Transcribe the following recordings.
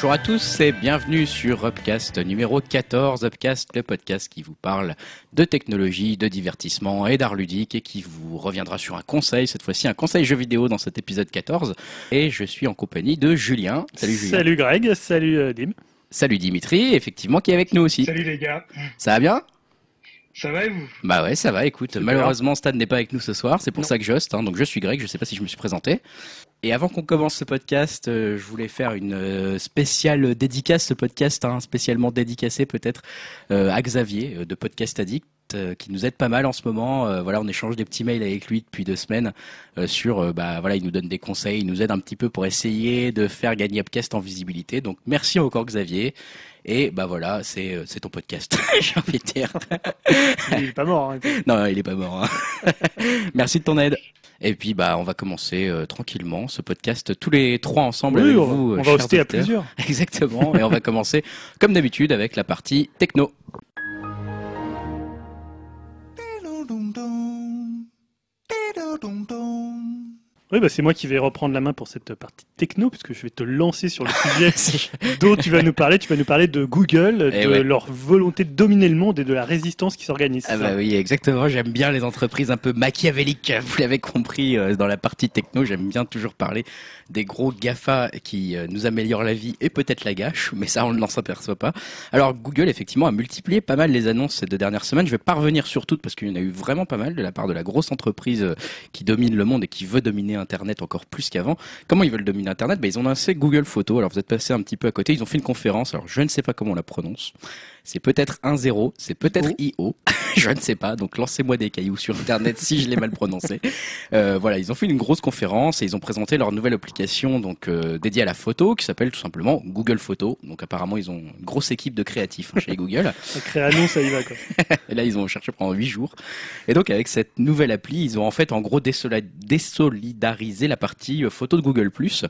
Bonjour à tous et bienvenue sur Upcast numéro 14. Upcast, le podcast qui vous parle de technologie, de divertissement et d'art ludique et qui vous reviendra sur un conseil, cette fois-ci un conseil jeu vidéo dans cet épisode 14. Et je suis en compagnie de Julien. Salut Julien. Salut Greg, salut euh, Dim. Salut Dimitri, effectivement, qui est avec nous aussi. Salut les gars. Ça va bien? Ça va et vous? Bah ouais, ça va. Écoute, malheureusement, Stan n'est pas avec nous ce soir. C'est pour ça que j'hoste. Hein. donc je suis Greg. Je sais pas si je me suis présenté. Et avant qu'on commence ce podcast, euh, je voulais faire une euh, spéciale dédicace, ce podcast hein, spécialement dédicacé peut-être euh, à Xavier de Podcast Addict qui nous aide pas mal en ce moment. voilà, on échange des petits mails avec lui depuis deux semaines sur, bah voilà, il nous donne des conseils, il nous aide un petit peu pour essayer de faire gagner Upcast en visibilité. Donc merci encore Xavier. Et bah voilà, c'est euh, c'est ton podcast. J'ai envie de dire. il est pas mort. Hein. Non, il est pas mort. Hein. Merci de ton aide. Et puis bah on va commencer euh, tranquillement ce podcast tous les trois ensemble avec on vous. On va hoster à plusieurs. Exactement. et on va commencer comme d'habitude avec la partie techno. Oui, bah c'est moi qui vais reprendre la main pour cette partie techno, puisque je vais te lancer sur le sujet dont tu vas nous parler. Tu vas nous parler de Google, eh de leur volonté de dominer le monde et de la résistance qui s'organise. Ah bah oui, exactement. J'aime bien les entreprises un peu machiavéliques. Vous l'avez compris euh, dans la partie techno. J'aime bien toujours parler des gros GAFA qui euh, nous améliorent la vie et peut-être la gâchent, mais ça on ne s'en aperçoit pas. Alors Google effectivement a multiplié pas mal les annonces ces deux dernières semaines. Je vais pas revenir sur toutes parce qu'il y en a eu vraiment pas mal de la part de la grosse entreprise euh, qui domine le monde et qui veut dominer Internet encore plus qu'avant. Comment ils veulent dominer Internet? Ben, Ils ont lancé Google Photos. Alors vous êtes passé un petit peu à côté. Ils ont fait une conférence. Alors je ne sais pas comment on la prononce. C'est peut-être 1-0, c'est peut-être IO, je ne sais pas. Donc lancez-moi des cailloux sur Internet si je l'ai mal prononcé. Euh, voilà, ils ont fait une grosse conférence et ils ont présenté leur nouvelle application donc euh, dédiée à la photo qui s'appelle tout simplement Google Photos. Donc apparemment ils ont une grosse équipe de créatifs hein, chez Google. Créanon, ça y va quoi. et là ils ont cherché pendant 8 jours. Et donc avec cette nouvelle appli, ils ont en fait en gros désolidarisé la partie euh, photo de Google ⁇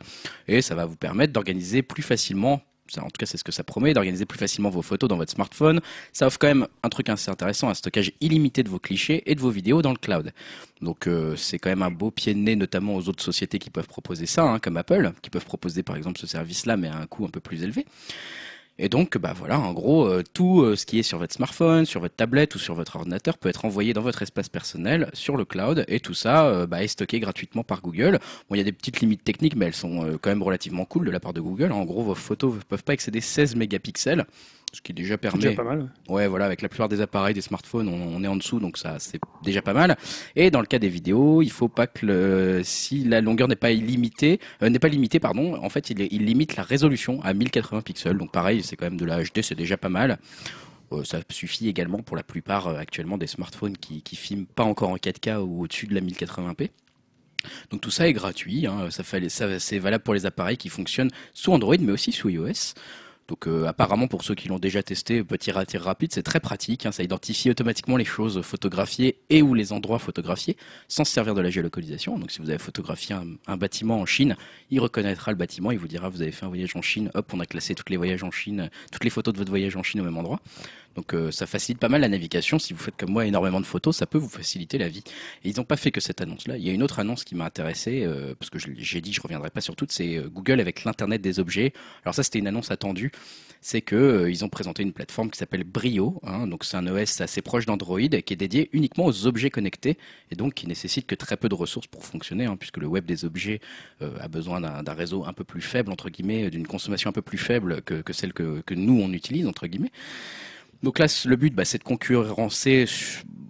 et ça va vous permettre d'organiser plus facilement en tout cas c'est ce que ça promet, d'organiser plus facilement vos photos dans votre smartphone. Ça offre quand même un truc assez intéressant, un stockage illimité de vos clichés et de vos vidéos dans le cloud. Donc euh, c'est quand même un beau pied de nez notamment aux autres sociétés qui peuvent proposer ça, hein, comme Apple, qui peuvent proposer par exemple ce service-là mais à un coût un peu plus élevé. Et donc, bah voilà, en gros, euh, tout euh, ce qui est sur votre smartphone, sur votre tablette ou sur votre ordinateur peut être envoyé dans votre espace personnel sur le cloud. Et tout ça euh, bah, est stocké gratuitement par Google. Bon, il y a des petites limites techniques, mais elles sont quand même relativement cool de la part de Google. En gros, vos photos ne peuvent pas excéder 16 mégapixels ce qui déjà permet. Déjà pas mal. Ouais. voilà, avec la plupart des appareils, des smartphones, on, est en dessous, donc ça c'est déjà pas mal. Et dans le cas des vidéos, il faut pas que le, si la longueur n'est pas illimitée, euh, n'est pas limitée, pardon, en fait, il, il, limite la résolution à 1080 pixels. Donc pareil, c'est quand même de la HD, c'est déjà pas mal. Euh, ça suffit également pour la plupart euh, actuellement des smartphones qui, qui filment pas encore en 4K ou au-dessus de la 1080p. Donc tout ça est gratuit, hein. ça c'est valable pour les appareils qui fonctionnent sous Android mais aussi sous iOS. Donc euh, apparemment pour ceux qui l'ont déjà testé, petit raté rapide, c'est très pratique. Hein, ça identifie automatiquement les choses photographiées et ou les endroits photographiés sans se servir de la géolocalisation. Donc si vous avez photographié un, bâtiment en Chine, il reconnaîtra le bâtiment, il vous dira vous avez fait un voyage en Chine, hop on a classé toutes les voyages en Chine, toutes les photos de votre voyage en Chine au même endroit. Donc euh, ça facilite pas mal la navigation. Si vous faites comme moi énormément de photos, ça peut vous faciliter la vie. Et ils n'ont pas fait que cette annonce-là. Il y a une autre annonce qui m'a intéressé, euh, parce que j'ai dit je reviendrai pas sur toutes, c'est Google avec l'Internet des objets. Alors ça c'était une annonce attendue c'est que euh, ils ont présenté une plateforme qui s'appelle Brio. Hein, donc c'est un OS assez proche d'Android qui est dédié uniquement aux objets connectés et donc qui nécessite que très peu de ressources pour fonctionner, hein, puisque le web des objets euh, a besoin d'un réseau un peu plus faible entre guillemets, d'une consommation un peu plus faible que, que celle que, que nous on utilise entre guillemets. Donc là, le but, bah, c'est de concurrencer,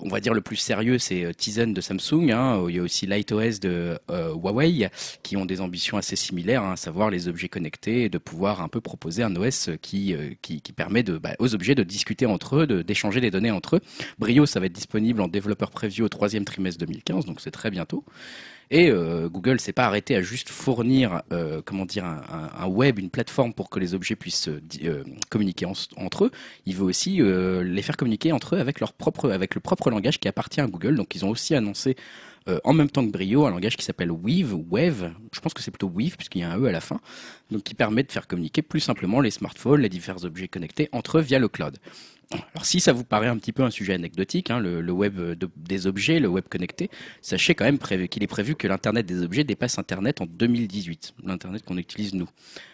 on va dire le plus sérieux, c'est euh, Tizen de Samsung. Hein. Il y a aussi LightOS de euh, Huawei, qui ont des ambitions assez similaires, hein, à savoir les objets connectés et de pouvoir un peu proposer un OS qui, euh, qui, permet de, bah, aux objets de discuter entre eux, d'échanger des données entre eux. Brio, ça va être disponible en développeur preview au troisième trimestre 2015, donc c'est très bientôt. Et euh, Google s'est pas arrêté à juste fournir, euh, comment dire, un, web, une plateforme pour que les objets puissent euh, communiquer entre eux. Il veut aussi les faire communiquer entre eux avec leur propre, avec le propre langage qui appartient à Google. Donc ils ont aussi annoncé en même temps que Brio, un langage qui s'appelle Weave, Wave, je pense que c'est plutôt Weave puisqu'il y a un E à la fin, donc qui permet de faire communiquer plus simplement les smartphones, les divers objets connectés entre eux via le cloud. Alors si ça vous paraît un petit peu un sujet anecdotique, hein, le, web des objets, le web connecté, sachez quand même qu'il est prévu que l'Internet des objets dépasse Internet en 2018, l'Internet qu'on utilise nous.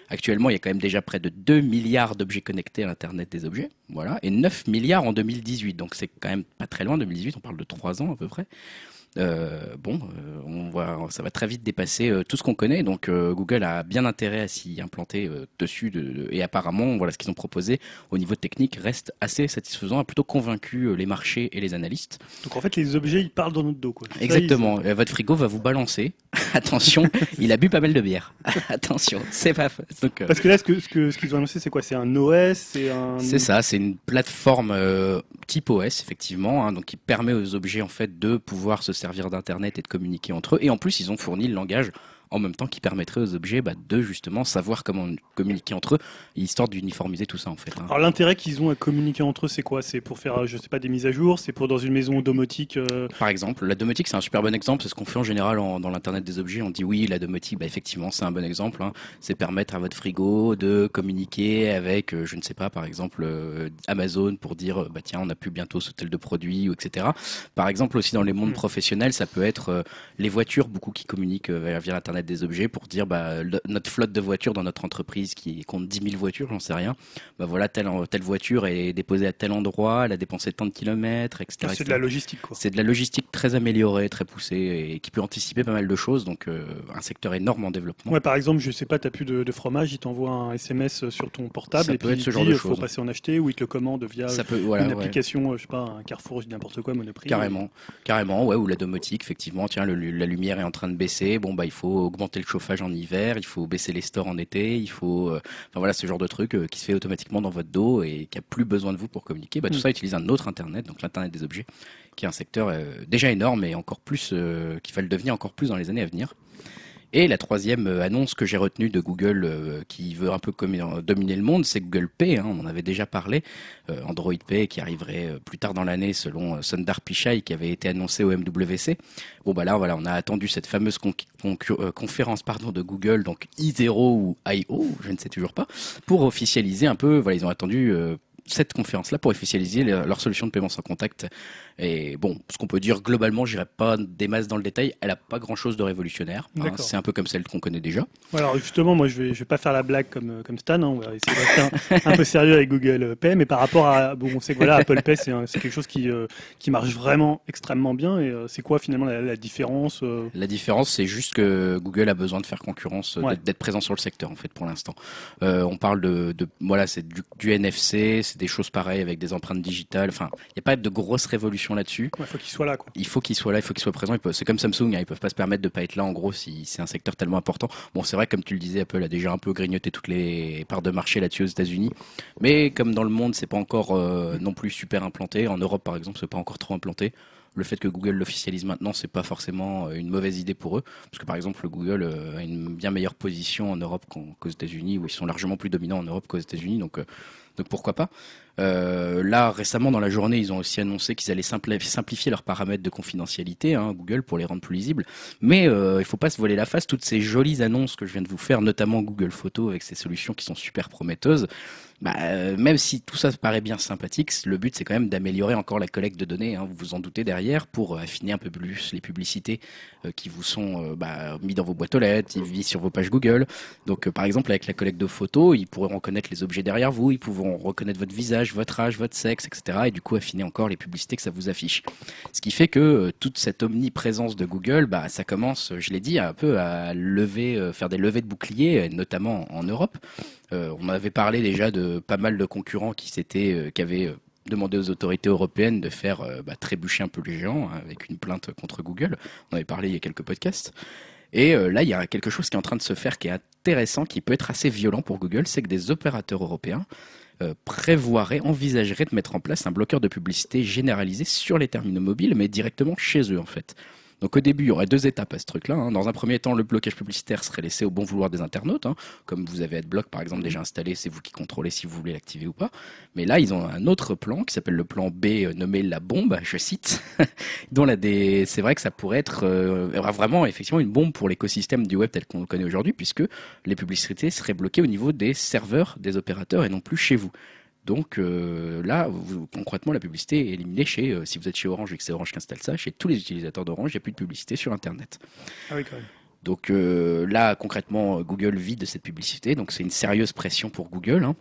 Actuellement, il y a quand même déjà près de 2 milliards d'objets connectés à l'Internet des objets, voilà, et 9 milliards en 2018, donc c'est quand même pas très loin, 2018, on parle de 3 ans à peu près. Euh, bon, euh, on voit, ça va très vite dépasser euh, tout ce qu'on connaît. Donc Google a bien intérêt à s'y implanter dessus. et apparemment, voilà ce qu'ils ont proposé au niveau technique reste assez satisfaisant, a plutôt convaincu les marchés et les analystes. Donc en fait, les objets, ils parlent dans notre dos. Quoi. Exactement. Votre frigo va vous balancer. Attention, il a bu pas mal de bière. Attention, c'est pas. Donc, Parce que là, ce que ce qu'ils ont annoncé, c'est quoi? C'est un OS, c'est un. C'est ça, c'est une plateforme type OS effectivement, hein, donc qui permet aux objets en fait de pouvoir se servir d'Internet et de communiquer entre eux. Et en plus, ils ont fourni le langage en même temps qui permettrait aux objets bah, de justement savoir comment communiquer entre eux, histoire d'uniformiser tout ça en fait. Hein. Alors l'intérêt qu'ils ont à communiquer entre eux, c'est quoi? C'est pour faire, je sais pas, des mises à jour? C'est pour dans une maison domotique euh? Par exemple, la domotique c'est un super bon exemple, c'est ce qu'on fait en général dans l'internet des objets. On dit oui, la domotique, bah, effectivement c'est un bon exemple. Hein. C'est permettre à votre frigo de communiquer avec, euh, je ne sais pas, par exemple euh, Amazon pour dire bah tiens on a pu bientôt ce tel de produit ou etc. Par exemple aussi dans les mondes mmh. professionnels, ça peut être les voitures, beaucoup qui communiquent via l'internet des objets pour dire bah, notre flotte de voitures dans notre entreprise qui compte 10 000 voitures, j'en sais rien, bah voilà, telle, telle voiture est déposée à tel endroit, elle a dépensé tant de kilomètres, etc. C'est de la logistique, quoi. C'est de la logistique très améliorée, très poussée et qui peut anticiper pas mal de choses, donc euh, un secteur énorme en développement. Ouais, par exemple, je sais pas, tu n'as plus de, fromage, il t'envoie un SMS sur ton portable ça et peut être ce genre de faut passer en acheter ou il te le commande via ça peut, une application, euh, je sais pas, un Carrefour, n'importe quoi, Monoprix. Carrément, carrément, ouais, ou la domotique, effectivement, tiens, la lumière est en train de baisser, bon bah il faut augmenter le chauffage en hiver, il faut baisser les stores en été, il faut, euh, enfin voilà, ce genre de truc euh, qui se fait automatiquement dans votre dos et qui a plus besoin de vous pour communiquer. Bah, tout mm. ça utilise un autre Internet, donc l'Internet des objets, qui est un secteur euh, déjà énorme et encore plus, qu'il va le devenir encore plus dans les années à venir. Et la troisième euh, annonce que j'ai retenue de Google euh, qui veut un peu dominer le monde, c'est Google Pay. Hein, on en avait déjà parlé. Euh, Android Pay qui arriverait plus tard dans l'année selon Sundar Pichai qui avait été annoncé au MWC. Bon bah là on a attendu cette fameuse conférence pardon de Google, donc I0 ou IO, je ne sais toujours pas, pour officialiser un peu. Voilà, ils ont attendu cette conférence-là pour officialiser leur solution de paiement sans contact. Et bon, ce qu'on peut dire globalement, j'irai pas des masses dans le détail, elle a pas grand-chose de révolutionnaire. Hein, c'est un peu comme celle qu'on connaît déjà. Alors justement, moi je vais, je vais pas faire la blague comme, comme Stan, hein, on va essayer d'être un, peu sérieux avec Google Pay, mais par rapport à, bon, on sait que voilà, Apple Pay, c'est quelque chose qui, euh, qui marche vraiment extrêmement bien. Et euh, c'est quoi finalement la, différence euh? La différence, c'est juste que Google a besoin de faire concurrence, d'être présent sur le secteur en fait pour l'instant. on parle de, de voilà, c'est du, du NFC, des choses pareilles avec des empreintes digitales. Enfin, il n'y a pas de grosse révolution là-dessus. Il faut qu'il soit là. Quoi. Il faut qu'il soit là, il faut qu'il soit présent. C'est comme Samsung, hein, ils peuvent pas se permettre de pas être là en gros si c'est un secteur tellement important. Bon, c'est vrai, comme tu le disais, Apple a déjà un peu grignoté toutes les parts de marché là-dessus aux États-Unis. Mais comme dans le monde, c'est pas encore euh, non plus super implanté. En Europe, par exemple, c'est pas encore trop implanté le fait que Google l'officialise maintenant, c'est pas forcément euh, une mauvaise idée pour eux, parce que par exemple, Google euh, a une bien meilleure position en Europe qu'aux États-Unis, où ils sont largement plus dominants en Europe qu'aux États-Unis, donc pourquoi pas euh, Là, récemment, dans la journée, ils ont aussi annoncé qu'ils allaient simplifier leurs paramètres de confidentialité, hein, Google, pour les rendre plus lisibles. Mais euh, il faut pas se voiler la face. Toutes ces jolies annonces que je viens de vous faire, notamment Google Photos avec ses solutions qui sont super prometteuses, bah, euh, même si tout ça paraît bien sympathique, le but c'est quand même d'améliorer encore la collecte de données, hein, vous vous en doutez derrière, pour affiner un peu plus les publicités euh, qui vous sont euh, bah, mis dans vos boîtes aux lettres, vivent sur vos pages Google. Donc par exemple avec la collecte de photos, ils pourront reconnaître les objets derrière vous, ils pourront reconnaître votre visage, votre âge, votre sexe, etc. Et du coup affiner encore les publicités que ça vous affiche. Ce qui fait que toute cette omniprésence de Google, bah, ça commence, je l'ai dit, un peu à lever, faire des levées de boucliers, notamment en Europe. Euh, on avait parlé déjà de pas mal de concurrents qui s'étaient, euh, qui avaient euh, demandé aux autorités européennes de faire bah, trébucher un peu les géants hein, avec une plainte contre Google. On avait parlé il y a quelques podcasts. Et là, il y a quelque chose qui est en train de se faire qui est intéressant, qui peut être assez violent pour Google, c'est que des opérateurs européens prévoiraient, envisageraient de mettre en place un bloqueur de publicité généralisé sur les terminaux mobiles, mais directement chez eux en fait. Donc au début, il y aurait deux étapes à ce truc-là. Hein. Dans un premier temps, le blocage publicitaire serait laissé au bon vouloir des internautes. Hein. Comme vous avez AdBlock par exemple déjà installé, c'est vous qui contrôlez si vous voulez l'activer ou pas. Mais là, ils ont un autre plan qui s'appelle le plan B euh, nommé la bombe, je cite, dont c'est vrai que ça pourrait être euh, vraiment effectivement une bombe pour l'écosystème du web tel qu'on le connaît aujourd'hui, puisque les publicités seraient bloquées au niveau des serveurs des opérateurs et non plus chez vous. Donc euh, là, concrètement, la publicité est éliminée chez, euh, si vous êtes chez Orange et que c'est Orange qui installe ça, chez tous les utilisateurs d'Orange, il n'y a plus de publicité sur Internet. Ah oui, quand même. Donc euh, là, concrètement, Google vide cette publicité, donc c'est une sérieuse pression pour Google. Hein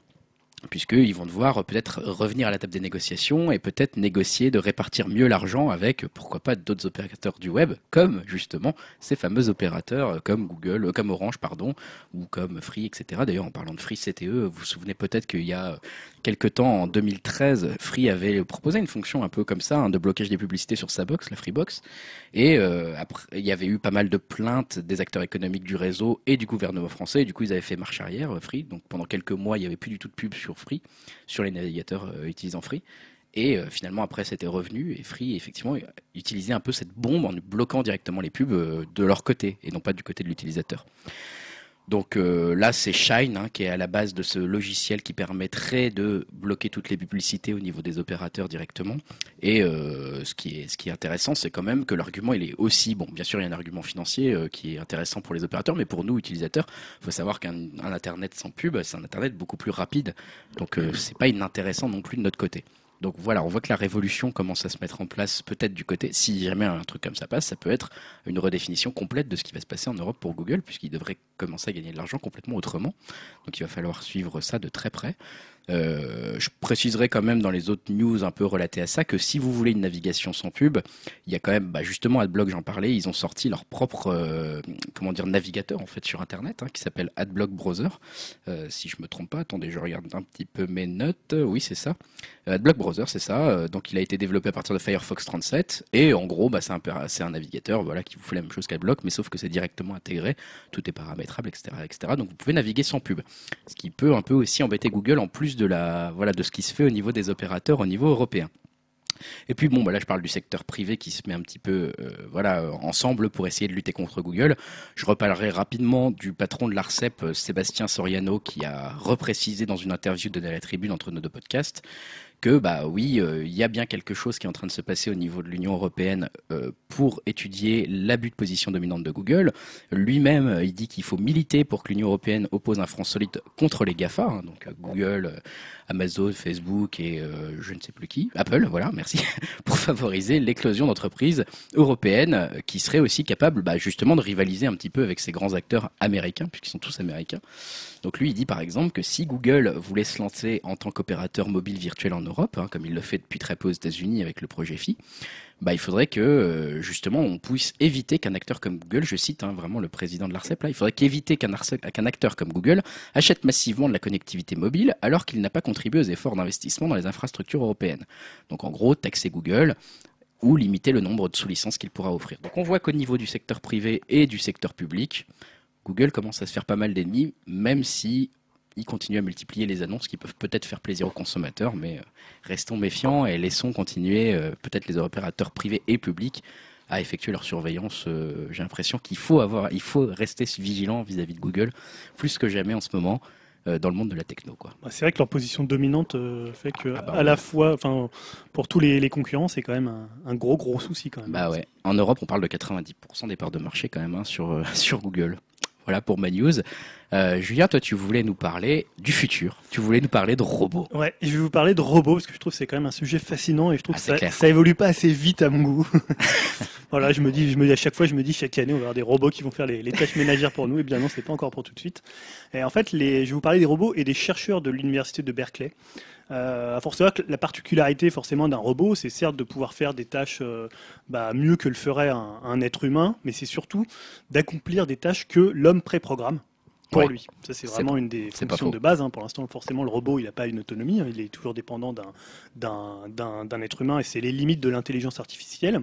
puisqu'ils vont devoir peut-être revenir à la table des négociations et peut-être négocier de répartir mieux l'argent avec, pourquoi pas, d'autres opérateurs du web, comme justement ces fameux opérateurs comme Google, comme Orange, pardon, ou comme Free, etc. D'ailleurs, en parlant de Free CTE, vous vous souvenez peut-être qu'il y a quelque temps, en 2013, Free avait proposé une fonction un peu comme ça, hein, de blocage des publicités sur sa box, la Freebox. Et euh, il y avait eu pas mal de plaintes des acteurs économiques du réseau et du gouvernement français. Et du coup, ils avaient fait marche arrière, euh, Free. Donc pendant quelques mois, il n'y avait plus du tout de pub Free, sur les navigateurs euh, utilisant Free. Et finalement, après, c'était revenu et Free, effectivement, utilisait un peu cette bombe en bloquant directement les pubs de leur côté et non pas du côté de l'utilisateur. Donc euh, là, c'est Shine hein, qui est à la base de ce logiciel qui permettrait de bloquer toutes les publicités au niveau des opérateurs directement. Et euh, ce, qui est, intéressant, c'est quand même que l'argument, il est aussi, bon, bien sûr, il y a un argument financier euh, qui est intéressant pour les opérateurs, mais pour nous, utilisateurs, il faut savoir qu'un Internet sans pub, c'est un Internet beaucoup plus rapide. Donc c'est pas inintéressant non plus de notre côté. Donc voilà, on voit que la révolution commence à se mettre en place peut-être du côté, si jamais un truc comme ça passe, ça peut être une redéfinition complète de ce qui va se passer en Europe pour Google, puisqu'il devrait commencer à gagner de l'argent complètement autrement. Donc il va falloir suivre ça de très près. Euh, je préciserai quand même dans les autres news un peu relatées à ça que si vous voulez une navigation sans pub, il y a quand même, bah justement, AdBlock, j'en parlais, ils ont sorti leur propre, euh, comment dire, navigateur en fait sur Internet hein, qui s'appelle AdBlock Browser. Euh, si je me trompe pas, attendez, je regarde un petit peu mes notes. Oui, c'est ça. AdBlock Browser, c'est ça. donc, il a été développé à partir de Firefox 37 et en gros, bah, c'est un, navigateur, voilà, qui vous fait la même chose qu'AdBlock, mais sauf que c'est directement intégré, tout est paramétrable, etc., etc. Donc, vous pouvez naviguer sans pub, ce qui peut un peu aussi embêter Google en plus de la voilà de ce qui se fait au niveau des opérateurs au niveau européen. Et puis bon, bah là je parle du secteur privé qui se met un petit peu euh, voilà ensemble pour essayer de lutter contre Google. Je reparlerai rapidement du patron de l'Arcep, euh, Sébastien Soriano, qui a reprécisé dans une interview donnée à la Tribune entre nos deux podcasts que bah oui, euh, il y a bien quelque chose qui est en train de se passer au niveau de l'Union européenne euh, pour étudier l'abus de position dominante de Google. Lui-même, euh, il dit qu'il faut militer pour que l'Union européenne oppose un front solide contre les GAFA, hein, donc Google, Amazon, Facebook et je ne sais plus qui, Apple, voilà, merci, pour favoriser l'éclosion d'entreprises européennes qui seraient aussi capables bah, justement de rivaliser un petit peu avec ces grands acteurs américains, puisqu'ils sont tous américains. Donc lui, il dit par exemple que si Google voulait se lancer en tant qu'opérateur mobile virtuel en Europe, hein, comme il le fait depuis très peu aux États-Unis avec le projet Phi, bah, il faudrait que euh, justement on puisse éviter qu'un acteur comme Google, je cite hein, vraiment le président de l'Arcep là, il faudrait qu'éviter qu'un acteur comme Google achète massivement de la connectivité mobile alors qu'il n'a pas contribué aux efforts d'investissement dans les infrastructures européennes. Donc en gros, taxer Google, ou limiter le nombre de sous-licences qu'il pourra offrir. Donc on voit qu'au niveau du secteur privé et du secteur public, Google commence à se faire pas mal d'ennemis, même si il continue à multiplier les annonces qui peuvent peut-être faire plaisir aux consommateurs, mais euh, restons méfiants et laissons continuer euh, peut-être les opérateurs privés et publics à effectuer leur surveillance. Euh, j'ai l'impression qu'il faut avoir, il faut rester vigilant vis-à-vis de Google plus que jamais en ce moment dans le monde de la techno. Quoi. Bah, c'est vrai que leur position dominante fait que ah bah à la fois, enfin, pour tous les, concurrents, c'est quand même un, gros gros souci quand même. Bah ouais. En Europe, on parle de 90% des parts de marché quand même hein, sur sur Google. Voilà pour ma news. Euh, Julien, toi, tu voulais nous parler du futur. Tu voulais nous parler de robots. Ouais, je vais vous parler de robots parce que je trouve que c'est quand même un sujet fascinant et je trouve ah, que ça, ça, évolue pas assez vite à mon goût. voilà, je me dis, je me dis à chaque fois, je me dis chaque année, on va avoir des robots qui vont faire les, tâches ménagères pour nous. Et bien non, c'est pas encore pour tout de suite. Et en fait, les, je vais vous parler des robots et des chercheurs de l'université de Berkeley. Euh, à force de la particularité forcément d'un robot, c'est certes de pouvoir faire des tâches euh, bah, mieux que le ferait un, être humain, mais c'est surtout d'accomplir des tâches que l'homme préprogramme pour lui. Ça, c'est vraiment une des fonctions de base. Hein. Pour l'instant, forcément, le robot, il n'a pas une autonomie. Hein. Il est toujours dépendant d'un être humain et c'est les limites de l'intelligence artificielle.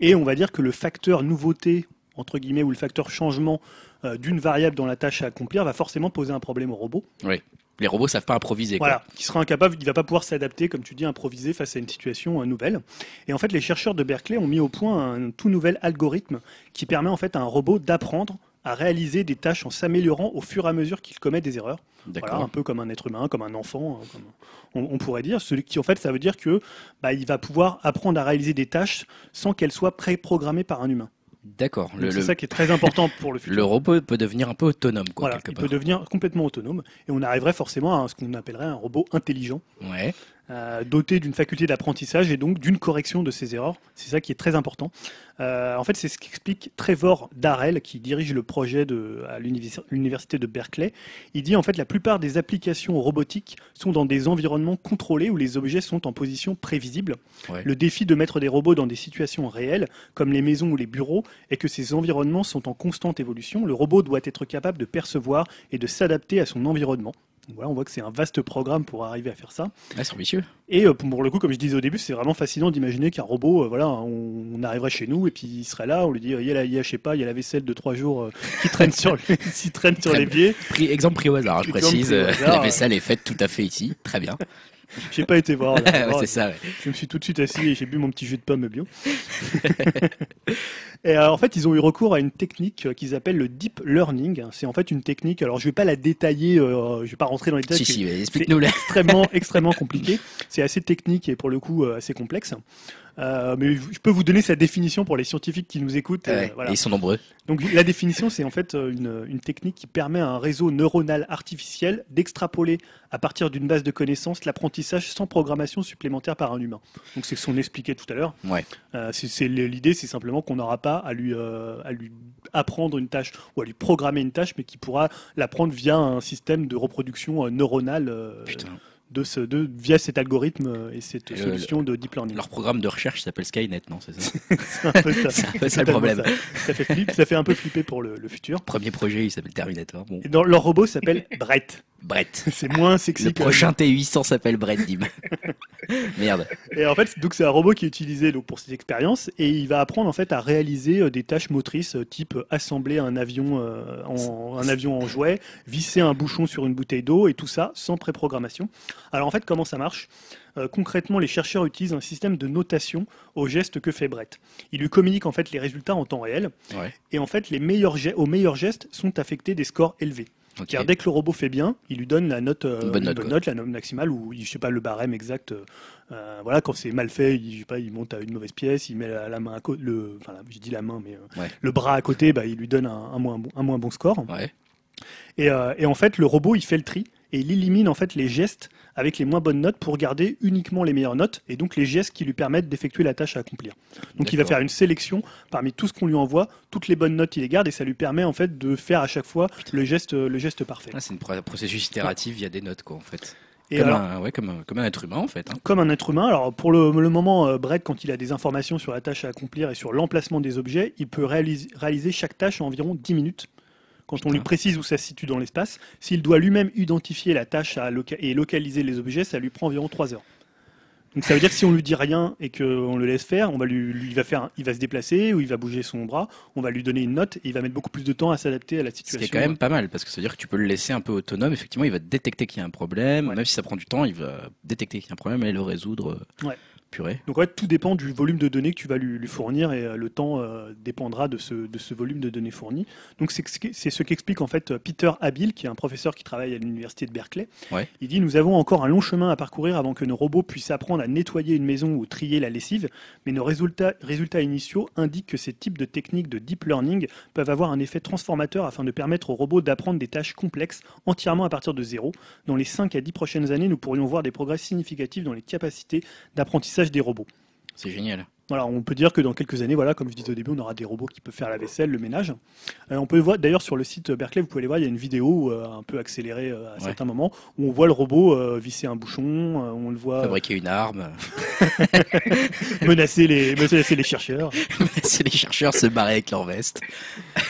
Et on va dire que le facteur nouveauté, entre guillemets, ou le facteur changement euh, d'une variable dans la tâche à accomplir va forcément poser un problème au robot. Oui. Les robots savent pas improviser. Voilà, qui sera incapable, il va pas pouvoir s'adapter, comme tu dis, improviser face à une situation nouvelle. Et en fait, les chercheurs de Berkeley ont mis au point un tout nouvel algorithme qui permet en fait à un robot d'apprendre à réaliser des tâches en s'améliorant au fur et à mesure qu'il commet des erreurs. Voilà, un peu comme un être humain, comme un enfant, hein, on, pourrait dire. Celui qui, en fait, ça veut dire que bah, il va pouvoir apprendre à réaliser des tâches sans qu'elles soient préprogrammées par un humain. D'accord. C'est ça qui est très important pour le futur. Le robot peut devenir un peu autonome, quoi. Voilà, il peut devenir complètement autonome, et on arriverait forcément à ce qu'on appellerait un robot intelligent. Ouais. Euh, doté d'une faculté d'apprentissage et donc d'une correction de ses erreurs. C'est ça qui est très important. Euh, en fait, c'est ce qu'explique Trevor Darrell, qui dirige le projet de, à l'université de Berkeley. Il dit en fait la plupart des applications robotiques sont dans des environnements contrôlés où les objets sont en position prévisible. Le défi de mettre des robots dans des situations réelles, comme les maisons ou les bureaux, est que ces environnements sont en constante évolution. Le robot doit être capable de percevoir et de s'adapter à son environnement voilà, on voit que c'est un vaste programme pour arriver à faire ça. Ah, c'est ambitieux. Et euh, pour le coup, comme je disais au début, c'est vraiment fascinant d'imaginer qu'un robot, euh, voilà, on, arriverait chez nous et puis il serait là, on lui dit, il y a, la, il y a je sais pas, il y a la vaisselle de trois jours euh, qui traîne sur, qui traîne sur les pieds. exemple pris au hasard, je précise. la vaisselle est faite tout à fait ici, très bien. J'ai pas été voir. c'est ça. Je me suis tout de suite assis et j'ai bu mon petit jus de pomme bio. et en fait, ils ont eu recours à une technique qu'ils appellent le deep learning. C'est en fait une technique. Alors, je vais pas la détailler. Euh, je vais pas rentrer dans les détails. Si, si, explique-nous. Extrêmement, extrêmement compliqué. C'est assez technique et pour le coup euh, assez complexe. Euh, mais je peux vous donner sa définition pour les scientifiques qui nous écoutent. Euh, ils sont nombreux. Donc la définition, c'est en fait euh, une, technique qui permet à un réseau neuronal artificiel d'extrapoler à partir d'une base de connaissances l'apprentissage sans programmation supplémentaire par un humain. Donc c'est ce qu'on expliquait tout à l'heure. Ouais. c'est l'idée, c'est simplement qu'on n'aura pas à lui à lui apprendre une tâche ou à lui programmer une tâche, mais qui pourra l'apprendre via un système de reproduction neuronale. Putain de ce, de, via cet algorithme euh, et cette solution de deep learning. Leur programme de recherche s'appelle Skynet, non C'est ça C'est un peu ça. C'est le problème. Ça. fait ça fait un peu flipper pour le, futur. Premier projet, il s'appelle Terminator. Bon. Et dans, leur robot s'appelle Brett. Brett. C'est moins sexy. Le prochain T800 s'appelle Brett Dim. Merde. Et en fait, donc c'est un robot qui est utilisé donc pour cette expérience et il va apprendre en fait à réaliser euh, des tâches motrices euh, type assembler un avion euh, en un avion en jouet, visser un bouchon sur une bouteille d'eau et tout ça sans préprogrammation. Alors en fait, comment ça marche? Concrètement, les chercheurs utilisent un système de notation au geste que fait Brett. Il lui communique en fait les résultats en temps réel. Et en fait, les meilleurs aux meilleurs gestes sont affectés des scores élevés. Car dès que le robot fait bien, il lui donne la note, euh, bonne, note, la note maximale ou je sais pas le barème exact. Euh, voilà, quand c'est mal fait, il, je sais pas, il monte à une mauvaise pièce, il met la, main à côté, le, enfin, je dis la main, mais euh, le bras à côté, bah, il lui donne un, moins, bon, un moins bon score. Et, et, en fait, le robot, il fait le tri et il élimine en fait les gestes avec les moins bonnes notes pour garder uniquement les meilleures notes et donc les gestes qui lui permettent d'effectuer la tâche à accomplir. Donc il va faire une sélection parmi tout ce qu'on lui envoie, toutes les bonnes notes il les garde et ça lui permet en fait de faire à chaque fois le geste, le geste parfait. Ah, c'est un processus itératif via des notes quoi en fait. Et comme, un, ouais, comme, comme, un être humain en fait. Hein. Comme un être humain. Alors pour le, le moment, euh, Brett, quand il a des informations sur la tâche à accomplir et sur l'emplacement des objets, il peut réaliser, réaliser chaque tâche en environ 10 minutes quand on lui précise où ça se situe dans l'espace. S'il doit lui-même identifier la tâche et localiser les objets, ça lui prend environ 3 heures. Donc ça veut dire que si on lui dit rien et qu'on le laisse faire, on va lui, il va faire, il va se déplacer ou il va bouger son bras, on va lui donner une note et il va mettre beaucoup plus de temps à s'adapter à la situation. Ce qui est quand même pas mal parce que ça veut dire que tu peux le laisser un peu autonome. Effectivement, il va détecter qu'il y a un problème, même si ça prend du temps, il va détecter qu'il y a un problème et le résoudre. Ouais. Donc ouais, tout dépend du volume de données que tu vas lui, fournir et euh, le temps euh, dépendra de ce, de ce volume de données fournies. Donc c'est ce qu'explique en fait Peter Habil, qui est un professeur qui travaille à l'université de Berkeley. Il dit nous avons encore un long chemin à parcourir avant que nos robots puissent apprendre à nettoyer une maison ou trier la lessive, mais nos résultats, résultats initiaux indiquent que ces types de techniques de deep learning peuvent avoir un effet transformateur afin de permettre aux robots d'apprendre des tâches complexes entièrement à partir de zéro. Dans les 5 à 10 prochaines années, nous pourrions voir des progrès significatifs dans les capacités d'apprentissage des robots. C'est génial. Voilà, on peut dire que dans quelques années, voilà, comme je disais au début, on aura des robots qui peuvent faire la vaisselle, le ménage. Euh, on peut voir, d'ailleurs, sur le site Berkeley, vous pouvez aller voir, il y a une vidéo euh, un peu accélérée euh, à certains moments où on voit le robot visser un bouchon, on le voit fabriquer une arme, menacer les, menacer les chercheurs, menacer les chercheurs, se barrer avec leur veste.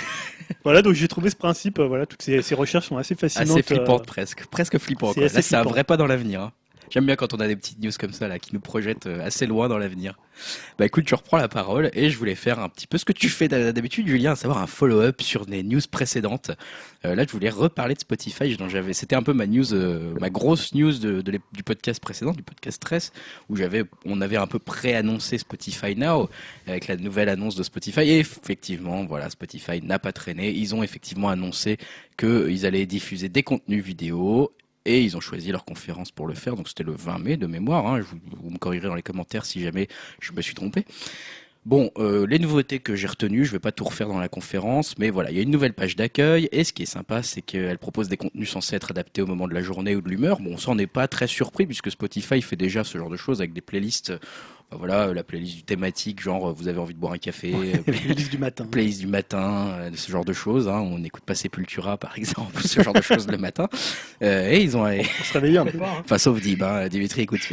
voilà, donc j'ai trouvé ce principe. voilà, toutes ces, recherches sont assez fascinantes. Assez flippantes presque, presque flippantes. C'est un vrai pas dans l'avenir. Hein. J'aime bien quand on a des petites news comme ça là qui nous projettent euh, assez loin dans l'avenir. Bah écoute, tu reprends la parole et je voulais faire un petit peu ce que tu fais d'habitude, Julien, à savoir un follow-up sur des news précédentes. Euh, là, je voulais reparler de Spotify, j'avais, c'était un peu ma news, euh, ma grosse news de, du podcast précédent, du podcast Stress, où j'avais, on avait un peu pré-annoncé Spotify Now avec la nouvelle annonce de Spotify. Et effectivement, voilà, Spotify n'a pas traîné. Ils ont effectivement annoncé qu'ils allaient diffuser des contenus vidéo et ils ont choisi leur conférence pour le faire. Donc c'était le 20 mai de mémoire. Hein. Vous, me corrigerez dans les commentaires si jamais je me suis trompé. Bon, euh, les nouveautés que j'ai retenues, je vais pas tout refaire dans la conférence, mais voilà, il y a une nouvelle page d'accueil, et ce qui est sympa, c'est qu'elle propose des contenus censés être adaptés au moment de la journée ou de l'humeur. Bon, on n'est pas très surpris, puisque Spotify fait déjà ce genre de choses avec des playlists voilà, la playlist du thématique, genre vous avez envie de boire un café, playlist du matin, playlist du matin, euh, ce genre de choses. Hein. On n'écoute pas Sepultura par exemple, ce genre de choses le matin. Euh, et ils ont. On se réveille un peu. Enfin, sauf Dib, hein. Dimitri écoute.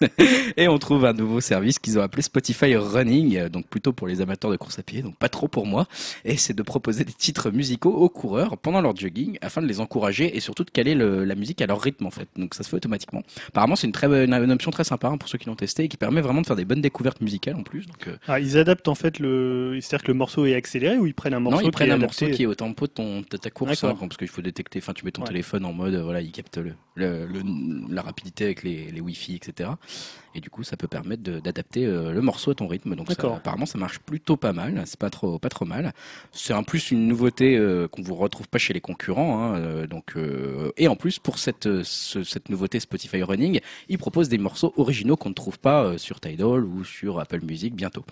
et on trouve un nouveau service qu'ils ont appelé Spotify Running, euh, donc plutôt pour les amateurs de course à pied, donc pas trop pour moi. Et c'est de proposer des titres musicaux aux coureurs pendant leur jogging afin de les encourager et surtout de caler la musique à leur rythme en fait. Donc ça se fait automatiquement. Apparemment c'est une très une option très sympa hein, pour ceux qui l'ont testé et qui permet vraiment de faire des bonnes découvertes musicales en plus. Donc, euh. ah, ils adaptent en fait le, c'est-à-dire que le morceau est accéléré ou ils prennent un morceau Non, ils prennent un morceau qui est au tempo de, ton, de ta course, hein, parce qu'il faut détecter. Enfin, tu mets ton téléphone en mode, voilà, il capte le, la rapidité avec les, les Wi-Fi, etc. Et du coup, ça peut permettre d'adapter euh, le morceau à ton rythme. Donc, ça, apparemment, ça marche plutôt pas mal. C'est pas trop, pas trop mal. C'est en plus une nouveauté euh, qu'on vous retrouve pas chez les concurrents. Hein, euh, donc, et en plus, pour cette, cette nouveauté Spotify Running, ils proposent des morceaux originaux qu'on ne trouve pas sur Tidal ou sur Apple Music bientôt.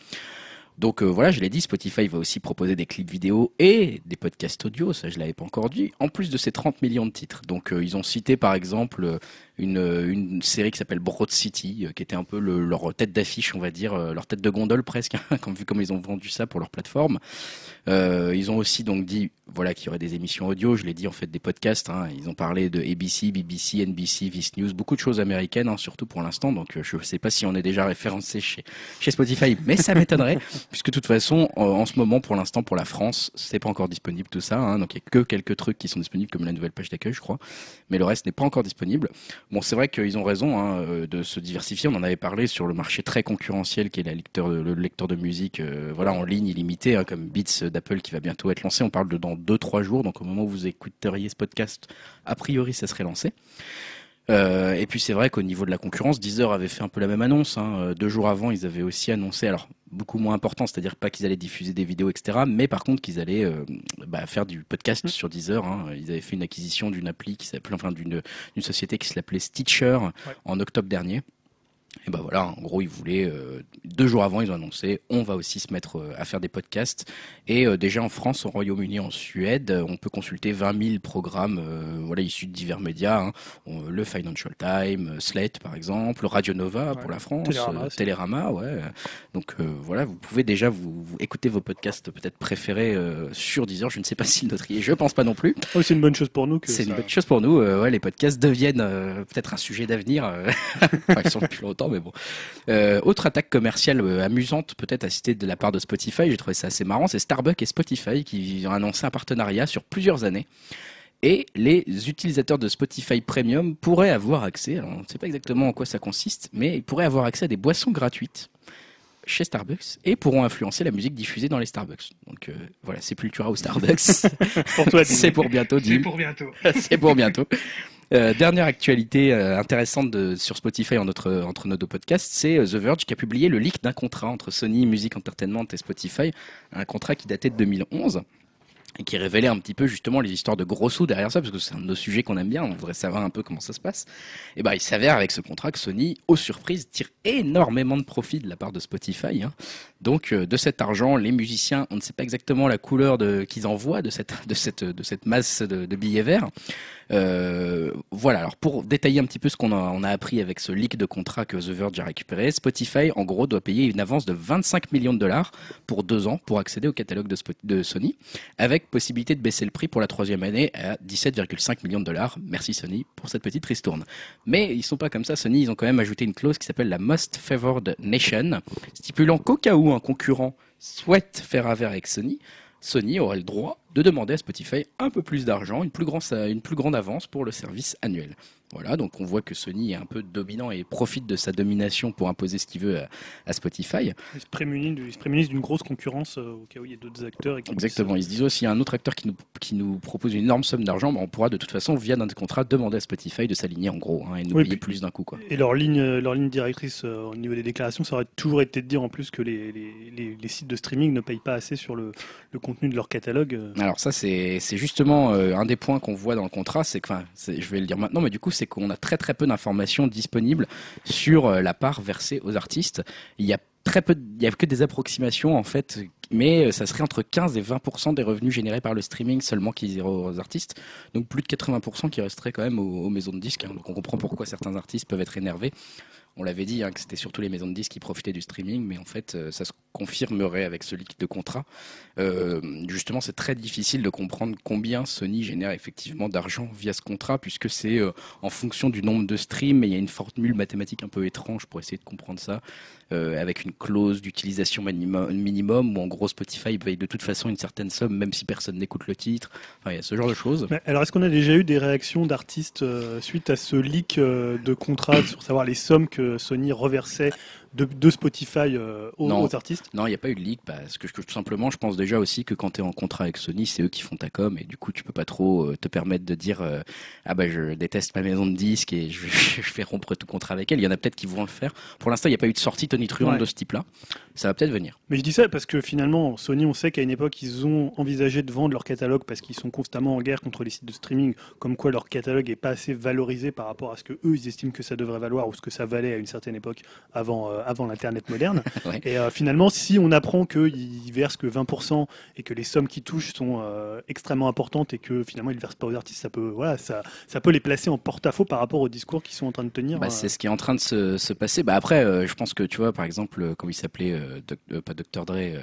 Donc voilà, je l'ai dit, Spotify va aussi proposer des clips vidéo et des podcasts audio, ça je l'avais pas encore dit, en plus de ces 30 millions de titres. Donc ils ont cité par exemple une, une série qui s'appelle Broad City, euh, qui était un peu le, leur tête d'affiche, on va dire, euh, leur tête de gondole presque, comme vu comme ils ont vendu ça pour leur plateforme. Euh, ils ont aussi donc dit voilà qu'il y aurait des émissions audio, je l'ai dit en fait des podcasts. Hein. Ils ont parlé de ABC, BBC, NBC, Vice News, beaucoup de choses américaines, hein, surtout pour l'instant. Donc je ne sais pas si on est déjà référencé chez chez Spotify, mais ça m'étonnerait puisque de toute façon en, ce moment pour l'instant pour la France c'est pas encore disponible tout ça. Hein. donc il y a que quelques trucs qui sont disponibles comme la nouvelle page d'accueil je crois, mais le reste n'est pas encore disponible. Bon, c'est vrai qu'ils ont raison hein, euh, de se diversifier. On en avait parlé sur le marché très concurrentiel qui est la lecteur, le lecteur de musique euh, voilà, en ligne illimité, hein, comme Beats d'Apple qui va bientôt être lancé. On parle de dans 2-3 jours, donc au moment où vous écouteriez ce podcast, a priori, ça serait lancé. Euh, et puis c'est vrai qu'au niveau de la concurrence, Deezer avait fait un peu la même annonce. Hein. Euh, deux jours avant, ils avaient aussi annoncé, alors beaucoup moins important, c'est-à-dire pas qu'ils allaient diffuser des vidéos, etc., mais par contre qu'ils allaient euh, bah, faire du podcast mmh. sur Deezer. Hein. Ils avaient fait une acquisition d'une appli qui s'appelait, enfin d'une société qui s'appelait Stitcher en octobre dernier. Et ben voilà, en gros, ils voulaient euh, deux jours avant, ils ont annoncé, on va aussi se mettre euh, à faire des podcasts. Et euh, déjà en France, au Royaume-Uni, en Suède, on peut consulter 20 000 programmes, voilà, issus de divers médias, hein. le Financial Times, Slate par exemple, Radio Nova pour la France, Télérama, ouais. Donc voilà, vous pouvez déjà vous, écouter vos podcasts peut-être préférés sur Deezer. Je ne sais pas si notre y est, je pense pas non plus. Oh, c'est une bonne chose pour nous. C'est une bonne chose pour nous. ouais, les podcasts deviennent peut-être un sujet d'avenir. enfin, ils sont depuis longtemps mais bon. Euh, autre attaque commerciale euh, amusante, peut-être à citer de la part de Spotify, j'ai trouvé ça assez marrant, c'est Starbucks et Spotify qui ont annoncé un partenariat sur plusieurs années. Et les utilisateurs de Spotify Premium pourraient avoir accès, alors on ne sait pas exactement en quoi ça consiste, mais ils pourraient avoir accès à des boissons gratuites chez Starbucks et pourront influencer la musique diffusée dans les Starbucks. Donc euh, voilà, c'est Sepultura ou Starbucks. pour toi, c'est pour bientôt, C'est pour bientôt. c'est pour bientôt. Euh, dernière actualité euh, intéressante sur Spotify entre nos deux podcasts, c'est euh, The Verge qui a publié le leak d'un contrat entre Sony Music Entertainment et Spotify, un contrat qui datait de 2011 et qui révélait un petit peu justement les histoires de gros sous derrière ça, parce que c'est un de nos sujets qu'on aime bien, on voudrait savoir un peu comment ça se passe. Et ben il s'avère avec ce contrat que Sony, aux surprises, tire énormément de profit de la part de Spotify. Hein. Donc de cet argent, les musiciens, on ne sait pas exactement la couleur qu'ils envoient de cette, de cette, de cette masse de, de billets verts. Euh, voilà, alors pour détailler un petit peu ce qu'on a, on a appris avec ce leak de contrat que The Verge a récupéré, Spotify en gros doit payer une avance de 25 millions de dollars pour deux ans pour accéder au catalogue de, de Sony, avec possibilité de baisser le prix pour la troisième année à 17,5 millions de dollars. Merci Sony pour cette petite ristourne. Mais ils sont pas comme ça, Sony, ils ont quand même ajouté une clause qui s'appelle la Most Favored Nation, stipulant qu'au cas où un concurrent souhaite faire affaire avec Sony, Sony aurait le droit de demander à Spotify un peu plus d'argent, une, plus une plus grande avance pour le service annuel. Voilà, donc on voit que Sony est un peu dominant et profite de sa domination pour imposer ce qu'il veut à, Spotify. Ils se prémunissent d'une grosse concurrence euh, au cas où il y a d'autres acteurs. Exactement, ils se disent aussi, il y a un autre acteur qui nous, qui nous propose une énorme somme d'argent, bah, on pourra de toute façon, via notre contrat, demander à Spotify de s'aligner en gros hein, et nous payer plus d'un coup. Quoi. Et leur ligne, leur ligne directrice euh, au niveau des déclarations, ça aurait toujours été de dire en plus que les, les, les, sites de streaming ne payent pas assez sur le, le contenu de leur catalogue. Euh. Alors ça, c'est justement un des points qu'on voit dans le contrat, c'est que, je vais le dire maintenant, mais du coup, c'est qu'on a très très peu d'informations disponibles sur euh, la part versée aux artistes. Il y a très peu, il y a que des approximations en fait, mais euh, ça serait entre 15 et 20 des revenus générés par le streaming seulement qui iraient aux artistes, donc plus de 80 qui resteraient quand même aux, maisons de disques. Hein. Donc on comprend pourquoi certains artistes peuvent être énervés on l'avait dit, hein, que c'était surtout les maisons de disques qui profitaient du streaming, mais en fait, euh, ça se confirmerait avec ce leak de contrat. Euh, justement, c'est très difficile de comprendre combien Sony génère effectivement d'argent via ce contrat, puisque c'est euh, en fonction du nombre de streams, et il y a une formule mathématique un peu étrange pour essayer de comprendre ça, avec une clause d'utilisation minimum, où en gros Spotify paye de toute façon une certaine somme, même si personne n'écoute le titre. Enfin, il y a ce genre de choses. alors, est-ce qu'on a déjà eu des réactions d'artistes suite à ce leak de contrat, sur savoir les sommes que Sony reversait de, Spotify euh, aux, artistes? Non, il n'y a pas eu de leak parce que, tout simplement, je pense déjà aussi que quand tu es en contrat avec Sony, c'est eux qui font ta com et du coup, tu peux pas trop euh, te permettre de dire euh, ah bah je déteste ma maison de disques et je, je, fais rompre tout contrat avec elle. Il y en a peut-être qui vont le faire. Pour l'instant, il n'y a pas eu de sortie Tony Truant de ce type-là. Ça va peut-être venir. Mais je dis ça parce que finalement, Sony, on sait qu'à une époque, ils ont envisagé de vendre leur catalogue parce qu'ils sont constamment en guerre contre les sites de streaming, comme quoi leur catalogue est pas assez valorisé par rapport à ce que eux ils estiment que ça devrait valoir ou ce que ça valait à une certaine époque avant avant l'internet moderne. Et euh, finalement, si on apprend qu'ils versent que 20% et que les sommes qu'ils touchent sont euh, extrêmement importantes et que finalement ils ne versent pas aux artistes, ça peut, voilà, ça, ça peut les placer en porte-à-faux par rapport au discours qu'ils sont en train de tenir. Bah, c'est ce qui est en train de se, se passer. Bah, après, euh, je pense que tu vois, par exemple, comme il s'appelait, pas Dr. Dre,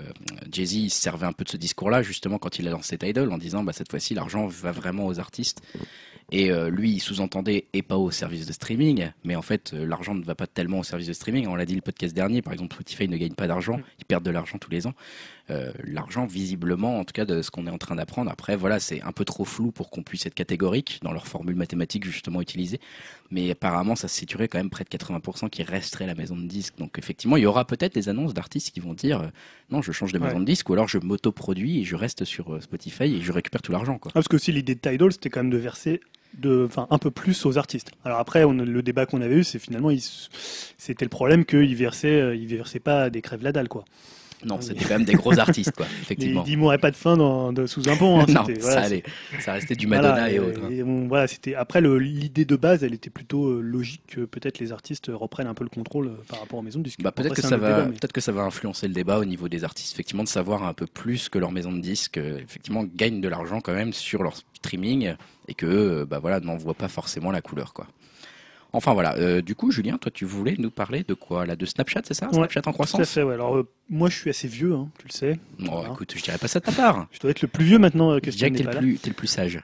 Jay-Z, il servait un peu de ce discours-là justement quand il a lancé Tidal en disant bah, cette fois-ci l'argent va vraiment aux artistes. Et euh, lui, il sous-entendait et pas au service de streaming, mais en fait, euh, l'argent ne va pas tellement au service de streaming. On l'a dit le podcast dernier, par exemple, Spotify ne gagne pas d'argent, mm. ils perdent de l'argent tous les ans. Euh, l'argent, visiblement, en tout cas de ce qu'on est en train d'apprendre. Après, voilà, c'est un peu trop flou pour qu'on puisse être catégorique dans leur formule mathématique justement utilisée. Mais apparemment, ça se situerait quand même près de 80% qui resterait la maison de disque. Donc effectivement, il y aura peut-être des annonces d'artistes qui vont dire non, je change de maison de disque, ou alors je m'auto-produis et je reste sur Spotify et je récupère tout l'argent. Ah, parce que aussi l'idée de Tidal, c'était quand même de verser de, enfin, un peu plus aux artistes. Alors après, on, le débat qu'on avait eu, c'est finalement, c'était le problème qu'ils versaient, euh, ils versaient pas des crèves la dalle, quoi. Non, c'était quand même des gros artistes, quoi, effectivement. Ils, mourraient pas de faim dans, sous un pont. Hein, non, ça allait. Ça restait du Madonna et, autres. Hein. voilà, c'était après l'idée de base, elle était plutôt euh, logique que peut-être les artistes reprennent un peu le contrôle euh, par rapport aux maisons de disques. Bah, peut-être que ça va, peut-être que ça va influencer le débat au niveau des artistes, effectivement, de savoir un peu plus que leur maison de disques, effectivement, gagnent de l'argent quand même sur leur streaming et que, bah voilà, n'en voient pas forcément la couleur, quoi. Enfin voilà, euh, du coup Julien, toi tu voulais nous parler de quoi là De Snapchat, c'est ça Snapchat en croissance Tout à fait, ouais. Alors euh, moi je suis assez vieux, hein, tu le sais. Bon, écoute, je dirais pas ça de ta part. je dois être le plus vieux maintenant euh, que je dirais que t'es le, plus, es le plus sage.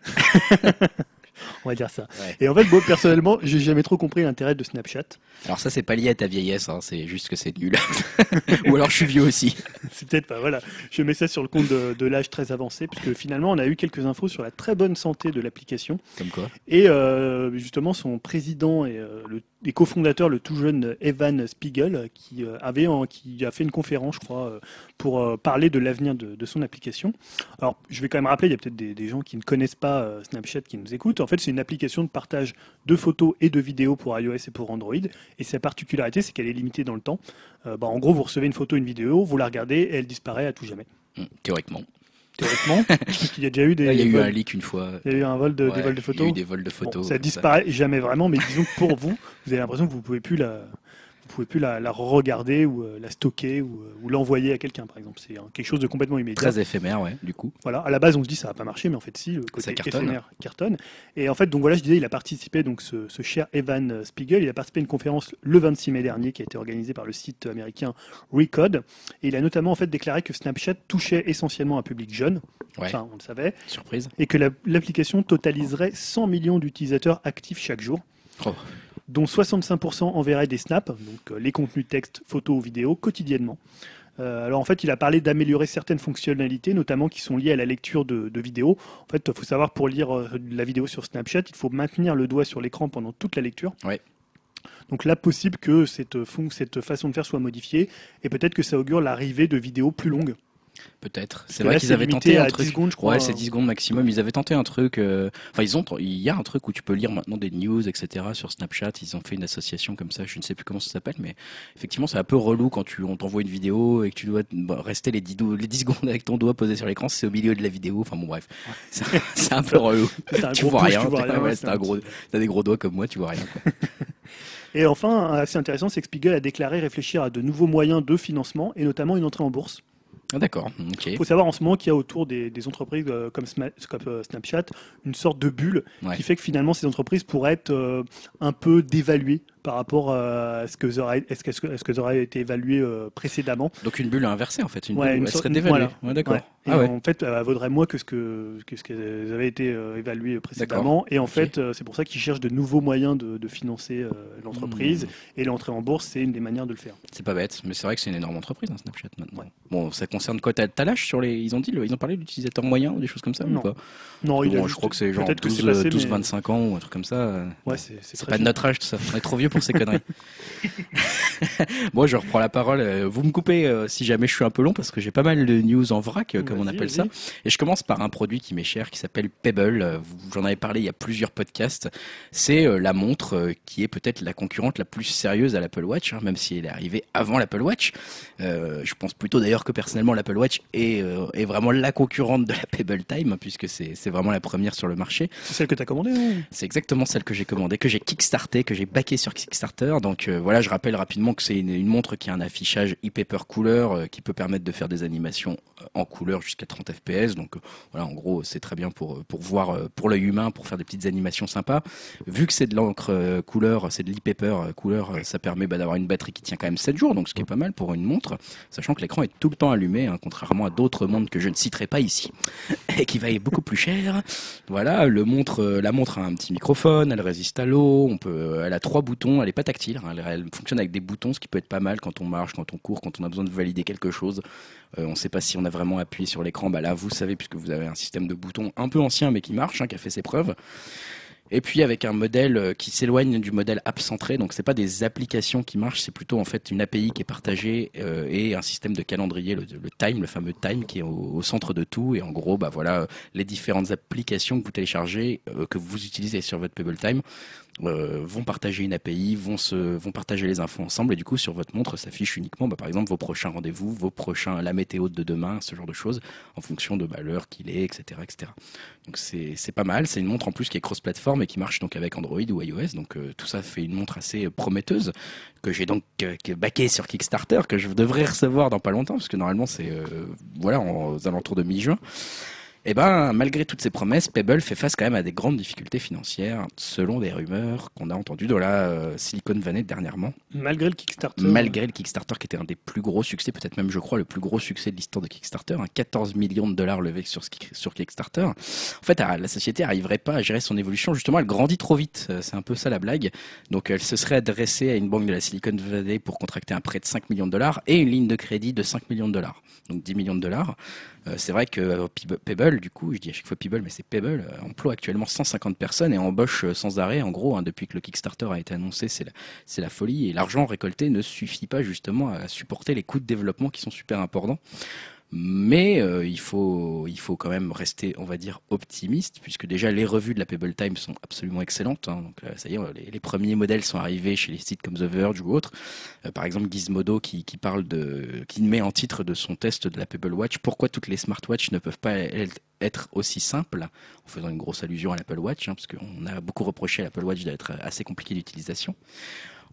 on va dire ça. Et en fait, moi, personnellement, j'ai jamais trop compris l'intérêt de Snapchat. Alors ça, c'est pas lié à ta vieillesse, hein, c'est juste que c'est nul. Ou alors je suis vieux aussi. c'est peut-être pas, voilà. Je mets ça sur le compte de, l'âge très avancé, puisque finalement, on a eu quelques infos sur la très bonne santé de l'application. Comme quoi Et euh, justement, son président et euh, le les cofondateurs, le tout jeune Evan Spiegel, qui, euh, avait qui a fait une conférence, je crois, euh, pour euh, parler de l'avenir de, son application. Alors, je vais quand même rappeler, il y a peut-être des, gens qui ne connaissent pas Snapchat qui nous écoutent. En fait, c'est une application de partage de photos et de vidéos pour iOS et pour Android. Et sa particularité, c'est qu'elle est limitée dans le temps. Bah, en gros, vous recevez une photo, une vidéo, vous la regardez et elle disparaît à tout jamais. Mmh, théoriquement théoriquement. il y a déjà eu des. il y a eu un leak une fois. Il y a eu un vol de, des vols de photos. Il y a eu des vols de photos. ça disparaît jamais vraiment, mais disons que pour vous, vous avez l'impression que vous pouvez plus la, vous pouvez plus la, regarder ou euh, la stocker ou, euh, ou l'envoyer à quelqu'un, par exemple. C'est quelque chose de complètement immédiat. Très éphémère, ouais, du coup. Voilà, à la base, on se dit ça va pas marcher, mais en fait, si, le côté éphémère cartonne. Et en fait, donc voilà, je disais, il a participé, donc ce, cher Evan Spiegel, il a participé à une conférence le 26 mai dernier qui a été organisée par le site américain Recode. Et il a notamment en fait déclaré que Snapchat touchait essentiellement un public jeune. Enfin, on le savait. Surprise. Et que l'application totaliserait 100 millions d'utilisateurs actifs chaque jour. Oh dont 65% enverraient des snaps, donc euh, les contenus texte, photos ou vidéos, quotidiennement. alors en fait, il a parlé d'améliorer certaines fonctionnalités, notamment qui sont liées à la lecture de, vidéos. En fait, il faut savoir pour lire la vidéo sur Snapchat, il faut maintenir le doigt sur l'écran pendant toute la lecture. Donc là, possible que cette, cette façon de faire soit modifiée et peut-être que ça augure l'arrivée de vidéos plus longues. Peut-être. C'est vrai qu'ils avaient tenté un truc. 10 secondes, je crois. Ouais, c'est 10 secondes maximum. Ils avaient tenté un truc. Euh, enfin, ils ont. Il y a un truc où tu peux lire maintenant des news, etc. sur Snapchat. Ils ont fait une association comme ça. Je ne sais plus comment ça s'appelle, mais effectivement, c'est un peu relou quand tu on t'envoie une vidéo et que tu dois bah, rester les 10, les 10 secondes avec ton doigt posé sur l'écran. C'est au milieu de la vidéo. Enfin bon, bref. C'est un peu relou. tu, vois rien. Tu. T'as des gros doigts comme moi. Tu vois rien. Et enfin, assez intéressant, c'est que Spiegel a déclaré réfléchir à de nouveaux moyens de financement et notamment une entrée en bourse. Ah, d'accord. Il faut savoir en ce moment qu'il y a autour des, entreprises euh, comme, euh, Snapchat une sorte de bulle qui fait que finalement ces entreprises pourraient être euh, un peu dévaluées par rapport à ce que ça aurait, est-ce que, est-ce que ça aurait été évalué euh, précédemment? Donc une bulle inversée en fait, une bulle, elle serait dévaluée. d'accord. Ah en fait, elle vaudrait moins que ce que, que ce qu'elles avaient été euh, évaluées précédemment. Et en fait, euh, c'est pour ça qu'ils cherchent de nouveaux moyens de, de financer l'entreprise. Hmm. Et l'entrée en bourse, c'est une des manières de le faire. C'est pas bête, mais c'est vrai que c'est une énorme entreprise, hein, Snapchat maintenant. Bon, ça concerne quoi? T'as l'âge sur les. Ils ont dit, ils ont parlé d'utilisateurs moyens des choses comme ça Non. Ou pas? Non, bon, je crois que c'est genre 12, 25 ans ou un truc comme ça. Ouais, c'est pas de notre âge tout ça. On est trop vieux pour ces conneries. Moi, je reprends la parole. Euh, vous me coupez euh, si jamais je suis un peu long parce que j'ai pas mal de news en vrac, euh, comme on appelle ça. Et je commence par un produit qui m'est cher, qui s'appelle Pebble. J'en avais parlé il y a plusieurs podcasts. C'est la montre qui est peut-être la concurrente la plus sérieuse à l'Apple Watch, hein, même si elle est arrivée avant l'Apple Watch. je pense plutôt d'ailleurs que personnellement l'Apple Watch est, est, vraiment la concurrente de la Pebble Time, hein, puisque c'est vraiment la première sur le marché. C'est celle que tu as commandée C'est exactement celle que j'ai commandée, que j'ai kickstarté, que j'ai backé sur Kickstarter. Donc voilà, je rappelle rapidement que c'est une, montre qui a un affichage e-paper couleur euh, qui peut permettre de faire des animations euh, en couleur jusqu'à 30 fps. Donc euh, voilà, en gros, c'est très bien pour pour voir pour l'œil humain, pour faire des petites animations sympas. Vu que c'est de l'encre couleur, c'est de l'e-paper couleur, ça permet bah, d'avoir une batterie qui tient quand même 7 jours, donc ce qui est pas mal pour une montre, sachant que l'écran est tout le temps allumé, hein, contrairement à d'autres montres que je ne citerai pas ici et qui valent beaucoup plus cher. Voilà, le montre, la montre a un petit microphone, elle résiste à l'eau, on peut, elle a trois boutons, elle est pas tactile, hein, elle, elle fonctionne avec des boutons, ce qui peut être pas mal quand on marche, quand on court, quand on a besoin de valider quelque chose. Euh, on ne sait pas si on a vraiment appuyé sur l'écran. Bah là, vous savez, puisque vous avez un système de boutons un peu ancien, mais qui marche, hein, qui a fait ses preuves. Et puis avec un modèle euh, qui s'éloigne du modèle app centré, donc c'est pas des applications qui marchent, c'est plutôt en fait une API qui est partagée euh, et un système de calendrier, le, time, le fameux time qui est au, centre de tout. Et en gros, bah voilà, les différentes applications que vous téléchargez, que vous utilisez sur votre Pebble Time, euh, vont partager une API, vont se, vont partager les infos ensemble et du coup sur votre montre s'affiche uniquement, bah, par exemple vos prochains rendez-vous, vos prochains, la météo de demain, ce genre de choses, en fonction de bah, l'heure qu'il est, etc., etc. Donc c'est pas mal. C'est une montre en plus qui est cross-platform et qui marche donc avec Android ou iOS. Donc euh, tout ça fait une montre assez prometteuse que j'ai donc euh, sur Kickstarter que je devrais recevoir dans pas longtemps parce que normalement c'est voilà aux alentours de mi-juin. Eh ben, malgré toutes ces promesses, Pebble fait face quand même à des grandes difficultés financières, selon des rumeurs qu'on a entendues dans la euh, Silicon Valley dernièrement. Malgré le Kickstarter. Malgré le Kickstarter qui était un des plus gros succès, peut-être même, je crois, le plus gros succès de l'histoire de Kickstarter, 14 hein, millions de dollars levés sur, sur Kickstarter. En fait, la société n'arriverait pas à gérer son évolution. Justement, elle grandit trop vite. Euh, c'est un peu ça la blague. Donc, elle se serait adressée à une banque de la Silicon Valley pour contracter un prêt de 5 millions de dollars et une ligne de crédit de 5 millions de dollars. Donc, 10 millions de dollars. Euh, c'est vrai que euh, Pebble, du coup, je dis à chaque fois Pebble, mais c'est Pebble, euh, emploie actuellement 150 personnes et embauche sans arrêt. En gros, hein, depuis que le Kickstarter a été annoncé, c'est la, c'est la folie. Et l'argent récolté ne suffit pas justement à supporter les coûts de développement qui sont super importants. Mais euh, il, faut, il faut quand même rester, on va dire, optimiste, puisque déjà les revues de la Pebble Time sont absolument excellentes. Hein. donc, euh, ça y est, les, premiers modèles sont arrivés chez les sites comme The Verge ou autres. Euh, par exemple, Gizmodo qui, qui, parle de, qui met en titre de son test de la Pebble Watch pourquoi toutes les smartwatches ne peuvent pas être aussi simples, en faisant une grosse allusion à l'Apple Watch, hein, parce qu'on a beaucoup reproché à l'Apple Watch d'être assez compliqué d'utilisation.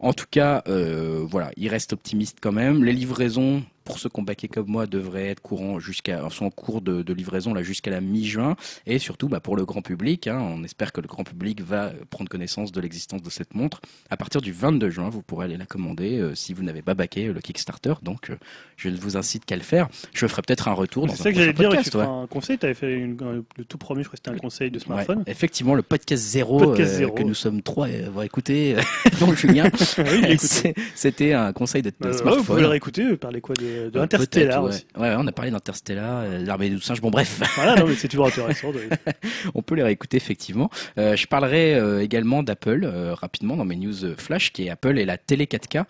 En tout cas, euh, voilà, il reste optimiste quand même. Les livraisons, pour ceux qui ont baqué comme moi, devraient être courants jusqu'à, sont en cours de, livraison là jusqu'à la mi-juin. Et surtout, bah, pour le grand public, hein, on espère que le grand public va prendre connaissance de l'existence de cette montre. À partir du 22 juin, vous pourrez aller la commander euh, si vous n'avez pas baqué le Kickstarter. Donc, euh, je ne vous incite qu'à le faire. Je ferai peut-être un retour. C'est ça que j'allais dire. Tu un conseil. Tu avais fait le tout premier, je crois que c'était un conseil de smartphone. effectivement, le podcast zéro, euh, que nous sommes trois à avoir écouté, dont Julien. C'était un conseil de, smartphone. vous pouvez le réécouter. Parler quoi de de, de Interstellar aussi. Ouais. on a parlé d'Interstellar, l'armée des singes. Bon, bref. Voilà, non, mais c'est toujours intéressant. on peut les réécouter effectivement. je parlerai également d'Apple rapidement dans mes news flash, qui est Apple et la télé 4K,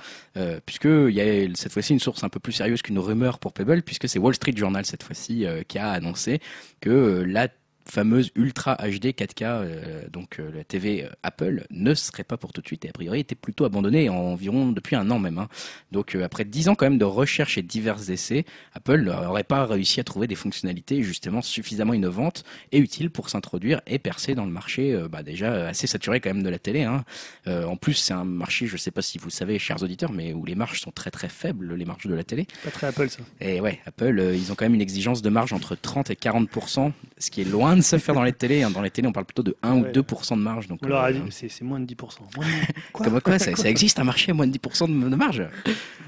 puisque il y a cette fois-ci une source un peu plus sérieuse qu'une rumeur pour Pebble, puisque c'est Wall Street Journal cette fois-ci qui a annoncé que la fameuse Ultra HD 4K, euh, donc euh, la TV euh, Apple, ne serait pas pour tout de suite et a priori était plutôt abandonnée environ depuis un an même. Hein. Donc après dix ans quand même de recherche et divers essais, Apple n'aurait pas réussi à trouver des fonctionnalités justement suffisamment innovantes et utiles pour s'introduire et percer dans le marché bah, déjà assez saturé quand même de la télé. Hein. en plus c'est un marché, je ne sais pas si vous le savez chers auditeurs, mais où les marges sont très très faibles, les marges de la télé. Pas très Apple ça. Et ouais, Apple, ils ont quand même une exigence de marge entre 30 et 40%, ce qui est loin de se faire dans les télés. Hein. Dans les télés, on parle plutôt de 1 ou 2% de marge. Donc, euh, c'est moins de 10%. quoi, Comme quoi ça, existe un marché à moins de 10% de, marge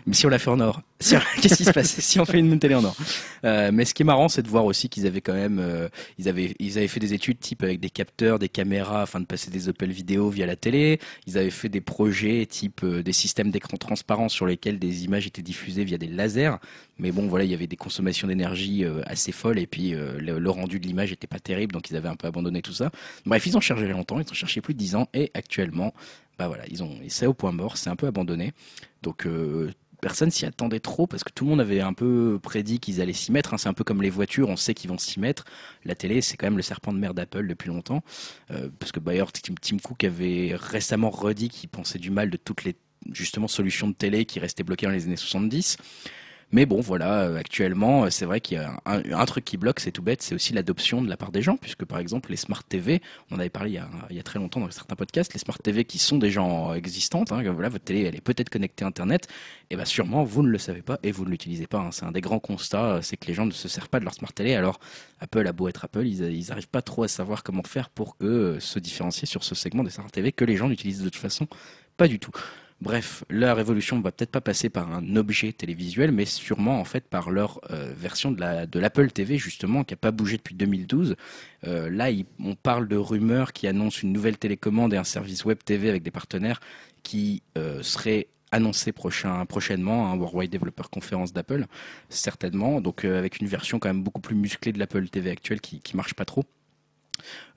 Mais si on l'a fait en or, qu'est-ce qui se passe si on fait une télé en or? Euh, Mais ce qui est marrant, c'est de voir aussi qu'ils avaient quand même, euh, ils avaient, ils avaient fait des études type avec des capteurs, des caméras, afin de passer des Opel vidéo via la télé. Ils avaient fait des projets type des systèmes d'écran transparent sur lesquels des images étaient diffusées via des lasers. Mais bon, voilà, il y avait des consommations d'énergie assez folles et puis le, le rendu de l'image n'était pas terrible, donc ils avaient un peu abandonné tout ça. Bref, ils ont cherché longtemps, ils ont cherché plus de 10 ans et actuellement, bah voilà, ils ont, c'est au point mort, c'est un peu abandonné. Donc euh, personne s'y attendait trop parce que tout le monde avait un peu prédit qu'ils allaient s'y mettre. Hein. C'est un peu comme les voitures, on sait qu'ils vont s'y mettre. La télé, c'est quand même le serpent de mer d'Apple depuis longtemps. Euh, parce que d'ailleurs, Tim Cook avait récemment redit qu'il pensait du mal de toutes les justement solutions de télé qui restaient bloquées dans les années 70. Mais bon, voilà, euh, actuellement, euh, c'est vrai qu'il y a un, truc qui bloque, c'est tout bête, c'est aussi l'adoption de la part des gens, puisque par exemple, les smart TV, on en avait parlé il y a, très longtemps dans certains podcasts, les smart TV qui sont des gens existantes, hein, voilà, votre télé, elle est peut-être connectée à Internet, et bien sûrement, vous ne le savez pas et vous ne l'utilisez pas. Hein. C'est un des grands constats, euh, c'est que les gens ne se servent pas de leur smart télé. Alors, Apple a beau être Apple, ils n'arrivent pas trop à savoir comment faire pour se différencier sur ce segment des smart TV que les gens n'utilisent de toute façon pas du tout. Bref, la révolution va peut-être pas passer par un objet télévisuel, mais sûrement en fait par leur euh, version de l'Apple TV justement qui a pas bougé depuis 2012. Euh, là, on parle de rumeurs qui annoncent une nouvelle télécommande et un service web TV avec des partenaires qui euh, seraient annoncés prochain, prochainement, un Worldwide Developer Conference d'Apple, certainement. Donc avec une version quand même beaucoup plus musclée de l'Apple TV actuelle qui, qui marche pas trop.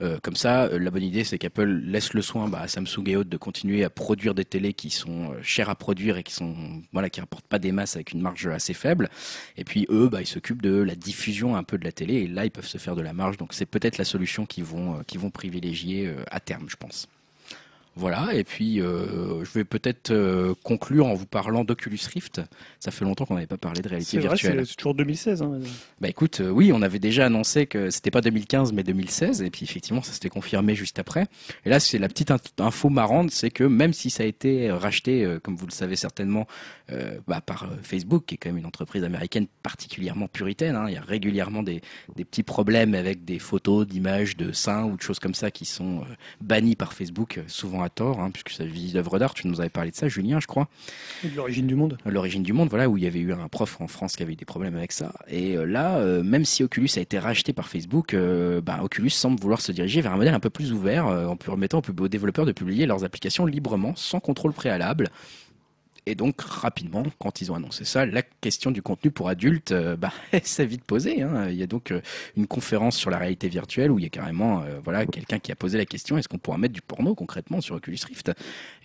Euh, comme ça, euh, la bonne idée, c'est qu'Apple laisse le soin bah, à Samsung et autres de continuer à produire des télés qui sont euh, chères à produire et qui sont voilà qui rapportent pas des masses avec une marge assez faible. Et puis eux, bah, ils s'occupent de la diffusion un peu de la télé et là, ils peuvent se faire de la marge. Donc c'est peut-être la solution qu'ils vont qu'ils vont privilégier à terme, je pense. Voilà, et puis euh, je vais peut-être euh, conclure en vous parlant d'Oculus Rift. Ça fait longtemps qu'on n'avait pas parlé de réalité virtuelle. C'est toujours 2016. Hein. Bah écoute, euh, oui, on avait déjà annoncé que c'était pas 2015 mais 2016, et puis effectivement ça s'était confirmé juste après. Et là, c'est la petite info marrante, c'est que même si ça a été racheté, comme vous le savez certainement, bah, par Facebook, qui est quand même une entreprise américaine particulièrement puritaine, hein, il y a régulièrement des, des, petits problèmes avec des photos, d'images de seins ou de choses comme ça qui sont bannies par Facebook, souvent tort, hein, puisque sa vie d'œuvre d'art, tu nous avais parlé de ça, Julien, je crois. L'origine du monde. L'origine du monde, voilà, où il y avait eu un prof en France qui avait eu des problèmes avec ça. Et euh, là, euh, même si Oculus a été racheté par Facebook, euh, bah, Oculus semble vouloir se diriger vers un modèle un peu plus ouvert, en permettant aux développeurs de publier leurs applications librement, sans contrôle préalable. Et donc, rapidement, quand ils ont annoncé ça, la question du contenu pour adultes, euh, bah, s'est vite posée. Hein. Il y a donc euh, une conférence sur la réalité virtuelle où il y a carrément euh, voilà, quelqu'un qui a posé la question est-ce qu'on pourra mettre du porno concrètement sur Oculus Rift?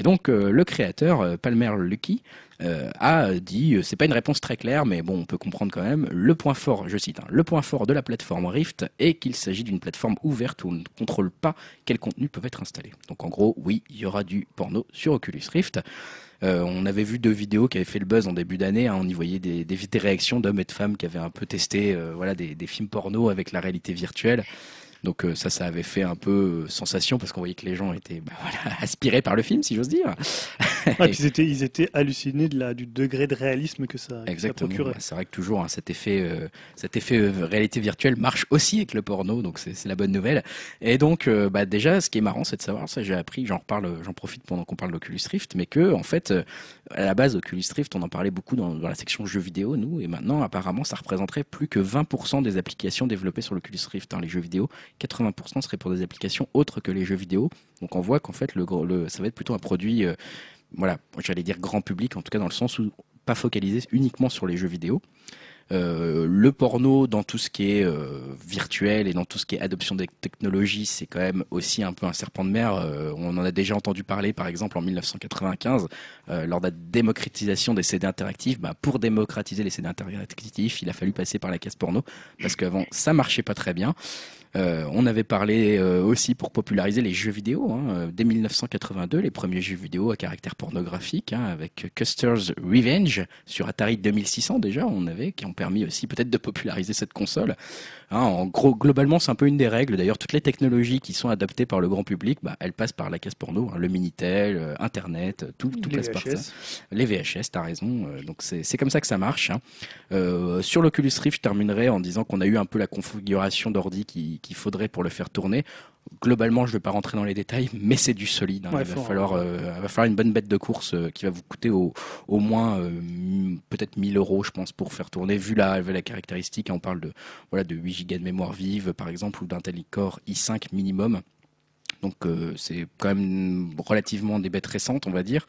Et donc, le créateur, Palmer Lucky, a dit c'est pas une réponse très claire, mais bon, on peut comprendre quand même. Le point fort, je cite, hein, le point fort de la plateforme Rift est qu'il s'agit d'une plateforme ouverte où on ne contrôle pas quel contenu peut être installé. Donc, en gros, oui, il y aura du porno sur Oculus Rift. Euh, on avait vu deux vidéos qui avaient fait le buzz en début d'année. Hein. on y voyait des, des, réactions d'hommes et de femmes qui avaient un peu testé euh, voilà, des, des films porno avec la réalité virtuelle. Donc euh, ça, ça avait fait un peu euh, sensation parce qu'on voyait que les gens étaient bah, voilà, aspirés par le film, si j'ose dire. Ah, ils, étaient, ils étaient hallucinés de la, du degré de réalisme que ça, Exactement. procurait. C'est vrai que toujours hein, cet effet, euh, cet effet réalité virtuelle marche aussi avec le porno, donc c'est la bonne nouvelle. Et donc, bah, déjà, ce qui est marrant, c'est de savoir, ça j'ai appris, j'en reparle, j'en profite pendant qu'on parle d'Oculus Rift, mais que en fait, à la base, Oculus Rift, on en parlait beaucoup dans, dans, la section jeux vidéo, nous, et maintenant, apparemment, ça représenterait plus que 20% des applications développées sur l'Oculus Rift, hein, les jeux vidéo. 80% serait pour des applications autres que les jeux vidéo. Donc on voit qu'en fait, ça va être plutôt un produit, euh, voilà, j'allais dire grand public, en tout cas dans le sens où pas focalisé uniquement sur les jeux vidéo. Euh, le porno dans tout ce qui est euh, virtuel et dans tout ce qui est adoption des technologies, c'est quand même aussi un peu un serpent de mer. On en a déjà entendu parler, par exemple, en 1995, lors de la démocratisation des CD interactifs. Bah, pour démocratiser les CD interactifs, il a fallu passer par la caisse porno, parce qu'avant, ça marchait pas très bien. Euh, on avait parlé euh, aussi pour populariser les jeux vidéo. Hein, euh, dès 1982, les premiers jeux vidéo à caractère pornographique, hein, avec Custer's Revenge sur Atari 2600 déjà, on avait, qui ont permis aussi peut-être de populariser cette console. Hein, en gros, globalement, c'est un peu une des règles. D'ailleurs, toutes les technologies qui sont adaptées par le grand public, bah, elles passent par la case porno, le Minitel, Internet, tout, tout passe par ça. Les VHS, t'as raison. donc c'est comme ça que ça marche. sur l'Oculus Rift, je terminerai en disant qu'on a eu un peu la configuration d'ordi qui, qu'il faudrait pour le faire tourner. Globalement, je ne vais pas rentrer dans les détails, mais c'est du solide. Hein. il, va falloir, euh, va falloir une bonne bête de course euh, qui va vous coûter au, au moins euh, peut-être 1000 euros, je pense, pour faire tourner. Vu la, la caractéristique, on parle de, voilà, de 8 Go de mémoire vive, par exemple, ou d'un Core i5 minimum. Donc c'est quand même relativement des bêtes récentes, on va dire.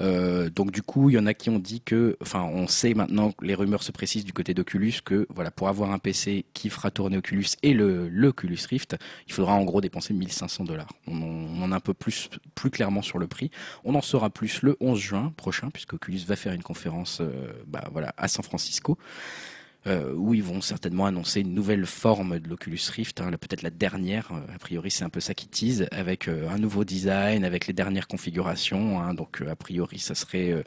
Euh, donc du coup, il y en a qui ont dit que, enfin, on sait maintenant, les rumeurs se précisent du côté d'Oculus que, voilà, pour avoir un PC qui fera tourner Oculus et le, Oculus Rift, il faudra en gros dépenser 1500 dollars. On, en a un peu plus, plus clairement sur le prix. On en saura plus le 11 juin prochain, puisque Oculus va faire une conférence, euh, bah, voilà, à San Francisco. Euh, où ils vont certainement annoncer une nouvelle forme de l'Oculus Rift, hein, peut-être la dernière, euh, a priori c'est un peu ça qui tease, avec euh, un nouveau design, avec les dernières configurations, hein. donc a priori ça serait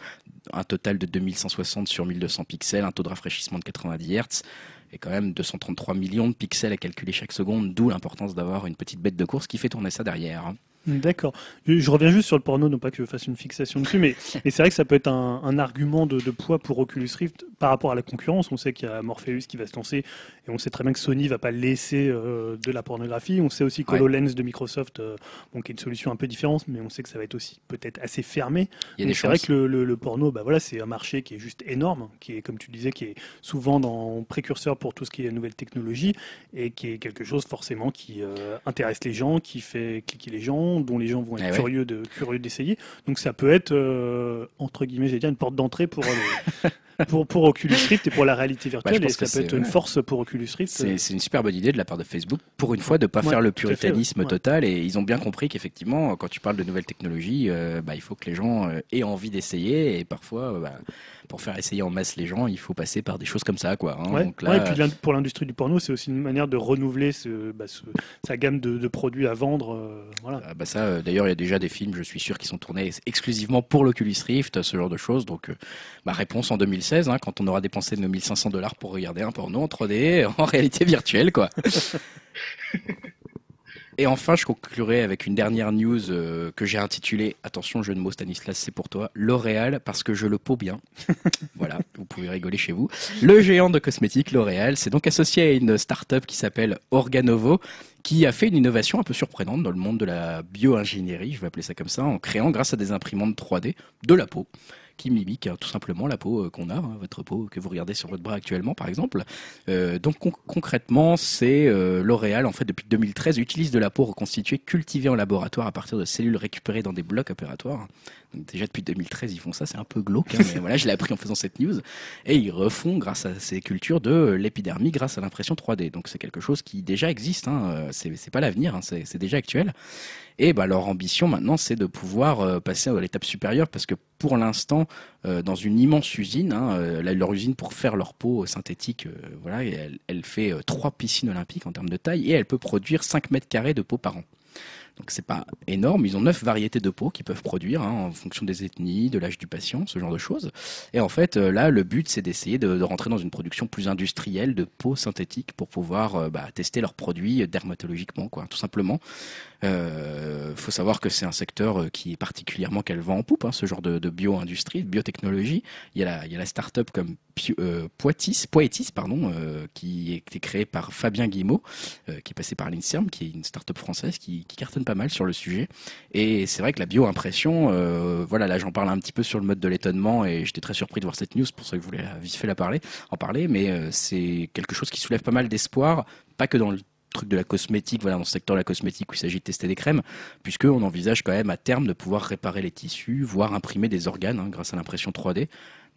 un total de 2160 sur 1200 pixels, un taux de rafraîchissement de 90 Hz, et quand même 233 millions de pixels à calculer chaque seconde, d'où l'importance d'avoir une petite bête de course qui fait tourner ça derrière. D'accord. Je, reviens juste sur le porno, non pas que je fasse une fixation dessus, mais, c'est vrai que ça peut être un, argument de, poids pour Oculus Rift par rapport à la concurrence. On sait qu'il y a Morpheus qui va se lancer et on sait très bien que Sony va pas laisser euh, de la pornographie. On sait aussi que HoloLens de Microsoft, euh, bon, qui est une solution un peu différente, mais on sait que ça va être aussi peut-être assez fermé. C'est vrai que le, porno, bah voilà, c'est un marché qui est juste énorme, qui est, comme tu disais, qui est souvent dans précurseur pour tout ce qui est nouvelle technologie et qui est quelque chose forcément qui euh, intéresse les gens, qui fait cliquer les gens dont les gens vont être eh curieux de curieux d'essayer. Donc ça peut être euh, entre guillemets, j'ai dire une porte d'entrée pour euh, pour, pour Oculus Rift et pour la réalité bah, virtuelle. et ça peut être une force pour Oculus Rift. C'est une super bonne idée de la part de Facebook, pour une fois, de ne pas faire le puritanisme total. Et ils ont bien compris qu'effectivement, quand tu parles de nouvelles technologies, euh, bah, il faut que les gens aient envie d'essayer. Et parfois, bah, pour faire essayer en masse les gens, il faut passer par des choses comme ça. Quoi, hein. Donc là, et puis pour l'industrie du porno, c'est aussi une manière de renouveler ce, bah, sa gamme de, produits à vendre. Euh, voilà. Ah, bah ça, euh, d'ailleurs, il y a déjà des films, je suis sûr, qui sont tournés exclusivement pour l'Oculus Rift, ce genre de choses. Donc, euh, ma réponse en 2016, hein, quand on aura dépensé nos 1500 dollars pour regarder un porno en 3D, en réalité virtuelle, quoi. Et enfin, je conclurai avec une dernière news euh, que j'ai intitulée, attention jeu de mots Stanislas, c'est pour toi, L'Oréal, parce que je le peau bien. voilà, vous pouvez rigoler chez vous. Le géant de cosmétiques L'Oréal, c'est donc associé à une start-up qui s'appelle Organovo, qui a fait une innovation un peu surprenante dans le monde de la bio-ingénierie, je vais appeler ça comme ça, en créant, grâce à des imprimantes 3D, de la peau qui mimique hein, tout simplement la peau euh, qu'on a, hein, votre peau que vous regardez sur votre bras actuellement par exemple. Euh, donc concrètement, c'est euh, L'Oréal en fait depuis 2013 utilise de la peau reconstituée cultivée en laboratoire à partir de cellules récupérées dans des blocs opératoires. déjà depuis 2013 ils font ça, c'est un peu glauque, hein, mais voilà je l'ai appris en faisant cette news. Et ils refont grâce à ces cultures de l'épidermie grâce à l'impression 3D. Donc c'est quelque chose qui déjà existe, hein, c'est pas l'avenir, c'est déjà actuel. Et bah, leur ambition maintenant, c'est de pouvoir euh, passer à l'étape supérieure parce que pour l'instant, euh, dans une immense usine, hein, euh, leur usine pour faire leur peau synthétique, voilà, elle, fait trois piscines olympiques en termes de taille et elle peut produire 5 mètres carrés de peau par an. Donc c'est pas énorme. Ils ont neuf variétés de peau qu'ils peuvent produire hein, en fonction des ethnies, de l'âge du patient, ce genre de choses. Et en fait, là, le but c'est d'essayer de, rentrer dans une production plus industrielle de peau synthétique pour pouvoir bah, tester leurs produits dermatologiquement, quoi, tout simplement. Euh, faut savoir que c'est un secteur euh, qui est particulièrement qu'elle vend en poupe, hein, ce genre de, bio-industrie, de biotechnologie. Il y a la, il start-up comme euh, Poetis, pardon, euh, qui a été créée par Fabien Guillemot, euh, qui est passé par l'Inserm, qui est une start-up française qui, cartonne pas mal sur le sujet. Et c'est vrai que la bio-impression, voilà, là j'en parle un petit peu sur le mode de l'étonnement et j'étais très surpris de voir cette news, pour ça que je voulais vite fait la parler, en parler, mais c'est quelque chose qui soulève pas mal d'espoir, pas que dans le truc de la cosmétique, voilà, dans ce secteur de la cosmétique où il s'agit de tester des crèmes, puisqu'on envisage quand même à terme de pouvoir réparer les tissus, voire imprimer des organes hein, grâce à l'impression 3D.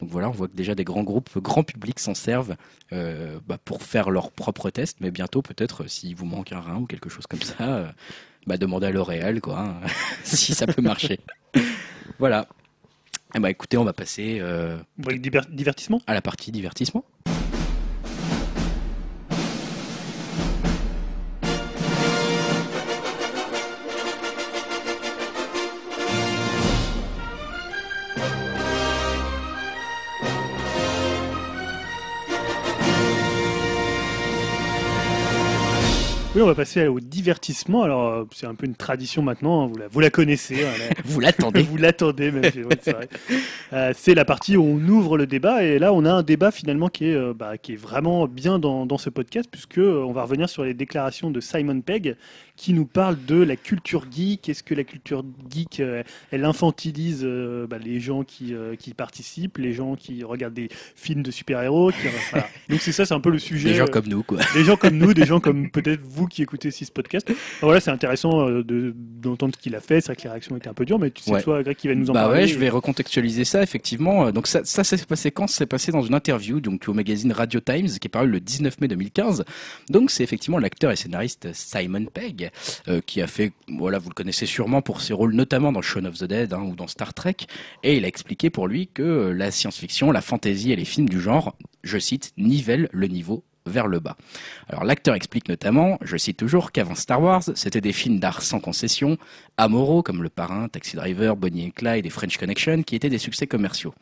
Donc voilà, on voit que déjà des grands groupes, grand public s'en servent euh, bah, pour faire leurs propres tests, mais bientôt peut-être s'il vous manque un rein ou quelque chose comme ça, bah, demandez à L'Oréal quoi, hein, si ça peut marcher. voilà. Eh bah écoutez, on va passer divertissement? à la partie divertissement. Oui, on va passer au divertissement. Alors, euh, c'est un peu une tradition maintenant. Hein, vous la, vous la connaissez. Hein, vous l'attendez. vous l'attendez, même. Euh, c'est la partie où on ouvre le débat. Et là, on a un débat finalement qui est, euh, bah, qui est vraiment bien dans, dans ce podcast, puisque on va revenir sur les déclarations de Simon Pegg, qui nous parle de la culture geek. Est-ce que la culture geek, elle infantilise bah, les gens qui, qui participent, les gens qui regardent des films de super-héros voilà. Donc c'est ça, c'est un peu le sujet. Des gens comme nous, quoi. Des gens comme nous, des gens comme peut-être vous qui écoutez ce podcast. voilà, c'est intéressant euh, d'entendre ce qu'il a fait. C'est vrai que les réactions étaient un peu dures, mais tu sais, toi, Greg, qui va nous en bah parler. Ouais, je vais recontextualiser ça, effectivement. Donc, ça, ça s'est passé quand? C'est passé dans une interview donc, au magazine Radio Times, qui est paru le 19 mai 2015. Donc, c'est effectivement l'acteur et scénariste Simon Pegg, euh, qui a fait, voilà, vous le connaissez sûrement pour ses rôles notamment dans Shaun of the Dead hein, ou dans Star Trek. Et il a expliqué pour lui que la science-fiction, la fantasy et les films du genre, je cite, nivellent le niveau vers le bas. Alors l'acteur explique notamment, je cite toujours, qu'avant Star Wars, c'était des films d'art sans concession, amoraux comme Le Parrain, Taxi Driver, Bonnie and Clyde et French Connection, qui étaient des succès commerciaux.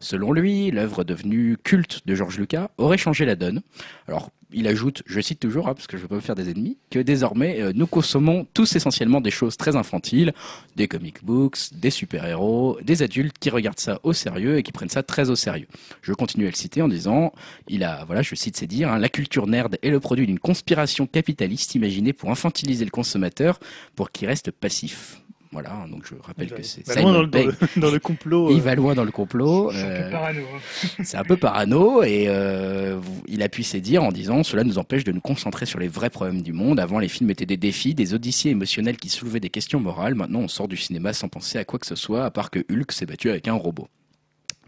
Selon lui, l'œuvre devenue culte de George Lucas aurait changé la donne. Alors il ajoute, je cite toujours, hein, parce que je ne veux pas me faire des ennemis, que désormais euh, nous consommons tous essentiellement des choses très infantiles, des comic books, des super-héros, des adultes qui regardent ça au sérieux et qui prennent ça très au sérieux. Je continue à le citer en disant, il a, voilà, je cite ses dires, hein, la culture nerd est le produit d'une conspiration capitaliste imaginée pour infantiliser le consommateur pour qu'il reste passif. Voilà, donc je rappelle que c'est Simon dans, le, dans, le, complot. Il va loin dans le complot. C'est un peu euh, parano. Hein. C'est un peu parano et euh, il appuie ses dires en disant cela nous empêche de nous concentrer sur les vrais problèmes du monde. Avant, les films étaient des défis, des odyssées émotionnelles qui soulevaient des questions morales. Maintenant, on sort du cinéma sans penser à quoi que ce soit, à part que Hulk s'est battu avec un robot.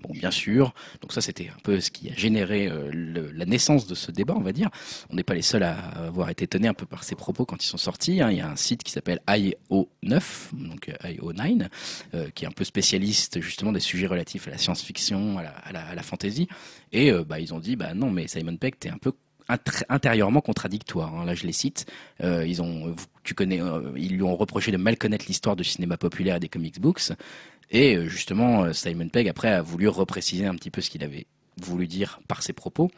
Bon, bien sûr. Donc ça, c'était un peu ce qui a généré euh, la naissance de ce débat, on va dire. On n'est pas les seuls à avoir été étonnés un peu par ces propos quand ils sont sortis. Hein. Il y a un site qui s'appelle IO9, donc euh, IO9, euh, qui est un peu spécialiste justement des sujets relatifs à la science-fiction, à la, fantasy. Et bah, ils ont dit, bah non, mais Simon Peck, t'es un peu intérieurement contradictoire. Hein. Là, je les cite. ils ont, tu connais, ils lui ont reproché de mal connaître l'histoire du cinéma populaire et des comics books. Et euh, justement, euh, Simon Pegg, après, a voulu repréciser un petit peu ce qu'il avait voulu dire par ses propos.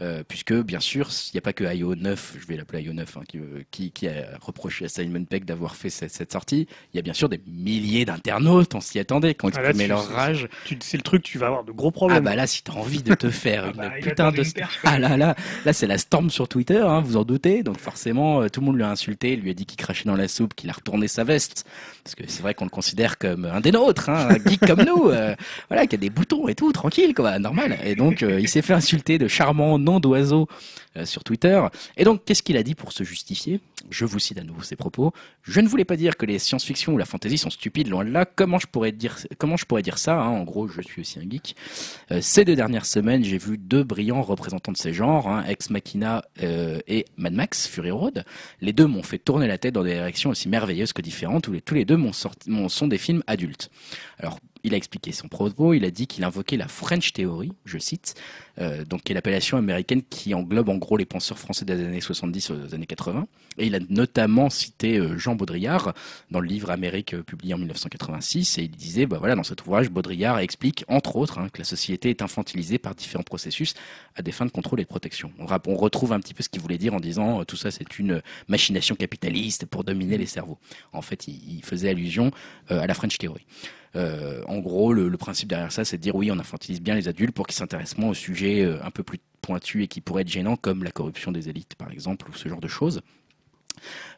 Euh, puisque bien sûr, il n'y a pas que IO9, je vais l'appeler IO9, hein, euh, qui, qui, a reproché à Simon Peck d'avoir fait cette, sortie. Il y a bien sûr des milliers d'internautes, on s'y attendait, qui ont ah exprimé leur rage. C'est le truc, tu vas avoir de gros problèmes. Ah bah là, si tu as envie de te faire ah une bah, putain de... ah là là, là c'est la storm sur Twitter, hein, vous en doutez, donc forcément, euh, tout le monde lui a insulté, lui a dit qu'il crachait dans la soupe, qu'il a retourné sa veste, parce que c'est vrai qu'on le considère comme un des nôtres, hein, un geek comme nous, voilà, qui a des boutons et tout, tranquille, quoi, normal. Et donc, il s'est fait insulter de charmant nom d'oiseau euh, sur Twitter. Et donc, qu'est-ce qu'il a dit pour se justifier? Je vous cite à nouveau ses propos. Je ne voulais pas dire que les science-fiction ou la fantasy sont stupides, loin de là. Comment je pourrais dire, comment je pourrais dire ça hein? En gros, je suis aussi un geek. Euh, ces deux dernières semaines, j'ai vu deux brillants représentants de ces genres, hein, Ex Machina euh, et Mad Max, Fury Road. Les deux m'ont fait tourner la tête dans des directions aussi merveilleuses que différentes, tous les, tous les deux sont des films adultes. Alors, il a expliqué son propos, il a dit qu'il invoquait la French Theory, je cite, euh, donc qui est l'appellation américaine qui englobe en gros les penseurs français des années 70 aux années 80. Et il a notamment cité euh, Jean Baudrillard dans le livre Amérique euh, publié en 1986 et il disait, bah voilà, dans cet ouvrage, Baudrillard explique entre autres hein, que la société est infantilisée par différents processus à des fins de contrôle et de protection. On, on retrouve un petit peu ce qu'il voulait dire en disant tout ça c'est une machination capitaliste pour dominer les cerveaux. En fait, il, faisait allusion à la French Theory. Euh, en gros, le, principe derrière ça, c'est de dire oui, on infantilise bien les adultes pour qu'ils s'intéressent moins aux sujets euh, un peu plus pointus et qui pourraient être gênants, comme la corruption des élites, par exemple, ou ce genre de choses.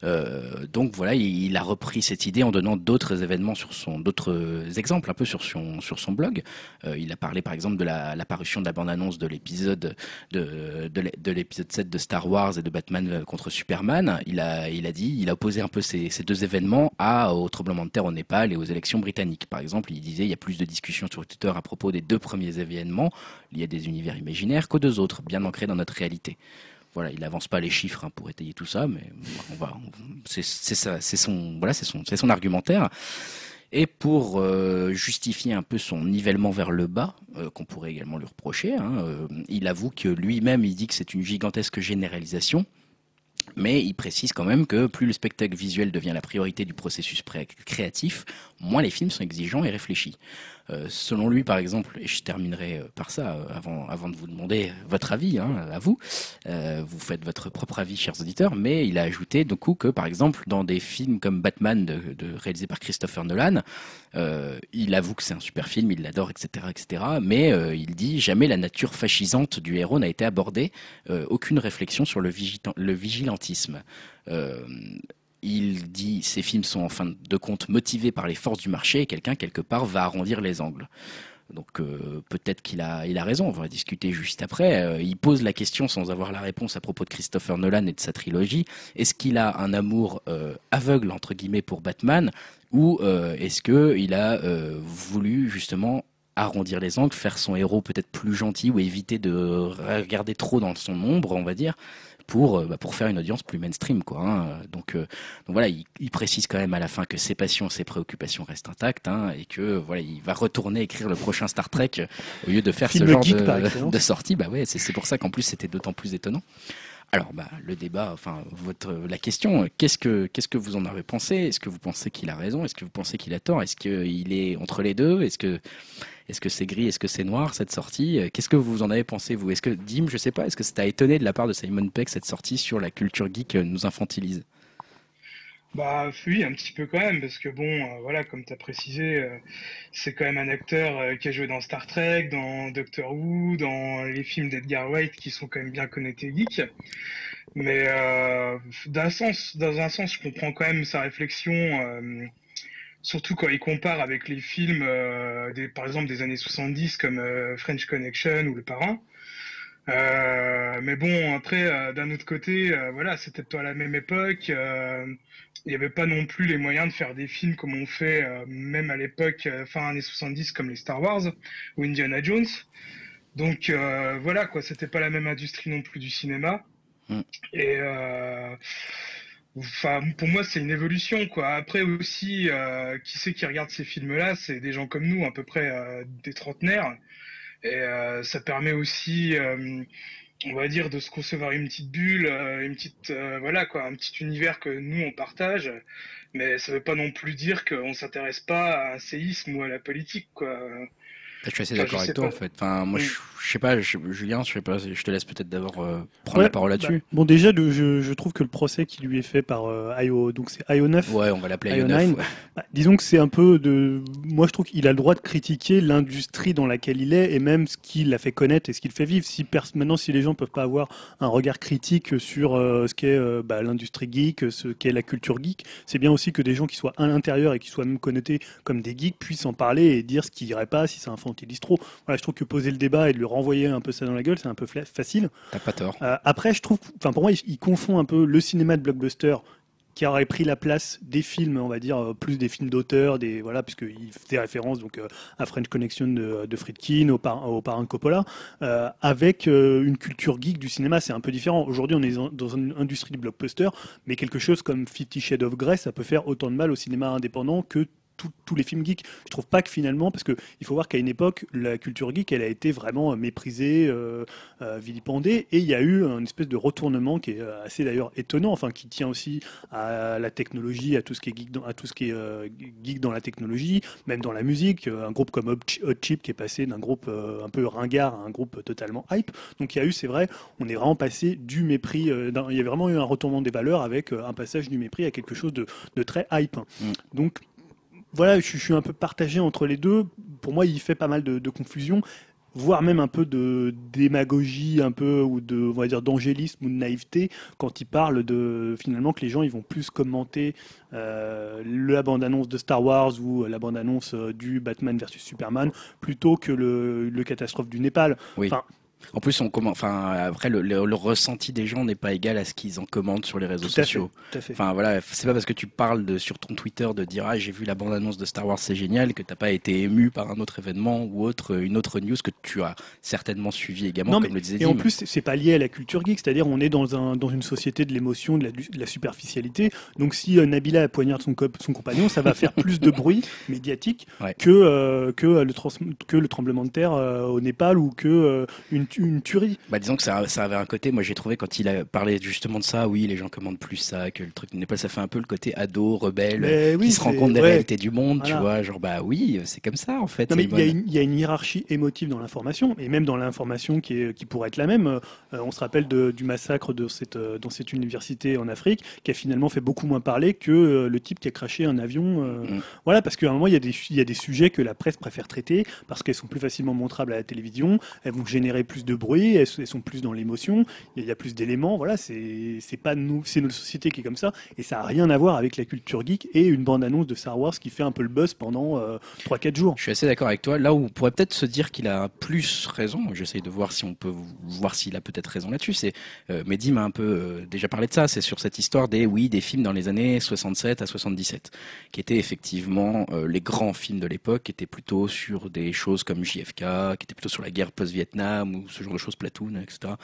Euh, donc voilà, il, a repris cette idée en donnant d'autres événements sur son, d'autres exemples un peu sur son sur son blog. Euh, il a parlé par exemple de la, parution de la bande-annonce de l'épisode de, de, l'épisode 7 de Star Wars et de Batman contre Superman. Il a il a dit, il a opposé un peu ces, ces deux événements à au tremblement de terre au Népal et aux élections britanniques. Par exemple, il disait il y a plus de discussions sur Twitter à propos des deux premiers événements liés à des univers imaginaires qu'aux deux autres, bien ancrés dans notre réalité. Voilà, il n'avance pas les chiffres hein, pour étayer tout ça, mais c'est son argumentaire. Et pour euh, justifier un peu son nivellement vers le bas, euh, qu'on pourrait également lui reprocher, hein, euh, il avoue que lui-même, il dit que c'est une gigantesque généralisation. Mais il précise quand même que plus le spectacle visuel devient la priorité du processus créatif, moins les films sont exigeants et réfléchis. Euh, selon lui, par exemple, et je terminerai euh, par ça euh, avant, avant de vous demander votre avis, hein, à vous, vous faites votre propre avis, chers auditeurs, mais il a ajouté du coup que, par exemple, dans des films comme Batman, de, réalisé par Christopher Nolan, il avoue que c'est un super film, il l'adore, etc., etc., mais il dit jamais la nature fascisante du héros n'a été abordée, aucune réflexion sur le vigilantisme il dit ces films sont en fin de compte motivés par les forces du marché et quelqu'un quelque part va arrondir les angles. Donc euh, peut-être qu'il a, il a raison, on va discuter juste après. Euh, il pose la question sans avoir la réponse à propos de Christopher Nolan et de sa trilogie. Est-ce qu'il a un amour euh, aveugle, entre guillemets, pour Batman Ou est-ce qu'il a voulu justement arrondir les angles, faire son héros peut-être plus gentil ou éviter de regarder trop dans son ombre, on va dire? Pour, euh, bah, pour faire une audience plus mainstream. Quoi, hein. donc, euh, donc voilà, il, précise quand même à la fin que ses passions, ses préoccupations restent intactes hein, et que voilà, il va retourner écrire le prochain Star Trek au lieu de faire ce genre de, de sortie. Bah ouais, c'est pour ça qu'en plus c'était d'autant plus étonnant. Alors, bah, le débat, enfin, votre, la question, qu'est-ce que, qu'est-ce que vous en avez pensé? Est-ce que vous pensez qu'il a raison? Est-ce que vous pensez qu'il a tort? Est-ce qu'il est entre les deux? Est-ce que, est-ce que c'est gris? Est-ce que c'est noir cette sortie? Qu'est-ce que vous en avez pensé vous? Est-ce que Dim, je sais pas, est-ce que ça t'a étonné de la part de Simon Peck cette sortie sur la culture geek nous infantilise? Bah oui, un petit peu quand même, parce que bon, euh, voilà, comme tu as précisé, euh, c'est quand même un acteur euh, qui a joué dans Star Trek, dans Doctor Who, dans les films d'Edgar Wright qui sont quand même bien connectés geek. Mais d'un sens, dans un sens, je comprends quand même sa réflexion, surtout quand il compare avec les films, des, par exemple des années 70 comme French Connection ou Le Parrain. mais bon, après, d'un autre côté, voilà, c'était pas à la même époque il n'y avait pas non plus les moyens de faire des films comme on fait euh, même à l'époque euh, fin années 70 comme les Star Wars ou Indiana Jones. Donc euh, voilà quoi, c'était pas la même industrie non plus du cinéma. Mm. Et enfin pour moi c'est une évolution quoi. Après aussi, qui c'est qui regarde ces films-là, c'est des gens comme nous, à peu près des trentenaires. Et ça permet aussi on va dire, de se concevoir une petite bulle, euh, une petite, euh, voilà quoi, un petit univers que nous on partage, mais ça veut pas non plus dire qu'on s'intéresse pas à un séisme ou à la politique quoi. Je suis assez d'accord avec toi en fait. Enfin, moi, je, sais pas, Julien, je sais pas, je te laisse peut-être d'abord euh, prendre la parole là-dessus. Bah, bon, déjà, je, je, trouve que le procès qui lui est fait par euh, IO, donc c'est IO 9. Ouais, on va l'appeler IO 9. Bah, disons que c'est un peu de, moi, je trouve qu'il a le droit de critiquer l'industrie dans laquelle il est et même ce qu'il a fait connaître et ce qu'il fait vivre. Si maintenant, si les gens peuvent pas avoir un regard critique sur euh, ce qu'est euh, bah, l'industrie geek, ce qu'est la culture geek, c'est bien aussi que des gens qui soient à l'intérieur et qui soient même connotés comme des geeks puissent en parler et dire ce qui irait pas si c'est un utilise trop. Voilà, je trouve que poser le débat et de lui renvoyer un peu ça dans la gueule, c'est un peu facile. T'as pas tort. Euh, après, je trouve, enfin pour moi, il, confond un peu le cinéma de blockbuster qui aurait pris la place des films, on va dire euh, plus des films d'auteur, des voilà, puisqu'il fait référence donc euh, à French Connection de, de Friedkin, au, par, au parrain Coppola, avec une culture geek du cinéma, c'est un peu différent. Aujourd'hui, on est dans une industrie du blockbuster, mais quelque chose comme Fifty Shades of Grey, ça peut faire autant de mal au cinéma indépendant que tous les films geeks. Je trouve pas que finalement, parce qu'il faut voir qu'à une époque, la culture geek, elle a été vraiment méprisée, euh, euh, vilipendée, et il y a eu un espèce de retournement qui est euh, assez d'ailleurs étonnant, enfin qui tient aussi à la technologie, à tout ce qui est geek dans, à tout ce qui est geek dans la technologie, même dans la musique. Un groupe comme Hot Chip qui est passé d'un groupe un peu ringard à un groupe totalement hype. Donc il y a eu, c'est vrai, on est vraiment passé du mépris. il y a vraiment eu un retournement des valeurs avec un passage du mépris à quelque chose de, très hype. Mm. Donc voilà, je, suis un peu partagé entre les deux. Pour moi, il fait pas mal de, confusion. voire même un peu de démagogie, un peu ou de, on va dire, d'angélisme ou de naïveté quand il parle de finalement que les gens ils vont plus commenter euh, la bande-annonce de Star Wars ou la bande-annonce euh, du Batman versus Superman plutôt que le, le catastrophe du Népal. Oui. En plus, on enfin, après, le, ressenti des gens n'est pas égal à ce qu'ils en commandent sur les réseaux sociaux. Enfin, voilà, c'est pas parce que tu parles de, sur ton Twitter de dire ah j'ai vu la bande annonce de Star Wars, c'est génial, que t'as pas été ému par un autre événement ou autre, une autre news que tu as certainement suivi également, comme le disait. Et en plus, c'est pas lié à la culture geek, c'est-à-dire on est dans un dans une société de l'émotion, de, la, superficialité. Donc si euh, Nabila poignarde son, son compagnon, ça va faire plus de bruit médiatique que euh, que le que le tremblement de terre euh, au Népal ou que une une tuerie. Bah disons que ça, ça avait un côté, moi j'ai trouvé quand il a parlé justement de ça, oui les gens commandent plus ça, que le truc n'est pas, ça fait un peu le côté ado, rebelle, qui se rend compte des réalités du monde, tu vois, genre bah oui c'est comme ça en fait. il y, a une hiérarchie émotive dans l'information, et même dans l'information qui, est, qui pourrait être la même, euh, on se rappelle de, du massacre de cette, euh, dans cette université en Afrique, qui a finalement fait beaucoup moins parler que euh, le type qui a craché un avion. Mm. Voilà, parce qu'à un moment il y, a des, il y a des sujets que la presse préfère traiter, parce qu'elles sont plus facilement montrables à la télévision, elles vont générer plus de bruit, elles, sont plus dans l'émotion, il y a plus d'éléments. Voilà, c'est pas nous, c'est notre société qui est comme ça, et ça a rien à voir avec la culture geek et une bande annonce de Star Wars qui fait un peu le buzz pendant 3-4 euh, jours. Je suis assez d'accord avec toi. Là où on pourrait peut-être se dire qu'il a plus raison, j'essaye de voir si on peut voir s'il a peut-être raison là-dessus. C'est euh, Mehdi m'a un peu euh, déjà parlé de ça. C'est sur cette histoire des oui des films dans les années 67 à 77, qui étaient effectivement les grands films de l'époque, qui étaient plutôt sur des choses comme JFK, qui étaient plutôt sur la guerre post-Vietnam ou ce genre de choses, Platoon, etc.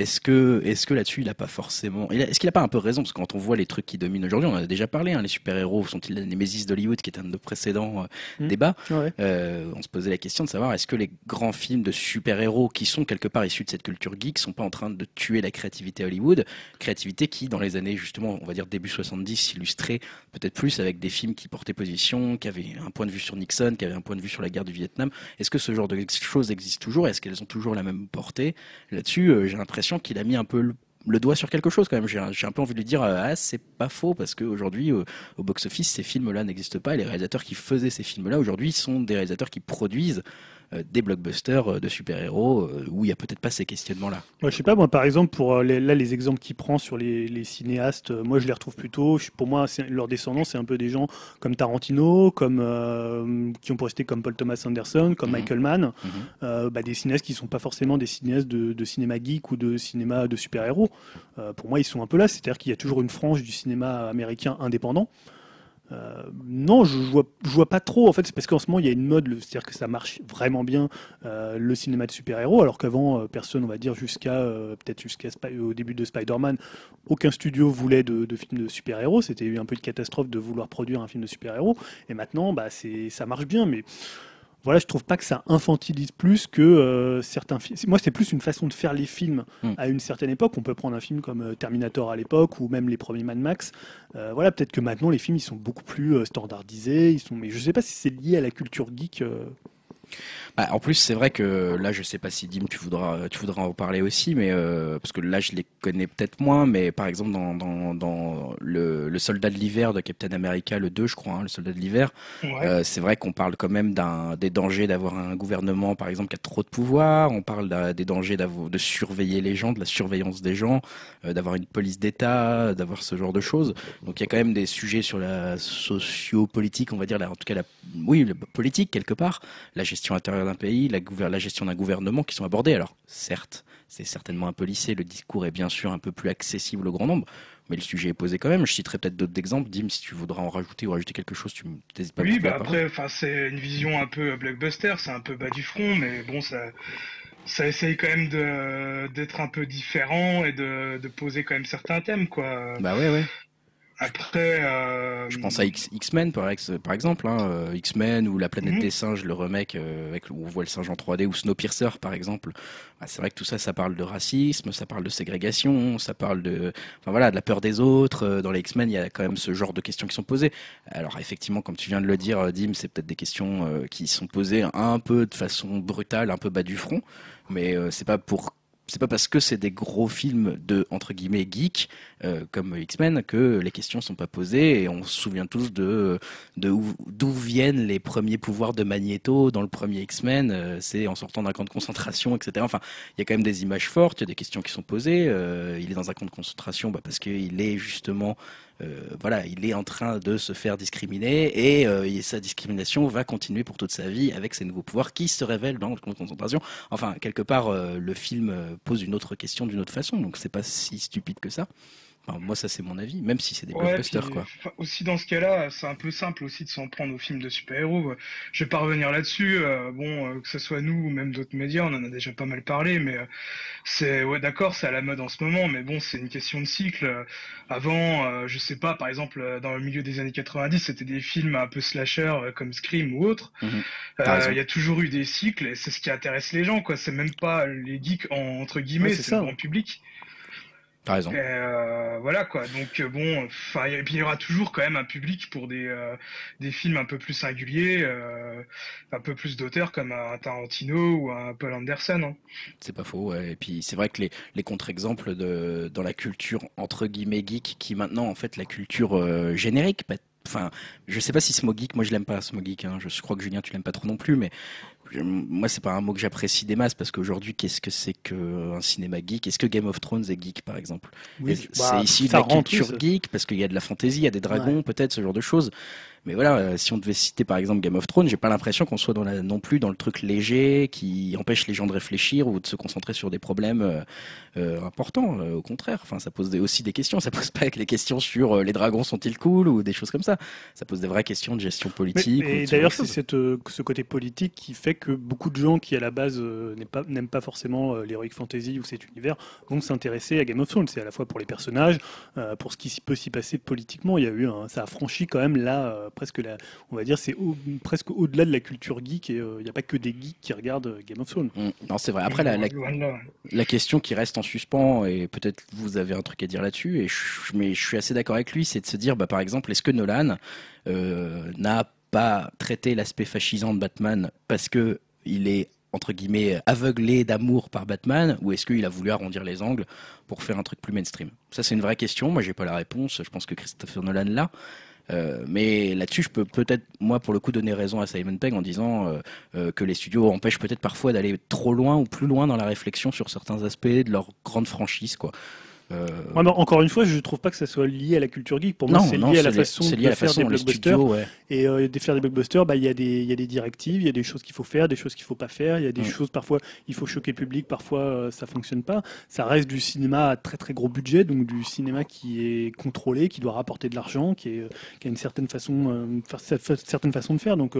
Est-ce que, est-ce que là-dessus, il n'a pas forcément. Est-ce qu'il n'a pas un peu raison? Parce que quand on voit les trucs qui dominent aujourd'hui, on en a déjà parlé, hein, les super-héros sont-ils les némésis d'Hollywood, qui est un de nos précédents euh, mmh. débats? Euh, On se posait la question de savoir est-ce que les grands films de super-héros qui sont quelque part issus de cette culture geek sont pas en train de tuer la créativité Hollywood? Créativité qui, dans les années, justement, on va dire début 70, s'illustrait peut-être plus avec des films qui portaient position, qui avaient un point de vue sur Nixon, qui avaient un point de vue sur la guerre du Vietnam. Est-ce que ce genre de choses existe toujours? Est-ce qu'elles ont toujours la même portée? Là-dessus, euh, j'ai l'impression qu'il a mis un peu le, doigt sur quelque chose quand même. J'ai un peu envie de lui dire, ah, c'est pas faux, parce qu'aujourd'hui, au, au box-office, ces films-là n'existent pas, et les réalisateurs qui faisaient ces films-là, aujourd'hui, sont des réalisateurs qui produisent euh, des blockbusters euh, de super-héros euh, où il n'y a peut-être pas ces questionnements-là. Moi, je sais pas, moi, par exemple, pour les, là, les exemples qu'il prend sur les, cinéastes, moi, je les retrouve plutôt. Pour moi, leur descendants, c'est un peu des gens comme Tarantino, comme qui ont rester comme Paul Thomas Anderson, comme mhm. Michael Mann, mhm. bah, des cinéastes qui ne sont pas forcément des cinéastes de, cinéma geek ou de cinéma de super-héros. pour moi, ils sont un peu là, c'est-à-dire qu'il y a toujours une frange du cinéma américain indépendant. Euh, non, je, vois, pas trop. En fait, c'est parce qu'en ce moment il y a une mode, c'est-à-dire que ça marche vraiment bien euh, le cinéma de super-héros, alors qu'avant euh, personne, on va dire jusqu'à peut-être jusqu'à au début de Spider-Man, aucun studio voulait de, films de super-héros. C'était un peu une catastrophe de vouloir produire un film de super-héros. Et maintenant, bah, ça marche bien, mais voilà, je trouve pas que ça infantilise plus que euh, certains films. Moi, c'est plus une façon de faire les films hmm. à une certaine époque. On peut prendre un film comme euh, Terminator à l'époque ou même les premiers Mad Max. Euh, voilà, peut-être que maintenant les films ils sont beaucoup plus standardisés. Ils sont, mais je sais pas si c'est lié à la culture geek. Bah, en plus, c'est vrai que là, je sais pas si Dim, tu voudras, tu voudras en parler aussi, mais euh, parce que là, je les connais peut-être moins, mais par exemple dans, dans, dans le, le, Soldat de l'hiver de Captain America, le 2, je crois, hein, le Soldat de l'hiver, euh, c'est vrai qu'on parle quand même d'un des dangers d'avoir un gouvernement, par exemple, qui a trop de pouvoir. On parle des dangers de surveiller les gens, de la surveillance des gens, euh, d'avoir une police d'État, d'avoir ce genre de choses. Donc il y a quand même des sujets sur la socio-politique, on va dire, là, en tout cas, la, oui, la politique quelque part, la gestion intérieure d'un pays, la, la gestion d'un gouvernement qui sont abordés. Alors, certes, c'est certainement un peu lissé, le discours est bien sûr un peu plus accessible au grand nombre, mais le sujet est posé quand même. Je citerai peut-être d'autres exemples. Dim, si tu voudras en rajouter ou rajouter quelque chose, tu n'hésites pas. Oui, bah après, c'est une vision un peu blockbuster, c'est un peu bas du front, mais bon, ça, ça essaye quand même d'être un peu différent et de, de, poser quand même certains thèmes, quoi. Bah ouais, ouais. Après, euh... je pense à X-Men par, par, exemple, hein, euh, X-Men ou La planète mhm. des singes, le remake euh, avec où on voit le singe en 3D ou Snowpiercer par exemple. Bah, c'est vrai que tout ça, ça parle de racisme, ça parle de ségrégation, ça parle de, enfin voilà, de la peur des autres. Dans les X-Men, il y a quand même ce genre de questions qui sont posées. Alors effectivement, comme tu viens de le dire, Dim, c'est peut-être des questions qui sont posées un peu de façon brutale, un peu bas du front, mais c'est pas pour c'est pas parce que c'est des gros films de entre guillemets geek euh, comme X-Men que les questions sont pas posées et on se souvient tous de d'où viennent les premiers pouvoirs de Magneto dans le premier X-Men euh, c'est en sortant d'un camp de concentration etc enfin il y a quand même des images fortes il y a des questions qui sont posées euh, il est dans un camp de concentration bah, parce qu'il est justement voilà, il est en train de se faire discriminer et, euh, sa discrimination va continuer pour toute sa vie avec ses nouveaux pouvoirs qui se révèlent dans le camp de concentration. Enfin, quelque part, le film pose une autre question d'une autre façon, donc c'est pas si stupide que ça moi, ça c'est mon avis, même si c'est des blockbusters. Quoi. Aussi dans ce cas-là, c'est un peu simple aussi de s'en prendre aux films de super-héros. Je vais pas revenir là-dessus. Euh, bon, euh, que ce soit nous ou même d'autres médias, on en a déjà pas mal parlé, mais euh, c'est ouais, d'accord, c'est à la mode en ce moment, mais bon, c'est une question de cycle. Avant, je sais pas, par exemple, dans le milieu des années 90, c'était des films un peu slasher comme Scream ou autre. Mhm. Il y a toujours eu des cycles et c'est ce qui intéresse les gens, quoi. C'est même pas les geeks entre guillemets, c'est le grand public. Par raison. Euh, voilà quoi. Donc euh, bon, enfin, et puis il y aura toujours quand même un public pour des euh, des films un peu plus singuliers, un peu plus d'auteurs comme un Tarantino ou un Paul Anderson. Hein. C'est pas faux. Ouais. Et puis c'est vrai que les les contre-exemples de dans la culture entre guillemets geek, qui maintenant en fait la culture générique, enfin, je sais pas si ce mot geek, moi je l'aime pas ce mot geek. Hein. Je crois que Julien tu l'aimes pas trop non plus, mais moi c'est pas un mot que j'apprécie des masses parce qu'aujourd'hui qu'est-ce que c'est qu'un cinéma geek? Est-ce que Game of Thrones est geek par exemple? Oui, C'est bah, ici de la culture geek parce qu'il y a de la fantaisie, il y a des dragons peut-être ce genre de choses. Mais voilà, euh, si on devait citer par exemple Game of Thrones, j'ai pas l'impression qu'on soit dans la, non plus dans le truc léger qui empêche les gens de réfléchir ou de se concentrer sur des problèmes euh, euh importants. Euh, au contraire, enfin, ça pose aussi des questions. Ça pose pas que les questions sur les dragons sont-ils cool ou des choses comme ça. Ça pose des vraies questions de gestion politique. et d'ailleurs, c'est ce côté politique qui fait que beaucoup de gens qui à la base n'aiment pas, forcément l'heroic fantasy ou cet univers vont s'intéresser à Game of Thrones. C'est à la fois pour les personnages, pour ce qui peut s'y passer politiquement. Il y a eu, ça a franchi quand même là presque la, on va dire, c'est presque au-delà de la culture geek et il euh, n'y a pas que des geeks qui regardent euh, Game of Thrones. Mm. non, c'est vrai. Après, la, la, question qui reste en suspens, et peut-être vous avez un truc à dire là-dessus, mais je suis assez d'accord avec lui, c'est de se dire, bah, par exemple, est-ce que Nolan euh, n'a pas traité l'aspect fascisant de Batman parce que il est entre guillemets aveuglé d'amour par Batman ou est-ce qu'il a voulu arrondir les angles pour faire un truc plus mainstream? Ça c'est une vraie question, moi j'ai pas la réponse, je pense que Christopher Nolan l'a. Euh, mais là-dessus, je peux peut-être, moi, pour le coup, donner raison à Simon Pegg en disant euh, euh, que les studios empêchent peut-être parfois d'aller trop loin ou plus loin dans la réflexion sur certains aspects de leur grande franchise, quoi. Euh... encore une fois, je ne trouve pas que ça soit lié à la culture geek. Pour moi, c'est lié à la façon de faire des blockbusters. Et euh, de faire des blockbusters, bah, il y, a des, y a des directives, il y a des choses qu'il faut faire, des choses qu'il ne faut pas faire. Il y a des choses, parfois, il faut choquer le public, parfois, euh, ça ne fonctionne pas. Ça reste du cinéma à très très gros budget, donc du cinéma qui est contrôlé, qui doit rapporter de l'argent, qui, est, qui a une certaine façon, euh, certaine façon de faire. Donc,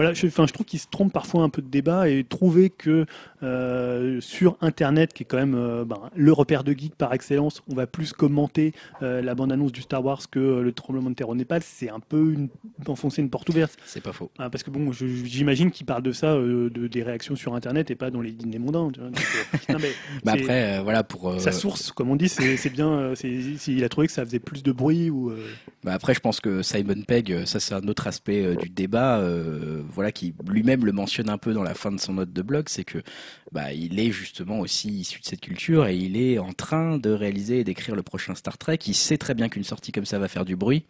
voilà, je, enfin, je trouve qu'il se trompe parfois un peu de débat et trouver que euh, sur Internet, qui est quand même euh, ben, le repère de geek par excellence, on va plus commenter euh, la bande-annonce du Star Wars que le tremblement de terre au Népal, c'est un peu une, enfoncer une porte ouverte. C'est pas faux. Ah, parce que bon, j'imagine qu'il parle de ça, de, des réactions sur Internet et pas dans les dîners mondains. bah après, voilà pour sa source, comme on dit, c'est bien. il a trouvé que ça faisait plus de bruit ou. Bah après, je pense que Simon Pegg, ça c'est un autre aspect du débat voilà, qui lui-même le mentionne un peu dans la fin de son note de blog, c'est que bah, il est justement aussi issu de cette culture et il est en train de réaliser et d'écrire le prochain Star Trek. Il sait très bien qu'une sortie comme ça va faire du bruit.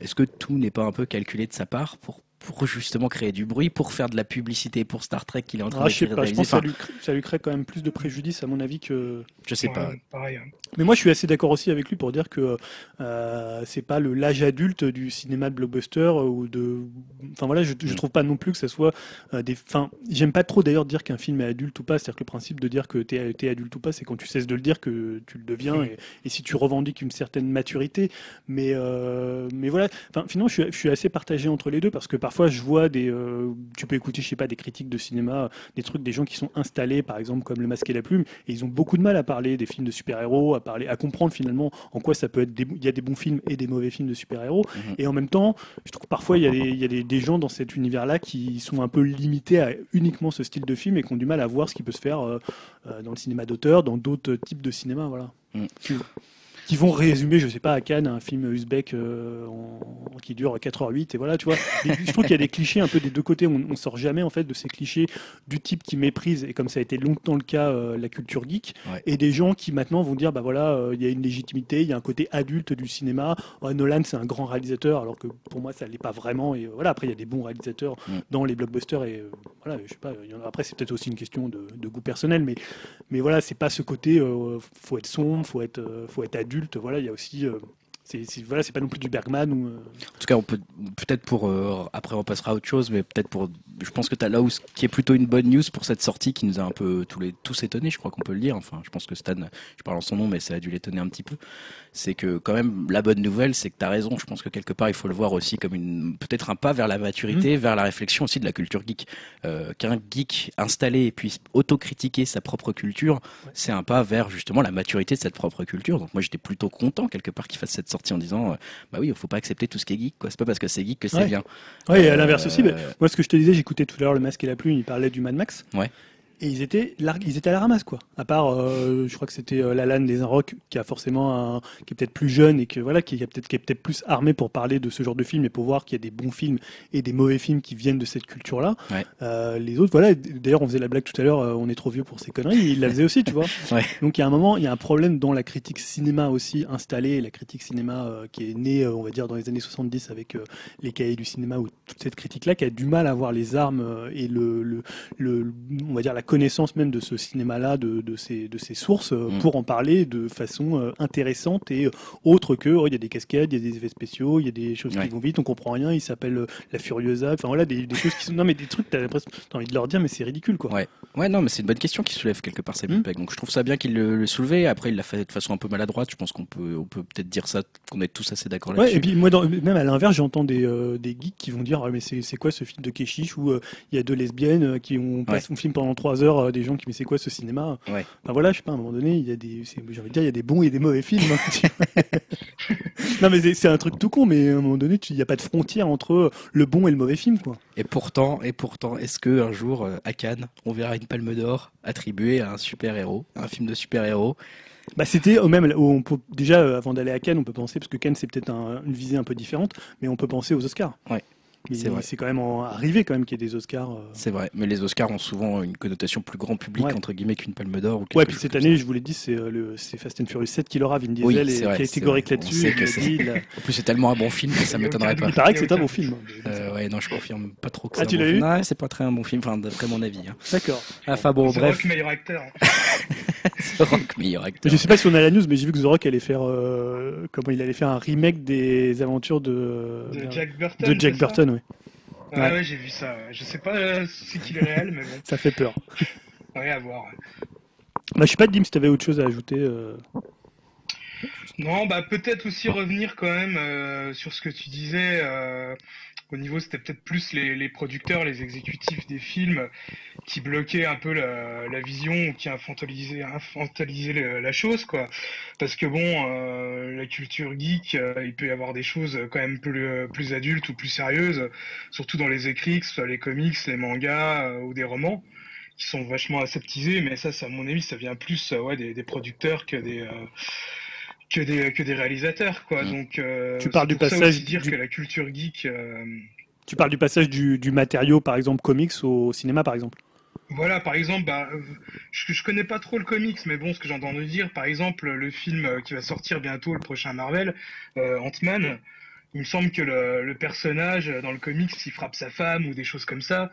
Est-ce que tout n'est pas un peu calculé de sa part pour pour justement créer du bruit, pour faire de la publicité pour Star Trek qu'il est en train ah, de je sais pas, Je pense que ça lui, crée quand même plus de préjudice, à mon avis, que. Je sais pas. Pareil. Hein. Mais moi, je suis assez d'accord aussi avec lui pour dire que euh, c'est pas le l'âge adulte du cinéma de blockbuster ou de. Enfin voilà, je, je mm. trouve pas non plus que ça soit euh, des. Enfin, j'aime pas trop d'ailleurs dire qu'un film est adulte ou pas. C'est-à-dire que le principe de dire que tu es, adulte ou pas, c'est quand tu cesses de le dire que tu le deviens mm. et, si tu revendiques une certaine maturité. Mais euh, mais voilà. Enfin, finalement, je suis, je suis assez partagé entre les deux parce que parfois je vois des. Euh, tu peux écouter, je sais pas, des critiques de cinéma, des trucs, des gens qui sont installés, par exemple, comme Le Masque et la Plume, et ils ont beaucoup de mal à parler des films de super-héros, à parler, à comprendre finalement en quoi ça peut être. Il y a des bons films et des mauvais films de super-héros. Mhm. Et en même temps, je trouve que parfois il y a, des, il y a des, gens dans cet univers-là qui sont un peu limités à uniquement ce style de film et qui ont du mal à voir ce qui peut se faire euh, euh, dans le cinéma d'auteur, dans d'autres types de cinéma, voilà. Mhm. Qui vont résumer, je sais pas, à Cannes, un film uzbek euh, qui dure 4h08 et voilà, tu vois. je trouve qu'il y a des clichés un peu des deux côtés. On, on, sort jamais en fait de ces clichés du type qui méprise et comme ça a été longtemps le cas euh, la culture geek et des gens qui maintenant vont dire bah voilà, euh, il y a une légitimité, il y a un côté adulte du cinéma. Nolan c'est un grand réalisateur alors que pour moi ça l'est pas vraiment et voilà après il y a des bons réalisateurs dans les blockbusters et voilà je sais pas. Y en a, après c'est peut-être aussi une question de, de, goût personnel mais mais voilà c'est pas ce côté faut être sombre, faut être faut être adulte voilà, il y a aussi c'est voilà, c'est pas non plus du Bergman ou. Euh, en tout cas, on peut peut-être pour euh, après on passera à autre chose, mais peut-être pour. Je pense que tu as là où qui est plutôt une bonne news pour cette sortie qui nous a un peu tous les tous étonnés, je crois qu'on peut le dire. Enfin, je pense que Stan, je parle en son nom, mais ça a dû l'étonner un petit peu. C'est que quand même la bonne nouvelle, c'est que tu as raison. Je pense que quelque part il faut le voir aussi comme une peut-être un pas vers la maturité, mmh. vers la réflexion aussi de la culture geek. Euh, Qu'un geek installé puisse autocritiquer sa propre culture, c'est un pas vers justement la maturité de cette propre culture. Donc moi j'étais plutôt content quelque part qu'il fasse cette sorti en disant euh, bah oui, il faut pas accepter tout ce qui est geek, quoi. C'est pas parce que c'est geek que c'est bien. Oui, et à l'inverse aussi. Euh, moi, ce que je te disais, j'écoutais tout à l'heure le masque et la pluie, il parlait du Mad Max. Ouais et ils étaient ils étaient à la ramasse quoi. À part, euh, je crois que c'était euh, Lalan des Inrocks qui a forcément un, qui est peut-être plus jeune et que voilà qui est peut-être qui est peut-être plus armé pour parler de ce genre de film et pour voir qu'il y a des bons films et des mauvais films qui viennent de cette culture là. Euh, les autres voilà. D'ailleurs on faisait la blague tout à l'heure, on est trop vieux pour ces conneries. Il la faisait aussi tu vois. Donc il y a un moment il y a un problème dans la critique cinéma aussi installée, la critique cinéma qui est née on va dire dans les années 70 avec les cahiers du cinéma ou toute cette critique là qui a du mal à avoir les armes et le, le, le on va dire la connaissance même de ce cinéma-là, de, de, ses, de ses sources, euh, mm. pour en parler de façon euh, intéressante et euh, autre que oh, il y a des cascades, il y a des effets spéciaux, il y a des choses qui vont vite, on comprend rien, il s'appelle la Furiosa, enfin voilà, des, des, choses qui sont. Non, mais des trucs, t'as l'impression, t'as envie de leur dire, mais c'est ridicule quoi. Ouais, ouais non, mais c'est une bonne question qui soulève quelque part, c'est mm. Donc je trouve ça bien qu'il le, le soulevait. Après, il l'a fait de façon un peu maladroite. Je pense qu'on peut, on peut peut-être dire ça, qu'on est tous assez d'accord là-dessus. Ouais, et puis moi, dans, même à l'inverse, j'entends des, des geeks qui vont dire, ah, mais c'est quoi ce film de Keshish où il y a deux lesbiennes qui ont passé son film pendant trois heures, des gens qui c'est quoi ce cinéma? Ouais. Ben voilà, je sais pas, à un moment donné, il y a des, j'ai envie de dire, il y a des bons et des mauvais films. Hein. non, mais c'est un truc tout con, mais à un moment donné, il n'y a pas de frontière entre le bon et le mauvais film, quoi. Et pourtant, et pourtant, est-ce que un jour, euh, à Cannes, on verra une Palme d'Or attribuée à un super héros, un film de super héros? Bah c'était au même on peut, déjà euh, avant d'aller à Cannes on peut penser parce que Cannes c'est peut-être une visée un peu différente mais on peut penser aux Oscars. Ouais. C'est quand même arrivé quand même qu'il y ait des Oscars. Euh. C'est vrai, mais les Oscars ont souvent une connotation plus grand public entre guillemets qu'une Palme d'Or. Ouais, puis cette année, je vous l'ai dit, c'est euh, le Fast and Furious 7 qui l'aura, Vin Diesel, et vrai, catégorique là-dessus. En plus, c'est tellement un bon film que ça m'étonnerait pas. Il paraît que c'est un bon film. Euh, ouais, non, je confirme pas trop que Ah, tu l'as eu c'est pas très un bon film, enfin d'après mon avis. Hein. D'accord. Enfin bon, The bref. Rock meilleur acteur. The Rock meilleur acteur. Je sais pas si on a la news, mais j'ai vu que The Rock allait faire comment il allait faire un remake des aventures de de Jack Burton. De Jack Burton, oui. Ouais, ouais, j'ai vu ça. Je sais pas euh, si c'est qu'il est réel, mais bon. ça fait peur. ouais, à voir. Bah, je sais pas, Dim, si t'avais autre chose à ajouter. Euh... Non, bah peut-être aussi revenir quand même euh, sur ce que tu disais. Euh, au niveau, c'était peut-être plus les, les, producteurs, les exécutifs des films qui bloquaient un peu la, la vision ou qui infantilisaient, infantilisaient la chose, quoi. Parce que bon, euh, la culture geek, euh, il peut y avoir des choses quand même plus, plus adultes ou plus sérieuses, surtout dans les écrits, que ce soit les comics, les mangas euh, ou des romans qui sont vachement aseptisés, mais ça, ça à mon avis, ça vient plus ouais, des, des producteurs que des que des que des réalisateurs quoi. Mm. Donc euh, tu parles du passage dire que la culture geek. Euh, tu parles du passage du, du, matériau par exemple comics au cinéma par exemple. Voilà, par exemple, bah, je, je connais pas trop le comics, mais bon, ce que j'entends dire, par exemple, le film qui va sortir bientôt, le prochain Marvel, euh, Ant-Man, il me semble que le, le, personnage dans le comics, il frappe sa femme ou des choses comme ça.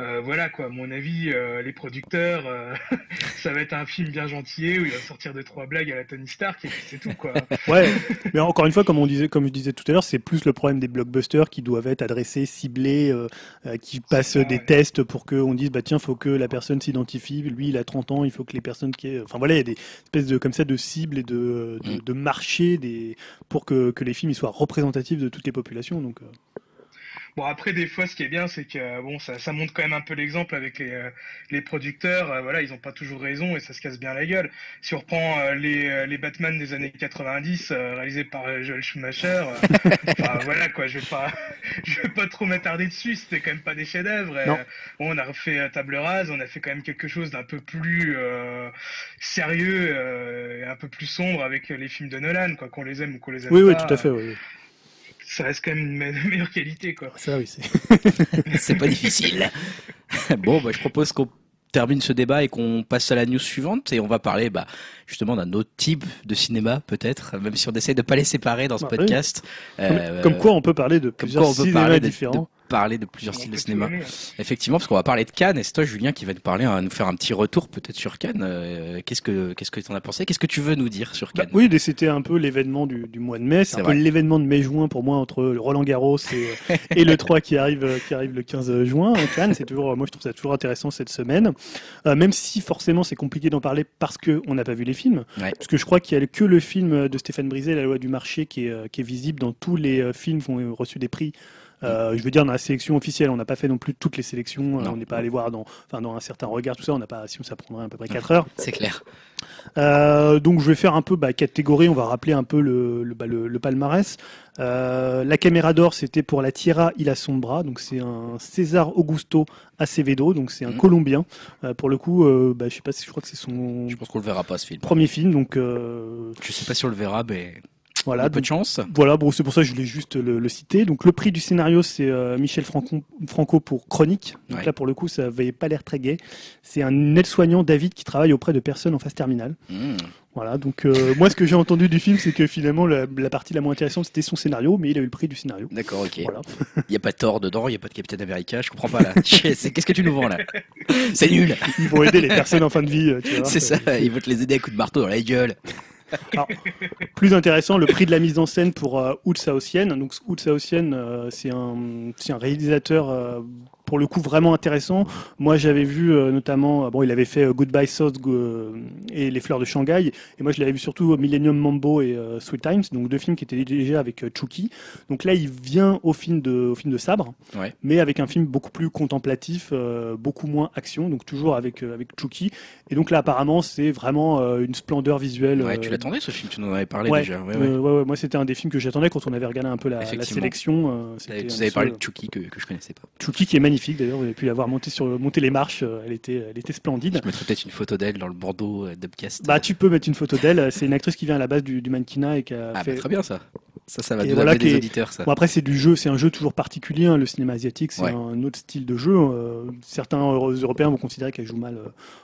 Euh, voilà quoi, à mon avis, euh, les producteurs, euh, ça va être un film bien gentil où il va sortir de trois blagues à la Tony Stark et puis c'est tout quoi. ouais, mais encore une fois, comme on disait, comme je disais tout à l'heure, c'est plus le problème des blockbusters qui doivent être adressés, ciblés, qui passent des tests pour qu'on dise bah tiens, faut que la personne s'identifie, lui il a 30 ans, il faut que les personnes qui, enfin voilà, il y a des espèces de comme ça de cibles et de de, mm. de marchés des pour que que les films ils soient représentatifs de toutes les populations donc Bon après des fois ce qui est bien c'est que bon ça, ça montre quand même un peu l'exemple avec les, euh, les producteurs euh, voilà ils ont pas toujours raison et ça se casse bien la gueule. Si on reprend euh, les, les Batman des années 90 réalisés par Joel Schumacher voilà quoi je vais pas je vais pas trop m'attarder dessus c'était quand même pas des chefs-d'œuvre. bon on a refait table rase on a fait quand même quelque chose d'un peu plus sérieux et un peu plus sombre avec les films de Nolan quoi qu'on les aime ou qu'on les aime oui, pas. Oui oui tout à fait oui ça reste quand même une meilleure qualité, quoi. Ça, oui, c'est. c'est pas difficile. bon, bah, je propose qu'on termine ce débat et qu'on passe à la news suivante et on va parler bah, justement d'un autre type de cinéma peut-être, même si on essaie de pas les séparer dans ce bah, podcast. Comme, quoi on peut parler de plusieurs cinémas différents parler de plusieurs styles de cinéma. Effectivement, parce qu'on va parler de Cannes, et c'est toi, Julien, qui va nous parler, hein, nous faire un petit retour peut-être sur Cannes. Euh, qu'est-ce que qu'est-ce que tu en as pensé? Qu'est-ce que tu veux nous dire sur bah, Cannes? Oui, c'était un peu l'événement du, mois de mai. C'est un peu l'événement de mai-juin pour moi entre Roland Garros et, et le 3 qui arrive qui arrive le 15 juin. Cannes, c'est toujours, moi je trouve ça toujours intéressant cette semaine, euh, même si forcément c'est compliqué d'en parler parce que on n'a pas vu les films. Parce que je crois qu'il y a que le film de Stéphane Brisé, La loi du marché, qui est, euh, qui est visible dans tous les films qui ont reçu des prix euh, je veux dire, dans la sélection officielle, on n'a pas fait non plus toutes les sélections. Euh, on n'est pas allé voir dans, enfin, dans un certain regard, tout ça. On n'a pas, sinon ça prendrait à peu près 4 heures. C'est clair. Euh, donc je vais faire un peu bah, catégorie, on va rappeler un peu le, le, bah, le, palmarès. Euh, la caméra d'or, c'était pour la Tierra y la Sombra, donc c'est un César Augusto Acevedo, donc c'est un mhm. Colombien. Euh, pour le coup, euh, bah, je sais pas si je crois que c'est son. Je pense qu'on le verra pas ce film. Premier film, donc. Je sais pas si on le verra, mais. Voilà, peu de chance. Voilà, bon, c'est pour ça que je voulais juste le, citer. Donc le prix du scénario, c'est euh, Michel Franco, Franco, pour Chronique. Donc là, pour le coup, ça n'avait pas l'air très gai. C'est un aide-soignant, David, qui travaille auprès de personnes en phase terminale. Hmm. Voilà, donc euh, moi, ce que j'ai entendu du film, c'est que finalement, la, partie la moins intéressante, c'était son scénario, mais il a eu le prix du scénario. D'accord, ok. Voilà. Il n'y a pas de Thor dedans, il n'y a pas de Capitaine America, je comprends pas là. Qu'est-ce que tu nous vends là? C'est nul Ils vont aider les personnes en fin de vie. C'est ça, ils vont te les aider à coups de marteau dans la gueule plus intéressant, le prix de la mise en scène pour euh, Oud Saotienne. Donc Oud Saotienne, euh, c'est un, un, réalisateur euh, pour le coup vraiment intéressant. Moi, j'avais vu euh, notamment, euh, bon, il avait fait euh, Goodbye South et Les Fleurs de Shanghai, et moi je l'avais vu surtout Millennium Mambo et Sweet Times, donc deux films qui étaient dirigés avec Chucky. Donc là, il vient au film de, au film de sabre, mais avec un film beaucoup plus contemplatif, beaucoup moins action, donc toujours avec avec Chucky. Et donc là, apparemment, c'est vraiment une splendeur visuelle. Ouais, tu l'attendais ce film, tu nous en avais parlé déjà. Ouais, ouais. moi c'était un des films que j'attendais quand on avait regardé un peu la, sélection. vous avez parlé de Chucky que, que je connaissais pas. Chucky qui est magnifique d'ailleurs, vous avez pu la voir monter, sur, monter les marches, euh, elle était, elle était splendide. Je mettrais peut-être une photo d'elle dans le Bordeaux euh, d'Upcast. Bah tu peux mettre une photo d'elle, c'est une actrice qui vient à la base du, du mannequinat et qui a ah, fait... Bah, très bien ça. Ça, ça va voilà, des auditeurs, ça. Bon, après, c'est du jeu, c'est un jeu toujours particulier. Hein. Le cinéma asiatique, c'est un autre style de jeu. Euh, certains Européens vont considérer qu'elle joue mal,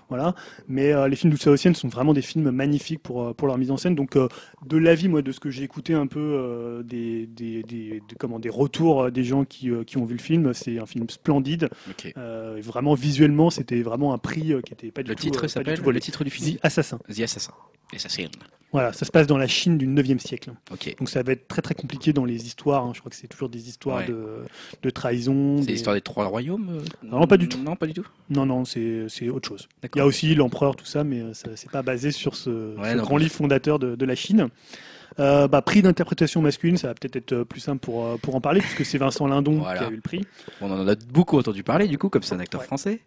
voilà. Mais les films d'Outsaotienne sont vraiment des films magnifiques pour pour leur mise en scène. Donc, de l'avis, moi, de ce que j'ai écouté un peu des, des, des, comment, des retours des gens qui, qui ont vu le film, c'est un film splendide. Euh, vraiment visuellement, c'était vraiment un prix euh, qui était pas du le tout. Titre euh, s'appelle le titre du film. The Assassin. The Assassin. Assassin. Voilà, ça se passe dans la Chine du 9e siècle. Donc ça va être très très compliqué dans les histoires. Hein. Je crois que c'est toujours des histoires de, de, trahison. C'est l'histoire des trois royaumes Non, pas du tout. Non, pas du tout. Non, non, c'est autre chose. Il y a aussi l'empereur, tout ça, mais c'est pas basé sur ce, grand livre fondateur de, de la Chine. Euh, bah, prix d'interprétation masculine, ça va peut-être être plus simple pour, euh, pour en parler, puisque c'est Vincent Lindon qui a eu le prix. On en a beaucoup entendu parler, du coup, comme c'est un acteur français.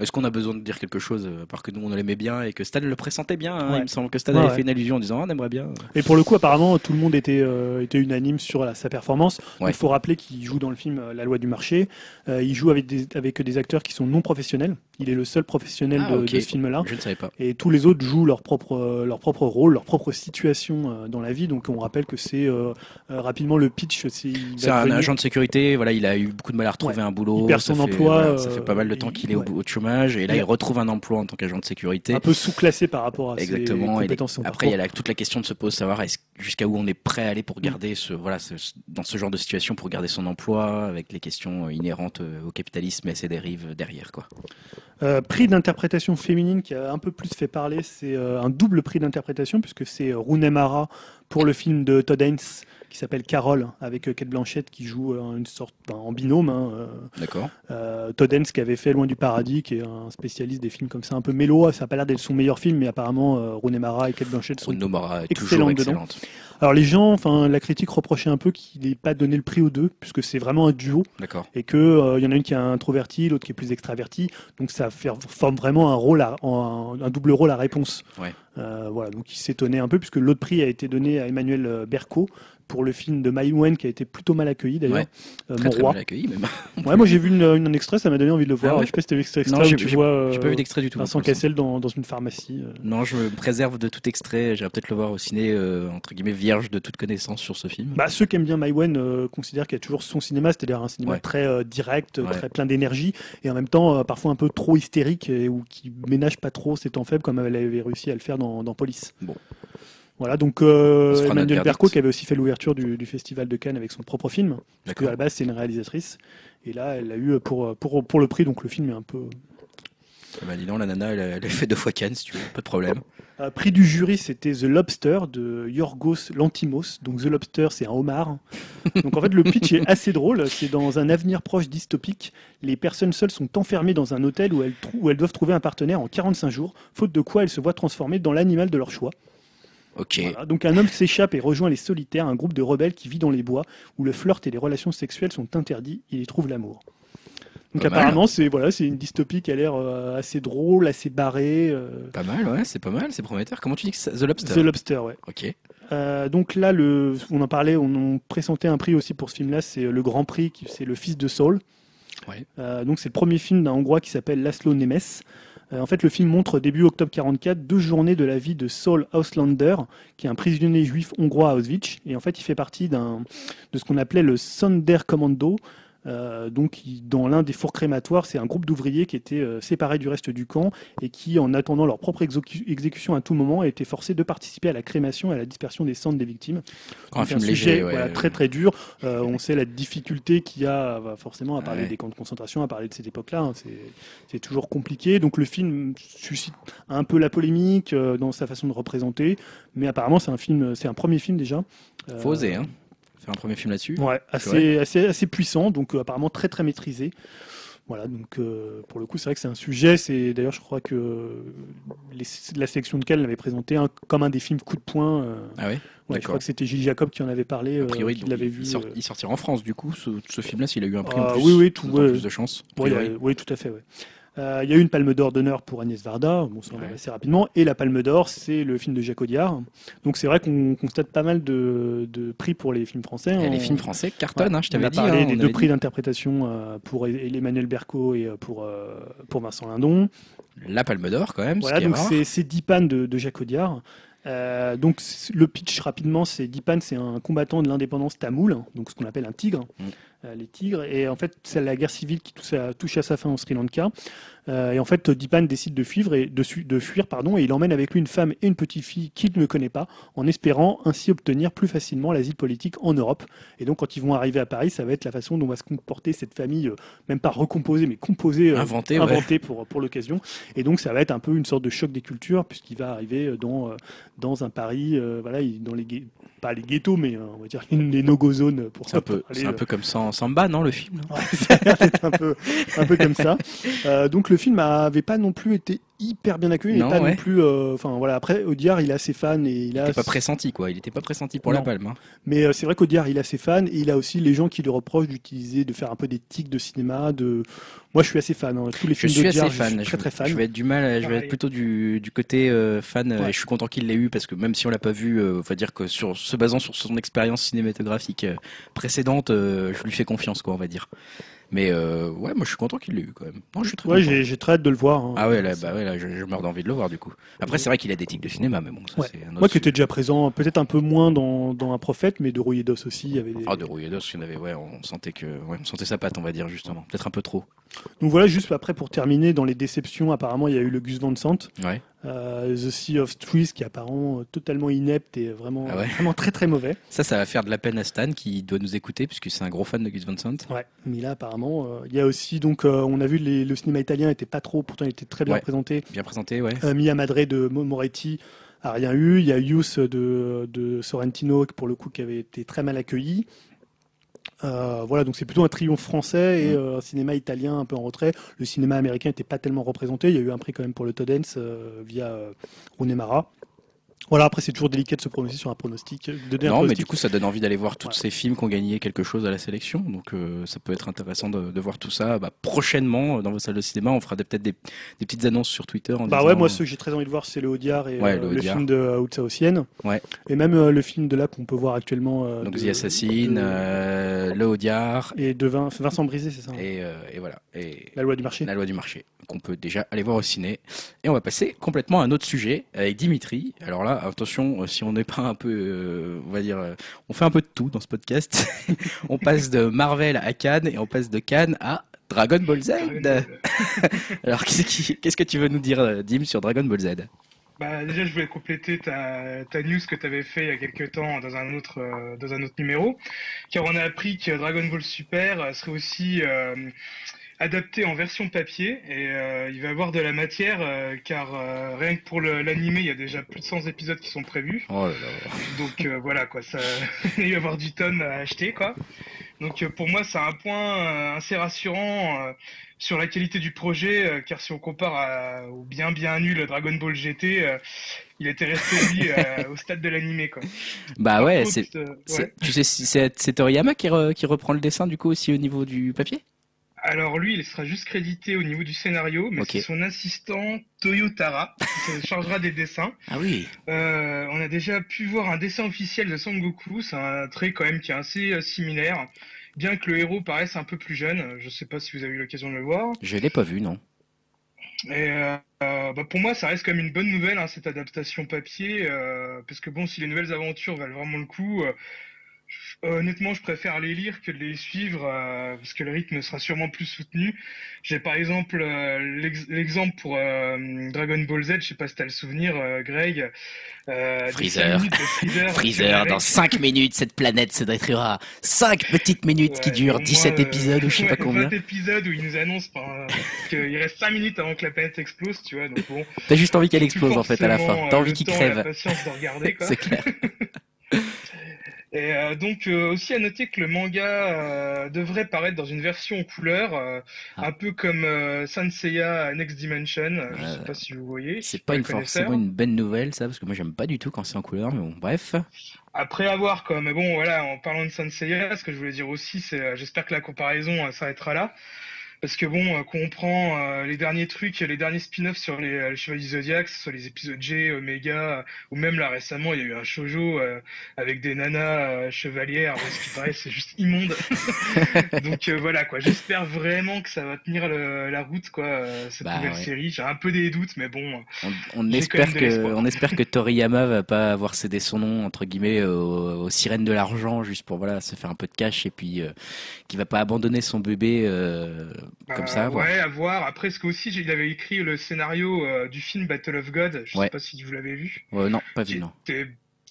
Est-ce qu'on a besoin de dire quelque chose, euh, parce que nous on l'aimait bien et que Stan le pressentait bien hein, Il me semble que Stan avait fait une allusion en disant ah, on aimerait bien. Et pour le coup, apparemment, tout le monde était, euh, était unanime sur sa performance. Il faut rappeler qu'il joue dans le film euh, La loi du marché. il joue avec des, avec des acteurs qui sont non professionnels. Il est le seul professionnel ah, de, ce film-là. Je ne savais pas. Et tous les autres jouent leur propre, leur propre rôle, leur propre situation dans la vie. Donc on rappelle que c'est rapidement le pitch. C'est un agent de sécurité. Voilà, il a eu beaucoup de mal à retrouver un boulot. Il perd son emploi. ça fait pas mal de temps qu'il est au, au chômage et là il retrouve un emploi en tant qu'agent de sécurité. Un peu sous-classé par rapport à Exactement. ses compétences. après, il y a toute la question de se poser, savoir jusqu'à où on est prêt à aller pour garder ce, voilà, dans ce genre de situation, pour garder son emploi, avec les questions inhérentes euh, au capitalisme et ses dérives derrière, quoi. Euh, prix d'interprétation féminine qui a un peu plus fait parler, c'est euh, un double prix d'interprétation puisque c'est Mara pour le film de Todd Haynes qui s'appelle Carole, avec euh, Kate Blanchett qui joue euh, une sorte ben, en binôme. Hein, euh, D'accord. Todd Haynes qui avait fait Loin du paradis, qui est un spécialiste des films comme ça, un peu mélo. Ça n'a pas l'air d'être son meilleur film, mais apparemment Rooney Mara et Kate Blanchett sont excellentes dedans. Alors les gens, enfin la critique reprochait un peu qu'il n'ait pas donné le prix aux deux, puisque c'est vraiment un duo. D'accord. Et que il y en a une qui est introvertie, l'autre qui est plus extravertie. Donc ça forme vraiment un rôle, un, double rôle à réponse. Ouais. voilà, donc il s'étonnait un peu puisque l'autre prix a été donné à Emmanuel Berco pour le film de Mai Wen qui a été plutôt mal accueilli d'ailleurs. Ouais. Euh, très, très mal accueilli même. ouais, moi j'ai vu une, un extrait, ça m'a donné envie de le voir. Ah ouais. Je sais pas si c'était extrait non, tu vois. J'ai pas vu d'extrait du tout. Vincent Cassel dans, dans une pharmacie. Euh. Non, je me préserve de tout extrait. J'irai peut-être le voir au ciné euh, entre guillemets vierge de toute connaissance sur ce film. Bah, ceux qui aiment bien Mai Wen euh, considèrent qu'il y a toujours son cinéma, c'est-à-dire un cinéma très direct, très plein d'énergie et en même temps parfois un peu trop hystérique et, ou qui ménage pas trop ses temps faibles comme elle avait réussi à le faire dans, dans Police. Bon. Voilà, donc euh, Emmanuel Berco qui avait aussi fait l'ouverture du, Festival de Cannes avec son propre film, parce qu'à la base c'est une réalisatrice, et là elle l'a eu pour, pour, pour le prix, donc le film est un peu... Bah dis donc, la nana, elle a, fait deux fois Cannes, si tu veux, pas de problème. Euh, prix du jury, c'était The Lobster de Yorgos Lantimos. Donc The Lobster, c'est un homard. Donc en fait, le pitch est assez drôle. C'est dans un avenir proche dystopique. Les personnes seules sont enfermées dans un hôtel où elles, où elles doivent trouver un partenaire en 45 jours, faute de quoi elles se voient transformées dans l'animal de leur choix. Donc un homme s'échappe et rejoint les solitaires, un groupe de rebelles qui vit dans les bois, où le flirt et les relations sexuelles sont interdits. Il y trouve l'amour. Donc apparemment, c'est voilà, c'est une dystopie qui a l'air euh, assez drôle, assez barrée. Euh. Pas mal, ouais, c'est pas mal, c'est prometteur. Comment tu dis que c'est The Lobster? The Lobster, ouais. Ok. Euh, donc là, le, on en parlait, on, présentait un prix aussi pour ce film-là, c'est le Grand Prix, c'est Le Fils de Saul. Ouais. donc c'est le premier film d'un Hongrois qui s'appelle Laszlo Nemes. Euh, en fait, le film montre début octobre 44 deux journées de la vie de Saul Auslander, qui est un prisonnier juif hongrois à Auschwitz. Et en fait, il fait partie de ce qu'on appelait le Sonderkommando, euh, donc, dans l'un des fours crématoires, c'est un groupe d'ouvriers qui étaient euh, séparés du reste du camp et qui, en attendant leur propre exécution à tout moment, étaient forcés de participer à la crémation et à la dispersion des cendres des victimes. un film léger, très très dur. Euh, on sait la difficulté qu'il y a forcément à parler des camps de concentration, à parler de cette époque-là. Hein. c'est toujours compliqué. Donc le film suscite un peu la polémique dans sa façon de représenter, mais apparemment c'est un film, c'est un premier film déjà. Faut oser, hein un premier film là-dessus. Ouais, assez, assez, assez, puissant, donc euh, apparemment très très maîtrisé. Voilà, donc euh, pour le coup, c'est vrai que c'est un sujet. C'est d'ailleurs, je crois que la sélection de Cannes l'avait présenté comme un des films coup de poing. Euh, ah oui. Ouais, je crois que c'était Gilles Jacob qui en avait parlé. A priori, il l'avait vu. Il, sortira en France du coup, ce, film-là, s'il a eu un prix en ah plus. Oui, oui, tout, plus de chance. oui, tout à fait. Ouais. Euh, il y a eu une palme d'or d'honneur pour Agnès Varda, bon, ça assez rapidement, et la palme d'or, c'est le film de Jacques Audiard. Donc c'est vrai qu'on constate pas mal de, prix pour les films français. Les films français cartonnent, hein, je t'avais dit. On a parlé des deux prix d'interprétation euh, pour Emmanuel Berco et euh, pour, Vincent Lindon. La palme d'or quand même. Voilà, donc c'est Dipan de, de Jacques Audiard. donc le pitch rapidement, c'est Dipan, c'est un combattant de l'indépendance tamoul, donc ce qu'on appelle un tigre. Mm. Euh, les tigres. Et en fait, c'est la guerre civile qui touche à, sa fin au Sri Lanka. Euh, et en fait, Dipan décide de fuir, et, de, de, fuir pardon, et il emmène avec lui une femme et une petite fille qu'il ne connaît pas, en espérant ainsi obtenir plus facilement l'asile politique en Europe. Et donc, quand ils vont arriver à Paris, ça va être la façon dont va se comporter cette famille, euh, même pas recomposée, mais composée, inventée, pour, pour l'occasion. Et donc, ça va être un peu une sorte de choc des cultures, puisqu'il va arriver dans, dans un Paris, voilà, dans les pas les ghettos, mais on va dire les no-go zones pour C'est un, peu, un peu comme ça Samba, non, le film C'est un peu, un peu comme ça. Euh, donc le film avait pas non plus été hyper bien accueilli. Non, pas non plus. Euh, enfin voilà. Après, Audiard, il a ses fans et il a. Il pas pressenti quoi. Il était pas pressenti pour la palme. Hein. Mais euh, c'est vrai qu'Audiard, il a ses fans et il a aussi les gens qui lui reprochent d'utiliser, de faire un peu des tics de cinéma. De. Moi, je suis assez fan. Hein. Tous les films je suis assez fan. Je suis très très fan. Je vais être du mal. Je vais être plutôt du, du côté fan. Et je suis content qu'il l'ait eu parce que même si on l'a pas vu, on va dire que sur se basant sur son expérience cinématographique précédente, je lui fais confiance quoi, on va dire. Mais euh, ouais, moi je suis content qu'il l'ait eu quand même. Moi, je suis très ouais, j'ai très hâte de le voir. Hein. Ah ouais, là, bah ouais, là, je, meurs d'envie de le voir du coup. Après, c'est vrai qu'il a des tics de cinéma, mais bon, ça c'est un autre Moi qui étais déjà présent, peut-être un peu moins dans, dans Un Prophète, mais de Rouillet-Dos aussi. Il y avait des... Ah, de Rouillet-Dos, il y en avait, ouais, on sentait, que, ouais, on sentait sa patte, on va dire justement. Peut-être un peu trop. Donc voilà, juste après pour terminer, dans les déceptions, apparemment il y a eu le Gus Van Sant. Ouais. Euh, The Sea of Trees qui est apparemment euh, totalement inepte et vraiment, ah vraiment très très mauvais. Ça, ça va faire de la peine à Stan qui doit nous écouter puisque c'est un gros fan de Gus Van Sant. Ouais, mais là apparemment, euh, il y a aussi donc on a vu le cinéma italien était pas trop, pourtant il était très bien présenté. Bien présenté, ouais. Mia Madre de Moretti a rien eu. Il y a Youth de, de Sorrentino, pour le coup, qui avait été très mal accueilli. Euh, voilà, donc c'est plutôt un triomphe français et euh, un cinéma italien un peu en retrait. Le cinéma américain n'était pas tellement représenté. Il y a eu un prix quand même pour le Toddens euh, via René Mara. Voilà, après c'est toujours délicat de se prononcer sur un pronostic. De non, mais du coup ça donne envie d'aller voir tous ces films qui ont gagné quelque chose à la sélection. Donc euh, ça peut être intéressant de, voir tout ça bah, prochainement euh, dans vos salles de cinéma. On fera peut-être des, petites annonces sur Twitter. bah ouais, moi ceux que j'ai très envie de voir c'est le Audiard et euh, le, film de Outsa Ouais. Et même le film de là qu'on peut voir actuellement. Donc The Assassin, le Audiard. Et de Vincent Brisé, c'est ça hein. et, et, voilà. Et la loi du marché. La loi du marché qu'on peut déjà aller voir au ciné. Et on va passer complètement à un autre sujet avec Dimitri. Alors là, attention, euh, si on n'est pas un peu, euh, on va dire, euh, on fait un peu de tout dans ce podcast. on passe de Marvel à Cannes et on passe de Cannes à Dragon Ball Z. Alors qu'est-ce, que tu veux nous dire, Dim, sur Dragon Ball Z? Bah, déjà, je voulais compléter ta, ta news que tu avais fait il y a quelques temps dans un autre, dans un autre numéro, car on a appris que Dragon Ball Super serait aussi adapté en version papier et euh, il va avoir de la matière euh, car euh, rien que pour l'animé il y a déjà plus de 100 épisodes qui sont prévus. Oh Donc voilà quoi, ça il va y avoir du tonne à acheter quoi. Donc pour moi c'est un point assez rassurant sur la qualité du projet car si on compare au bien bien nul Dragon Ball GT il était resté lui au stade de l'animé quoi. Bah ouais, c'est tu sais c'est Toriyama qui, qui reprend le dessin du coup aussi au niveau du papier? Alors lui, il sera juste crédité au niveau du scénario, mais c'est son assistant Toyotara qui se chargera des dessins. Ah oui. Euh, on a déjà pu voir un dessin officiel de Son Goku, c'est un trait quand même qui est assez euh, similaire, bien que le héros paraisse un peu plus jeune. Je ne sais pas si vous avez eu l'occasion de le voir. Je l'ai pas vu, non. Et euh, bah, pour moi, ça reste quand même une bonne nouvelle, hein, cette adaptation papier, parce que bon, si les nouvelles aventures valent vraiment le coup, honnêtement, je préfère les lire que de les suivre euh, parce que le rythme sera sûrement plus soutenu. J'ai par exemple euh, l'exemple pour Dragon Ball Z, je sais pas si tu as le souvenir, Greg. Freezer. Freezer, dans 5 minutes, cette planète se détruira. 5 petites minutes qui durent 17 épisodes ou je sais pas combien. 20 épisodes où il nous annonce qu'il reste 5 minutes avant que la planète explose, tu vois. Donc bon. T'as juste envie qu'elle explose en fait à la fin. T'as envie qu'il crève. C'est clair. Et euh, donc euh, aussi à noter que le manga euh, devrait paraître dans une version en couleur, ah. un peu comme Sanseiya Next Dimension. je sais pas si vous voyez. C'est pas une forcément une bonne nouvelle ça, parce que moi j'aime pas du tout quand c'est en couleur, mais bon, bref. Après avoir quoi, mais bon voilà, en parlant de Sanseiya, ce que je voulais dire aussi, c'est j'espère que la comparaison s'arrêtera là. Parce que bon, qu'on euh, prend euh, les derniers trucs, les derniers spin-offs sur les, euh, les Chevaliers Zodiac, soit les épisodes G, Omega, ou même là récemment, il y a eu un shoujo avec des nanas chevalières, ce qui paraît c'est juste immonde. Donc voilà quoi, j'espère vraiment que ça va tenir la route quoi, cette bah, nouvelle série. J'ai un peu des doutes, mais bon. On, espère que, on espère que Toriyama va pas avoir cédé son nom entre guillemets aux, sirènes de l'argent juste pour voilà se faire un peu de cash et puis qu'il va pas abandonner son bébé comme ça. Ouais, à voir. Après, ce que aussi, il avait écrit le scénario euh, du film Battle of God. Je sais pas si vous l'avez vu. Ouais, non, pas vu, non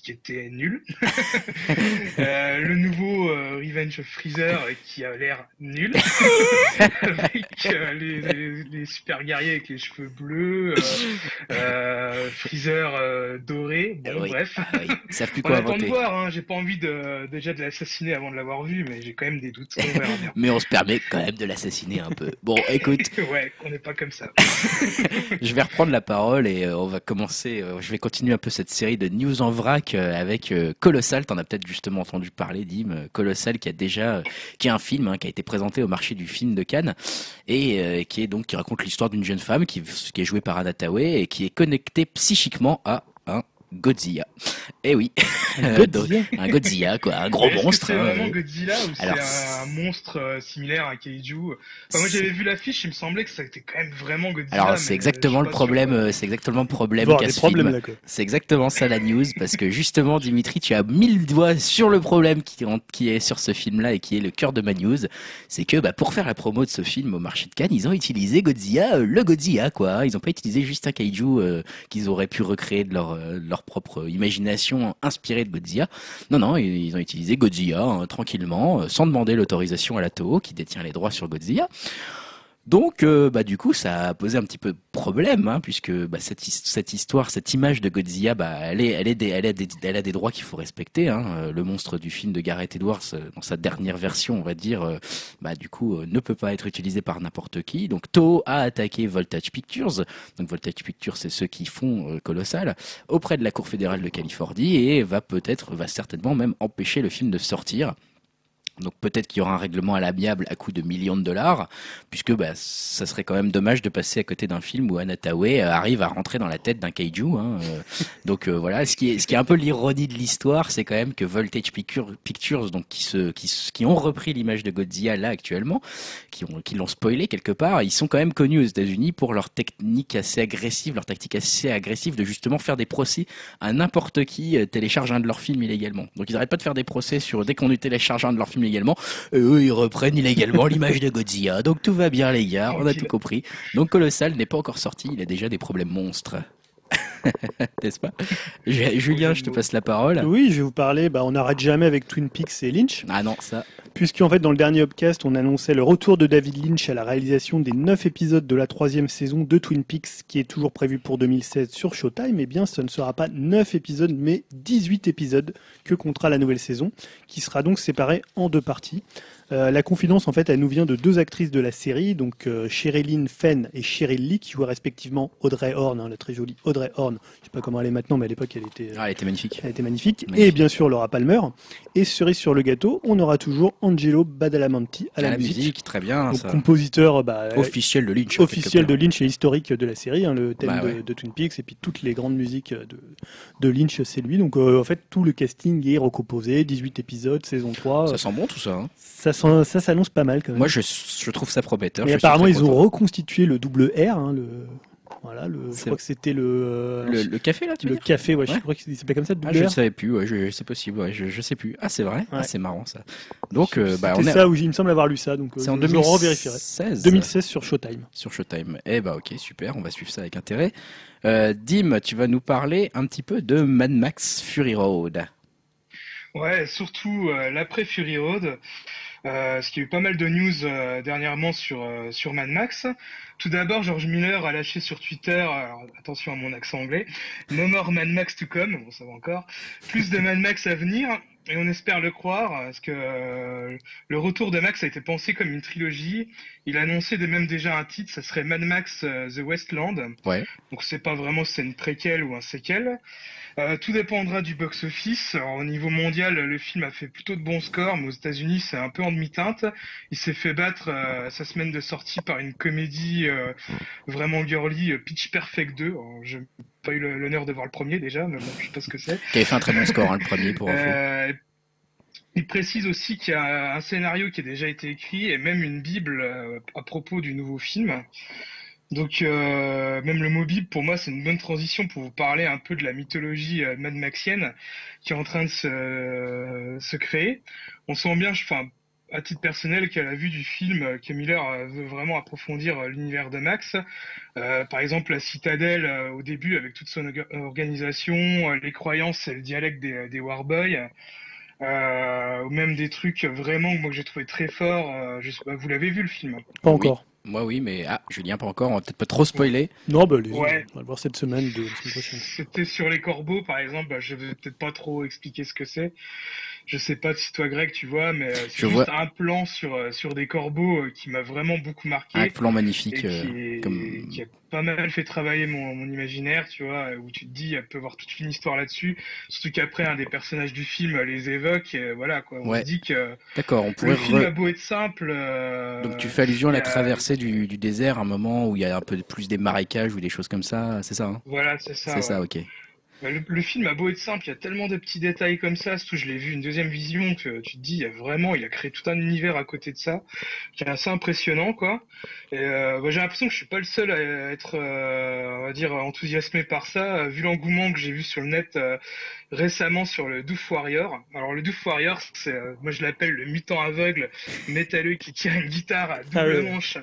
qui était nul. euh, le nouveau euh, Revenge of Freezer qui a l'air nul. avec euh, les, les, les, super guerriers avec les cheveux bleus, euh, euh, Freezer doré. Bon, oui. bref. Ah oui. Ça plus quoi On attend de voir. Hein. J'ai pas envie de, déjà de l'assassiner avant de l'avoir vu, mais j'ai quand même des doutes. On mais on se permet quand même de l'assassiner un peu. Bon, écoute. ouais, on n'est pas comme ça. je vais reprendre la parole et on va commencer. je vais continuer un peu cette série de news en vrac euh, avec euh, Colossal. T'en as peut-être justement entendu parler, Dim. Euh, Colossal, qui a déjà, qui est un film hein, qui a été présenté au marché du film de Cannes et qui est donc qui raconte l'histoire d'une jeune femme qui, qui est jouée par Anna et qui est connectée psychiquement à un Godzilla. Eh oui, un Godzilla, un Godzilla quoi, un gros monstre. C'est hein, vraiment Godzilla ou c'est un monstre euh, similaire à Kaiju? Enfin, Moi j'avais vu l'affiche, il me semblait que ça était quand même vraiment Godzilla. Alors c'est exactement le problème, euh, c'est exactement le problème qu'a ce film. C'est exactement ça la news parce que justement Dimitri, tu as mille doigts sur le problème qui, qui est sur ce film-là et qui est le cœur de ma news, c'est que bah, pour faire la promo de ce film au marché de Cannes, ils ont utilisé Godzilla, euh, le Godzilla quoi. Ils n'ont pas utilisé juste un Kaiju qu'ils auraient pu recréer de leur, leur propre imagination inspirée de Godzilla. Non, non, ils ont utilisé Godzilla hein, tranquillement, euh, sans demander l'autorisation à la Toho, qui détient les droits sur Godzilla. Donc, euh, bah, du coup, ça a posé un petit peu de problème, hein, puisque bah, cette, histoire, cette image de Godzilla, bah, elle, a des, elle a des droits qu'il faut respecter. Hein. Euh, le monstre du film de Gareth Edwards, euh, dans sa dernière version, on va dire, bah, du coup, ne peut pas être utilisé par n'importe qui. Donc, Toho a attaqué Voltage Pictures. Donc, Voltage Pictures, c'est ceux qui font Colossal, auprès de la Cour fédérale de Californie, et va peut-être, va certainement même empêcher le film de sortir. Donc peut-être qu'il y aura un règlement à l'amiable à coût de millions de dollars, puisque bah, ça serait quand même dommage de passer à côté d'un film où Anatawe euh, arrive à rentrer dans la tête d'un kaiju. Hein, euh. Donc euh, voilà, ce qui est, un peu l'ironie de l'histoire, c'est quand même que Voltage Pictures, donc qui, ont repris l'image de Godzilla là actuellement, qui l'ont spoilé quelque part, ils sont quand même connus aux États-Unis pour leur technique assez agressive, leur tactique assez agressive de justement faire des procès à n'importe qui télécharge un de leurs films illégalement. Donc ils n'arrêtent pas de faire des procès sur dès qu'on télécharge un de leurs films illégalement. Et eux, ils reprennent illégalement l'image de Godzilla. Donc tout va bien, les gars. On a tout compris. Donc Colossal n'est pas encore sorti. Il a déjà des problèmes monstres. N'est-ce pas? Julien, je te passe la parole. Oui, je vais vous parler. Bah, on n'arrête jamais avec Twin Peaks et Lynch. Ah non, ça. Puisqu'en fait, dans le dernier upcast, on annonçait le retour de David Lynch à la réalisation des 9 épisodes de la troisième saison de Twin Peaks, qui est toujours prévu pour 2016 sur Showtime. Eh bien, ce ne sera pas 9 épisodes, mais 18 épisodes que comptera la nouvelle saison, qui sera donc séparée en deux parties. Euh, la confidence, en fait, elle nous vient de deux actrices de la série, donc euh, Sherilyn Fenn et Cheryl Lee, qui jouaient respectivement Audrey Horn, hein, la très jolie Audrey Horn. Je sais pas comment elle est maintenant, mais à l'époque, elle était. Ah, elle était magnifique. Elle était magnifique. Et bien sûr, Laura Palmer. Et cerise sur le gâteau, on aura toujours Angelo Badalamenti à, la, musique. Très bien. compositeur bah, officiel de Lynch. Officiel de Lynch et historique de la série, hein, le thème bah de, Twin Peaks et puis toutes les grandes musiques de, de Lynch, c'est lui. Donc euh, en fait, tout le casting est recomposé, 18 épisodes, saison 3. Ça sent bon tout ça. Hein. Ça, ça s'annonce pas mal quand même. Moi, je, je trouve ça prometteur. Et apparemment, ils ont reconstitué le double R, hein, le. Voilà, le, je crois que c'était le, euh, le, café là, tu Le café, ouais, je crois qu'il s'appelait comme ça. Ah, je ne savais plus, ouais, c'est possible, ouais, je, je sais plus. Ah, c'est vrai, ah, c'est marrant ça. Donc, euh, bah, on est. ça où il me semble avoir lu ça, donc. C'est en 2016. 2016 sur Showtime. Sur Showtime. Eh bah, ok, super, on va suivre ça avec intérêt. Euh, Dim, tu vas nous parler un petit peu de Mad Max Fury Road. Ouais, surtout l'après Fury Road. Euh, ce qui a eu pas mal de news euh, dernièrement sur, euh, sur Mad Max. Tout d'abord, George Miller a lâché sur Twitter, attention à mon accent anglais, No more Mad Max to come, bon ça va encore, plus de Mad Max à venir, et on espère le croire, parce que le retour de Max a été pensé comme une trilogie. Il a annoncé de même déjà un titre, ça serait Mad Max The Westland. Ouais. Donc c'est pas vraiment si c'est une préquelle ou un séquel. Euh, tout dépendra du box-office. Au niveau mondial, le film a fait plutôt de bons scores, mais aux États-Unis, c'est un peu en demi-teinte. Il s'est fait battre euh, sa semaine de sortie par une comédie euh, vraiment girly, Pitch Perfect 2. Je n'ai pas eu l'honneur de voir le premier déjà, mais bon, je sais pas ce que c'est. Qui avait fait un très bon score, hein, le premier, pour info. Il précise aussi qu'il y a un scénario qui a déjà été écrit et même une bible à propos du nouveau film. Donc euh, même le mobile, pour moi, c'est une bonne transition pour vous parler un peu de la mythologie euh, Mad Maxienne qui est en train de se, se créer. On sent bien, enfin, à titre personnel, qu'à la vue du film, euh, que Miller veut vraiment approfondir l'univers de Max. par exemple, la citadelle au début, avec toute son organisation, les croyances et le dialecte des, des Warboys. ou même des trucs vraiment moi que j'ai trouvé très forts. vous l'avez vu le film? Pas encore. Moi oui, mais ah, Julien pas encore, on va peut-être pas trop spoiler. Non, bah, on va le voir cette semaine de C'était sur les corbeaux, par exemple, bah, je vais peut-être pas trop expliquer ce que c'est. Je sais pas si toi Greg tu vois, mais euh, c'est juste un plan sur euh, sur des corbeaux euh, qui m'a vraiment beaucoup marqué. Un plan magnifique. qui, comme... qui, a pas mal fait travailler mon, mon, imaginaire, tu vois, où tu te dis, elle peut avoir toute une histoire là-dessus. Surtout qu'après un des personnages du film les évoque, et voilà quoi. On se dit que. D'accord, on pourrait. Le film a beau être simple. Donc tu fais allusion à la traversée du, du, désert, un moment où il y a un peu plus des marécages ou des choses comme ça, c'est ça hein? Voilà, c'est ça. C'est ça, ok. Bah, le, film a beau être simple, il y a tellement de petits détails comme ça, surtout je l'ai vu une deuxième vision que tu te dis, il y a vraiment, il a créé tout un univers à côté de ça, qui est assez impressionnant, quoi. Et euh, bah, j'ai l'impression que je suis pas le seul à être, euh, on va dire, enthousiasmé par ça, vu l'engouement que j'ai vu sur le net euh, récemment sur le Doof Warrior. Alors le Doof Warrior, c'est, euh, moi je l'appelle le mutant aveugle métalleux qui tire une guitare à double ah manche,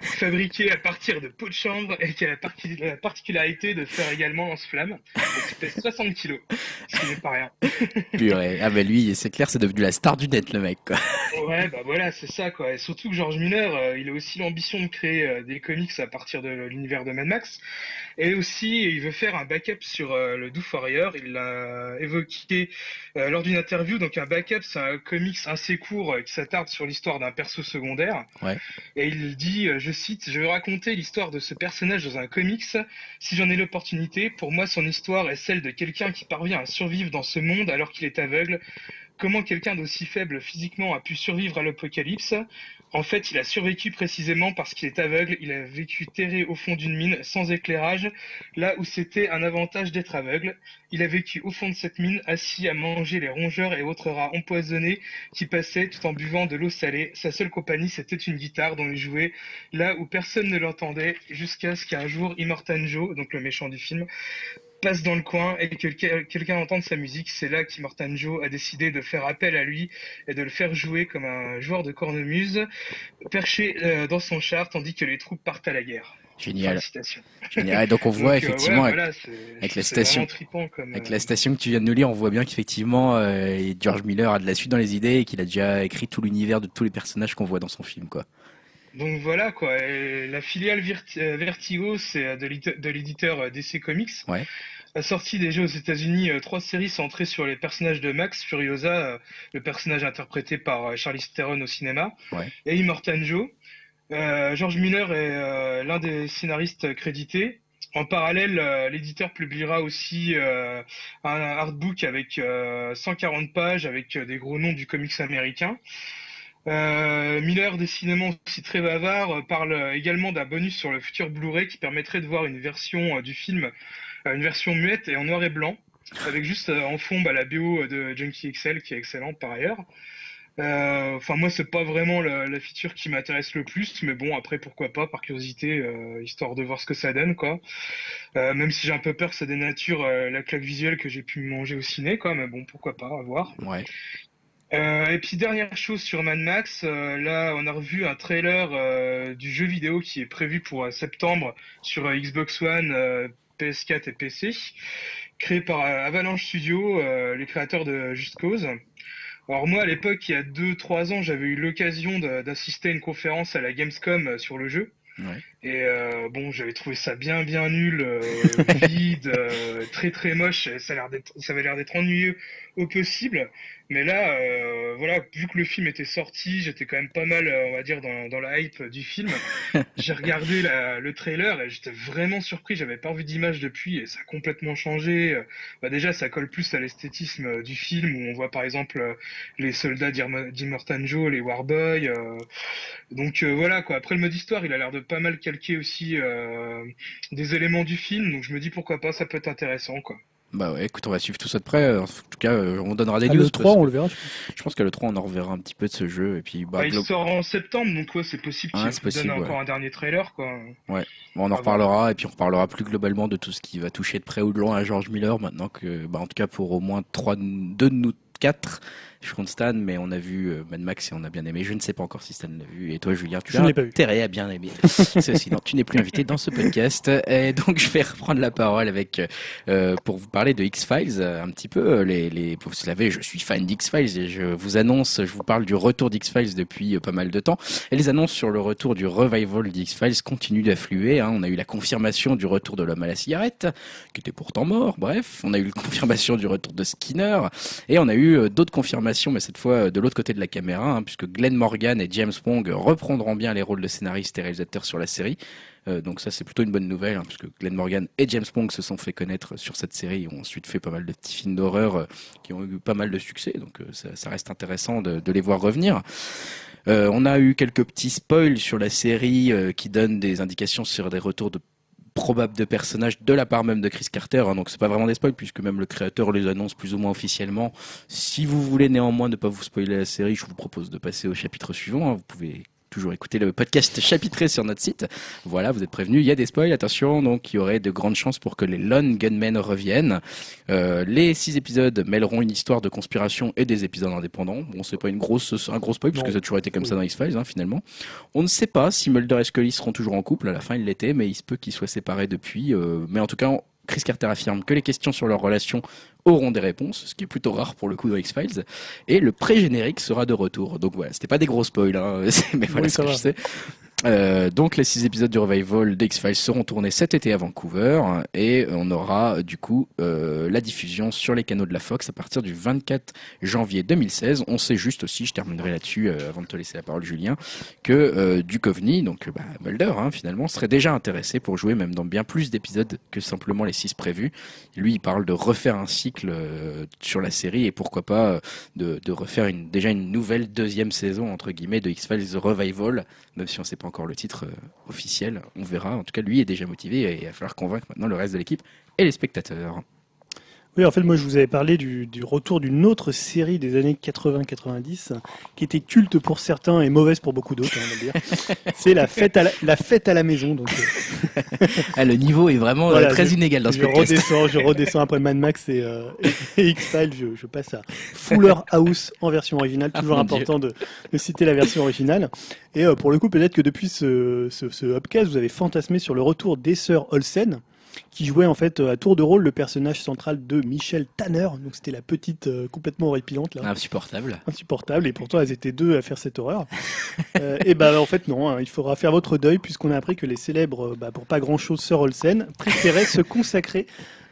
fabriquée à partir de peau de chambre et qui a la, particularité de faire également lance-flamme. C'est pèse 60 kilos, ce qui n'est pas rien. Purée. Ah bah lui, c'est clair, c'est devenu la star du net, le mec. Quoi. Ouais, bah voilà, c'est ça quoi. Et surtout que George Miller, euh, il a aussi l'ambition de créer euh, des comics à partir de l'univers de Mad Max. Et aussi, il veut faire un backup sur le Doof Warrior. Il l'a évoqué lors d'une interview. Donc un backup, c'est un comics assez court qui s'attarde sur l'histoire d'un perso secondaire. Ouais. Et il dit, je cite, je vais raconter l'histoire de ce personnage dans un comics si j'en ai l'opportunité. Pour moi, son histoire est celle de quelqu'un qui parvient à survivre dans ce monde alors qu'il est aveugle comment quelqu'un d'aussi faible physiquement a pu survivre à l'apocalypse? En fait, il a survécu précisément parce qu'il est aveugle. Il a vécu terré au fond d'une mine sans éclairage, là où c'était un avantage d'être aveugle. Il a vécu au fond de cette mine, assis à manger les rongeurs et autres rats empoisonnés qui passaient tout en buvant de l'eau salée. Sa seule compagnie, c'était une guitare dont il jouait là où personne ne l'entendait, jusqu'à ce qu'un jour, Immortan Joe, donc le méchant du film, passe dans le coin et que quelqu'un entende sa musique, c'est là qu'Immortan Joe a décidé de faire appel à lui et de le faire jouer comme un joueur de cornemuse perché euh, dans son char tandis que les troupes partent à la guerre. Génial. Génial. donc on voit euh, effectivement avec, la station, avec la euh, station que tu viens de nous lire, on voit bien qu'effectivement George Miller a de la suite dans les idées et qu'il a déjà écrit tout l'univers de tous les personnages qu'on voit dans son film, quoi. Donc voilà quoi. la filiale euh, Vertigo, c'est euh, de l'éditeur euh, DC Comics. Ouais. A sorti déjà aux États-Unis trois séries centrées sur les personnages de Max Furiosa, le personnage interprété par Charlie Theron au cinéma, et Immortan Joe. George Miller est l'un des scénaristes crédités. En parallèle, l'éditeur publiera aussi un artbook avec 140 pages avec des gros noms du comics américain. Euh, Miller, décidément aussi très bavard, euh, parle également d'un bonus sur le futur Blu-ray qui permettrait de voir une version euh, du film, une version muette et en noir et blanc, avec juste en fond bah, la bio de Junkie XL qui est excellente par ailleurs. Enfin moi c'est pas vraiment la, feature qui m'intéresse le plus, mais bon après pourquoi pas par curiosité, histoire de voir ce que ça donne quoi. même si j'ai un peu peur que ça dénature la claque visuelle que j'ai pu manger au ciné quoi, mais bon pourquoi pas à voir. Euh, et puis dernière chose sur Mad Max, euh, là on a revu un trailer euh, du jeu vidéo qui est prévu pour septembre sur Xbox One, PS4 et PC, créé par Avalanche Studio, les créateurs de Just Cause. Alors moi à l'époque, il y a 2-3 ans, j'avais eu l'occasion d'assister à une conférence à la Gamescom sur le jeu. Et euh, bon, j'avais trouvé ça bien bien nul, euh, vide, euh, très très moche. Ça a l'air d'être, ça avait l'air d'être ennuyeux au possible. Mais là, euh, voilà, vu que le film était sorti, j'étais quand même pas mal, on va dire, dans, dans la hype du film. J'ai regardé la, le trailer et j'étais vraiment surpris. J'avais pas vu d'image depuis et ça a complètement changé. Bah déjà, ça colle plus à l'esthétisme du film où on voit par exemple les soldats d'Immortan Joe, les Warboys. donc voilà quoi. Après le mode histoire, il a l'air de pas mal calquer aussi euh, des éléments du film, donc je me dis pourquoi pas, ça peut être intéressant quoi. Bah ouais, écoute, on va suivre tout ça de près. En tout cas, euh, on donnera des ah, news. Le 3, on le verra. Je pense, que le 3, on en reverra un petit peu de ce jeu. Et puis, bah, bah il sort en septembre, donc ouais, c'est possible qu'il ouais, donne encore un dernier trailer. Quoi. Ouais, bon, on en reparlera. Et puis, on reparlera plus globalement de tout ce qui va toucher de près ou de loin à George Miller. Maintenant que, bah, en tout cas, pour au moins 3, 2 de nous 4, je compte Stan, mais on a vu euh, Mad Max et on a bien aimé. Je ne sais pas encore si Stan l'a vu. Et toi, Julien, tu as intérêt à bien aimer. Sinon, tu n'es plus invité dans ce podcast. Et donc, je vais reprendre la parole avec euh, pour vous parler de X-Files euh, un petit peu. Les, les, vous savez, je suis fan d'X-Files et je vous annonce, je vous parle du retour d'X-Files depuis pas mal de temps. Et les annonces sur le retour du revival d'X-Files continuent d'affluer. Hein. On a eu la confirmation du retour de l'homme à la cigarette, qui était pourtant mort. Bref, on a eu la confirmation du retour de Skinner et on a eu d'autres confirmations mais cette fois euh, de l'autre côté de la caméra, hein, puisque Glenn Morgan et James Wong reprendront bien les rôles de scénaristes et réalisateurs sur la série. Euh, donc ça c'est plutôt une bonne nouvelle, hein, puisque Glenn Morgan et James Wong se sont fait connaître sur cette série et ont ensuite fait pas mal de petits films d'horreur euh, qui ont eu pas mal de succès, donc ça, reste intéressant de, les voir revenir. on a eu quelques petits spoils sur la série qui donnent des indications sur des retours de probable de personnages de la part même de Chris Carter. Hein, donc c'est pas vraiment des spoils puisque même le créateur les annonce plus ou moins officiellement. Si vous voulez néanmoins ne pas vous spoiler la série, je vous propose de passer au chapitre suivant. Hein. Vous pouvez toujours écouter le podcast chapitré sur notre site. Voilà, vous êtes prévenus. Il y a des spoils, attention. Donc, il y aurait de grandes chances pour que les Lone Gunmen reviennent. Euh, les six épisodes mêleront une histoire de conspiration et des épisodes indépendants. Bon, c'est pas une grosse, un gros spoil puisque ça a toujours été comme ça dans X-Files, hein, finalement. On ne sait pas si Mulder et Scully seront toujours en couple. À la fin, ils l'étaient, mais il se peut qu'ils soient séparés depuis. Euh, mais en tout cas, Chris Carter affirme que les questions sur leur relation auront des réponses, ce qui est plutôt rare pour le coup de X-Files. Et le pré-générique sera de retour. Donc voilà, c'était pas des gros spoils, hein, mais voilà ce que je sais. Euh, donc les six épisodes du revival d'X-Files seront tournés cet été à Vancouver et on aura du coup euh, la diffusion sur les canaux de la Fox à partir du 24 janvier 2016. On sait juste aussi, je terminerai là-dessus euh, avant de te laisser la parole Julien, que euh, Duchovny, donc bah, Mulder hein, finalement, serait déjà intéressé pour jouer même dans bien plus d'épisodes que simplement les six prévus. Lui, il parle de refaire un cycle euh, sur la série et pourquoi pas de, refaire déjà une nouvelle deuxième saison entre guillemets de X-Files Revival, même si on sait pas encore le titre euh, officiel. On verra. En tout cas, lui est déjà motivé et il va falloir convaincre maintenant le reste de l'équipe et les spectateurs. Oui, en fait, moi, je vous avais parlé du, retour d'une autre série des années 80-90 qui était culte pour certains et mauvaise pour beaucoup d'autres, hein, on va dire. C'est la fête à la, fête à la maison. Donc, euh. ah, le niveau est vraiment euh, très inégal dans ce je Redescends, je redescends après Mad Max et, euh, X-Files, je, passe à Fuller House en version originale. Ah, Toujours important de, citer la version originale. Et pour le coup, peut-être que depuis ce, ce, ce upcast, vous avez fantasmé sur le retour des sœurs Olsen qui jouait en fait à tour de rôle le personnage central de Michel Tanner. Donc c'était la petite euh, complètement horripilante là. Insupportable. Insupportable. Et pourtant elles étaient deux à faire cette horreur. Euh, et bah en fait non, hein, il faudra faire votre deuil puisqu'on a appris que les célèbres, bah, pour pas grand chose, Sir Olsen, préféraient se consacrer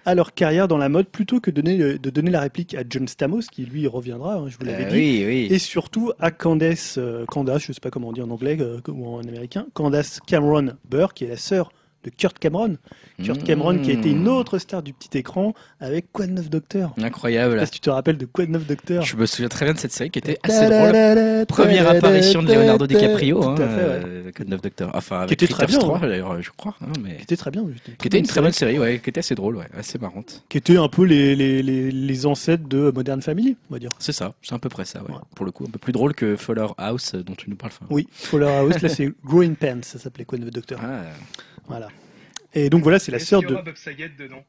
à leur carrière dans la mode plutôt que de donner, de donner la réplique à John Stamos, qui lui reviendra, hein, je vous l'avais euh, dit, oui, oui. et surtout à Candace, Candace, je sais pas comment on dit en anglais ou en américain, Candace Cameron Burr, qui est la sœur de Kurt Cameron. Kurt Cameron qui a été une mmh. autre star du petit écran avec Quoi de neuf Docteur? Incroyable. si tu te rappelles de Quoi de neuf Docteur? Je me souviens très bien de cette série qui était assez drôle. Première apparition de Leonardo DiCaprio, hein, euh, Quoi de neuf Docteur. Enfin, avec qui était très bien, 3, hein. d'ailleurs, je crois. Hein, mais... Qui était très bien. Qui était une très bonne série, ouais, qui était assez drôle, ouais, assez marrante. Qui était un peu les, les, les, les ancêtres de Modern Family, on va dire. C'est ça, c'est à peu près ça, ouais. Pour le coup, un peu plus drôle que Fuller House dont tu nous parles. Oui, Fuller House, là c'est Growing Pants, ça s'appelait Quoi de neuf Docteur. Ah. Voilà. Et donc voilà, c'est la sœur de. Bob Saget dedans?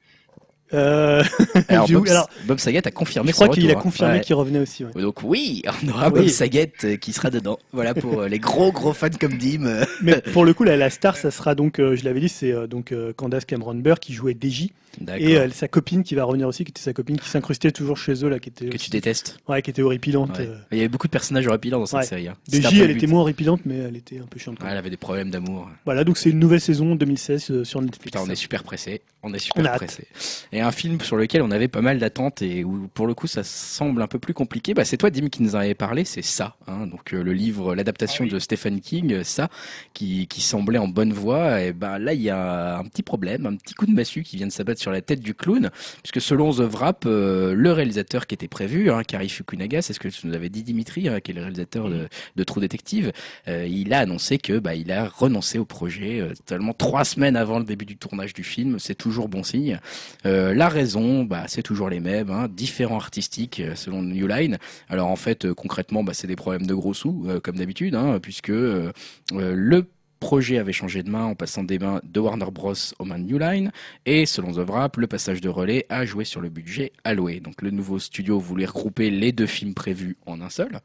Euh... Alors, Bob, Saget a confirmé. Je crois qu'il a confirmé qu'il revenait aussi. Ouais. Donc oui, on aura Bob Saget euh, qui sera dedans. Voilà pour euh, les gros gros fans comme Dim. Mais pour le coup, la, la star, ça sera donc, euh, je l'avais dit, c'est donc Candace Cameron Burr qui jouait DJ et euh, sa copine qui va revenir aussi, qui était sa copine qui s'incrustait toujours chez eux là, qui était que tu détestes. Ouais, qui était horripilante. Euh. Il y avait beaucoup de personnages horripilants dans cette série. Hein. elle était moins horripilante, mais elle était un peu chiante. elle avait des problèmes d'amour. Voilà, donc c'est une nouvelle saison 2016 euh, sur Netflix. Putain, on est super pressé. On est super pressé. Et un film sur lequel on avait pas mal d'attentes et où pour le coup ça semble un peu plus compliqué. Bah, c'est toi, Dim, qui nous en avait parlé. C'est ça. Hein, donc le livre, l'adaptation ah de Stephen King, ça, qui, qui semblait en bonne voie. Et bah là, il y a un petit problème, un petit coup de massue qui vient de s'abattre sur la tête du clown puisque selon The Wrap, euh, le réalisateur qui était prévu, hein, Kari Fukunaga, c'est ce que nous avais dit Dimitri, hein, qui est le réalisateur de, True Detective, euh, il a annoncé que bah, il a renoncé au projet euh, totalement trois semaines avant le début du tournage du film. C'est toujours bon signe. la raison, bah, c'est toujours les mêmes, hein, différents artistiques selon New Line. Alors en fait, concrètement, bah, c'est des problèmes de gros sous, comme d'habitude, hein, puisque le projet avait changé de main en passant des mains de Warner Bros. au main de New Line. Et selon The Wrap, le passage de relais a joué sur le budget alloué. Donc le nouveau studio voulait regrouper les deux films prévus en un seul.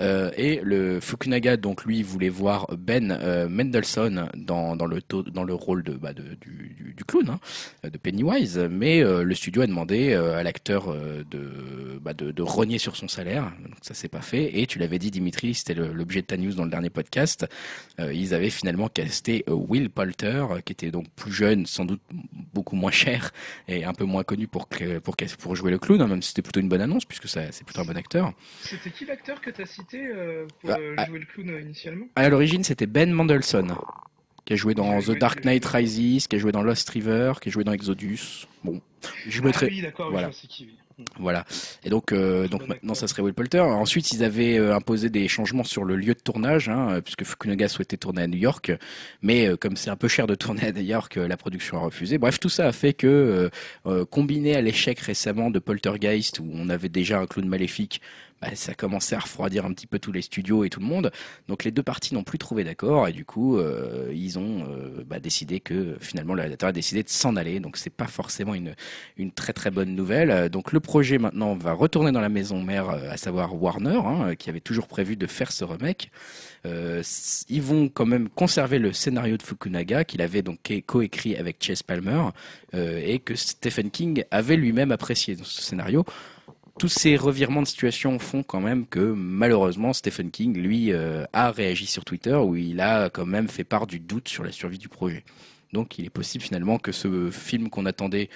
Euh, et le Fukunaga donc lui voulait voir Ben euh, Mendelssohn dans, le dans le rôle de, bah, du, clown hein, de Pennywise, mais euh, le studio a demandé euh, à l'acteur de, bah, sur son salaire, donc ça s'est pas fait. Et tu l'avais dit Dimitri, c'était l'objet de ta news dans le dernier podcast, ils avaient finalement casté euh, Will Poulter, euh, qui était donc plus jeune, sans doute beaucoup moins cher et un peu moins connu pour, pour, pour jouer le clown, hein, même si c'était plutôt une bonne annonce, puisque c'est plutôt un bon acteur. C'était qui l'acteur que tu as cité euh, pour bah, jouer le clown initialement? À l'origine, c'était Ben Mendelssohn qui a joué dans The Dark Knight Rises, qui a joué dans Lost River, qui a joué dans Exodus. Bon, je ah, mettrai. Oui, d'accord, voilà. Voilà. Et donc, euh, donc maintenant, ça serait Will Poulter. Ensuite, ils avaient euh, imposé des changements sur le lieu de tournage, hein, puisque Fukunaga souhaitait tourner à New York, mais euh, comme c'est un peu cher de tourner à New York, la production a refusé. Bref, tout ça a fait que, combiné à l'échec récemment de Poltergeist, où on avait déjà un clown maléfique bah, ça commençait à refroidir un petit peu tous les studios et tout le monde. Donc les deux parties n'ont plus trouvé d'accord et du coup euh, ils ont euh, bah, décidé que finalement le réalisateur a décidé de s'en aller. Donc c'est pas forcément une, une très très bonne nouvelle. Donc le projet maintenant va retourner dans la maison mère, à savoir Warner, hein, qui avait toujours prévu de faire ce remake. Euh, ils vont quand même conserver le scénario de Fukunaga qu'il avait donc coécrit avec Chase Palmer euh, et que Stephen King avait lui-même apprécié dans ce scénario tous ces revirements de situation font quand même que malheureusement Stephen King, lui, euh, a réagi sur Twitter où il a quand même fait part du doute sur la survie du projet. Donc il est possible finalement que ce film qu'on attendait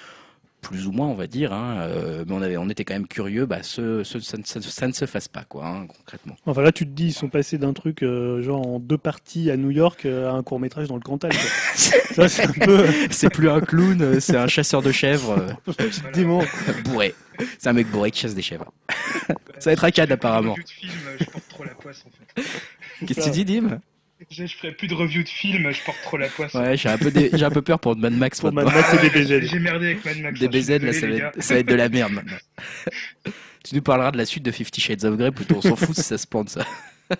plus ou moins, on va dire, hein, euh, mais on, avait, on était quand même curieux, bah, ce, ça, ne se fasse pas, quoi, hein, concrètement. Enfin là, tu te dis, ils sont passés d'un truc euh, genre en deux parties à New York à un court métrage dans le Cantal. c'est plus un clown, c'est un chasseur de chèvres. Dément. bourré. C'est un mec bourré qui chasse des chèvres. ça va être un cadre apparemment. je porte trop la poisse en fait. Qu'est-ce que tu dis, Dim? Je, ferai plus de review de films, je porte trop la poisse. Ouais, j'ai un peu, j'ai un peu peur pour Mad Max. Pour Mad Max et DBZ. J'ai merdé avec Mad Max. DBZ, hein, là, ça va, être, ça va, être, de la merde maintenant. tu nous parleras de la suite de Fifty Shades of Grey, plutôt on s'en fout si ça se plante ça.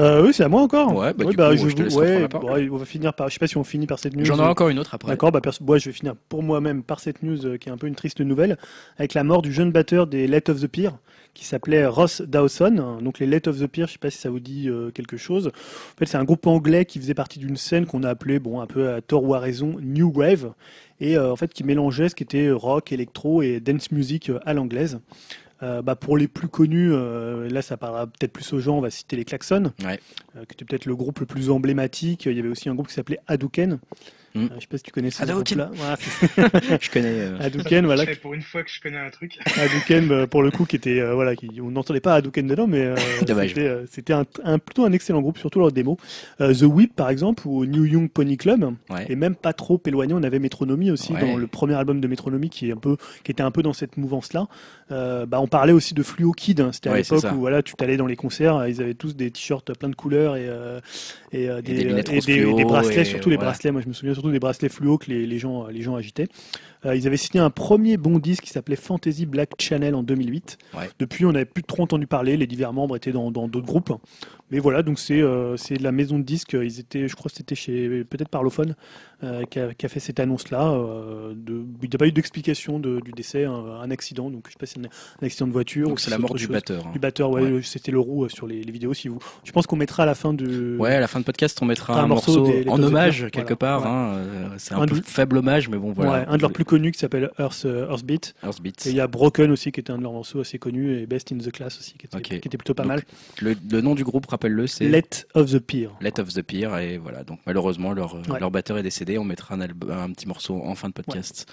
Euh, oui, c'est à moi encore. Ouais, bah, du bah, coup, je, je te ouais, on va finir par. Je sais pas si on finit par cette news. J'en ai encore une autre après. D'accord, bah, moi, je vais finir pour moi-même par cette news euh, qui est un peu une triste nouvelle, avec la mort du jeune batteur des Let of the Pier, qui s'appelait Ross Dawson. Donc les Let of the Pier, je sais pas si ça vous dit euh, quelque chose. En fait, c'est un groupe anglais qui faisait partie d'une scène qu'on a appelée, bon, un peu à tort ou à raison, New Wave, et en fait qui mélangeait ce qui était rock, électro et dance music à l'anglaise. Euh, bah, pour les plus connus, euh, là ça parlera peut-être plus aux gens, on va citer les Klaxons. Euh, qui était peut-être le groupe le plus emblématique. Il y avait aussi un groupe qui s'appelait Hadouken, Mm. Euh, je sais pas si tu connais ce groupe-là. je connais. Euh... Hadouken, voilà. Pour une fois que je connais un truc. Hadouken, euh, pour le coup, qui était euh, voilà, qui, on n'entendait pas Hadouken dedans, mais c'était un, un, plutôt un excellent groupe, surtout leur démo. The Whip, par exemple, ou New Young Pony Club, et même pas trop éloigné. On avait Métronomie aussi dans le premier album de Métronomie, qui est un peu, qui était un peu dans cette mouvance-là. bah, on parlait aussi de Fluo Kid. Hein. C'était à l'époque où voilà, tu t'allais dans les concerts, ils avaient tous des t-shirts plein de couleurs et, et, des, et des, bracelets, surtout les bracelets. Moi, je me souviens surtout des bracelets fluo que les, les, gens, les gens agitaient. Euh, ils avaient signé un premier bon disque qui s'appelait Fantasy Black Channel en 2008. Depuis, on n'avait plus trop entendu parler. Les divers membres étaient dans d'autres groupes. Mais voilà, donc c'est euh, c'est la maison de disques. Ils étaient, je crois, que c'était chez peut-être Parlophone euh, qui, a, qui, a, fait cette annonce-là. Euh, de, il n'y a pas eu d'explication de, du décès, un, accident. Donc je sais pas si c'est un, accident de voiture. Donc c'est la mort du batteur. Hein. Du batteur, ouais. C'était le roux sur les, les, vidéos. Si vous, je pense qu'on mettra à la fin du. Ouais, à la fin de podcast, on mettra un, morceau, en hommage quelque part. Hein, c'est un, peu faible hommage, mais bon voilà. un de leurs plus connus qui s'appelle Earth, Earthbeat. Earthbeat. Et il y a Broken aussi qui était un de leurs morceaux assez connus et Best in the Class aussi qui était, qui était plutôt pas mal. Le, le, nom du groupe, rappelle-le, c'est Let of the Peer. Let of the Peer et voilà. Donc malheureusement leur leur batteur est décédé. On mettra un, un petit morceau en fin de podcast.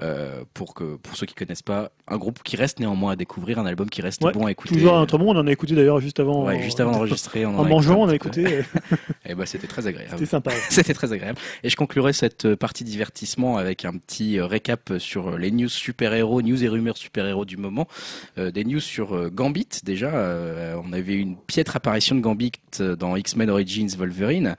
Euh, pour que pour ceux qui connaissent pas, un groupe qui reste néanmoins à découvrir, un album qui reste bon à écouter. Toujours un très bon, on en a écouté d'ailleurs juste avant. Ouais, juste avant d'enregistrer. En, en mangeant, on a écouté. et eh ben c'était très agréable. C'était sympa. c'était très agréable. Et je conclurai cette partie divertissement avec un petit récap sur les news super-héros, news et rumeurs super-héros du moment. Euh, des news sur Gambit déjà. Euh, on avait une piètre apparition de Gambit dans X-Men Origins Wolverine.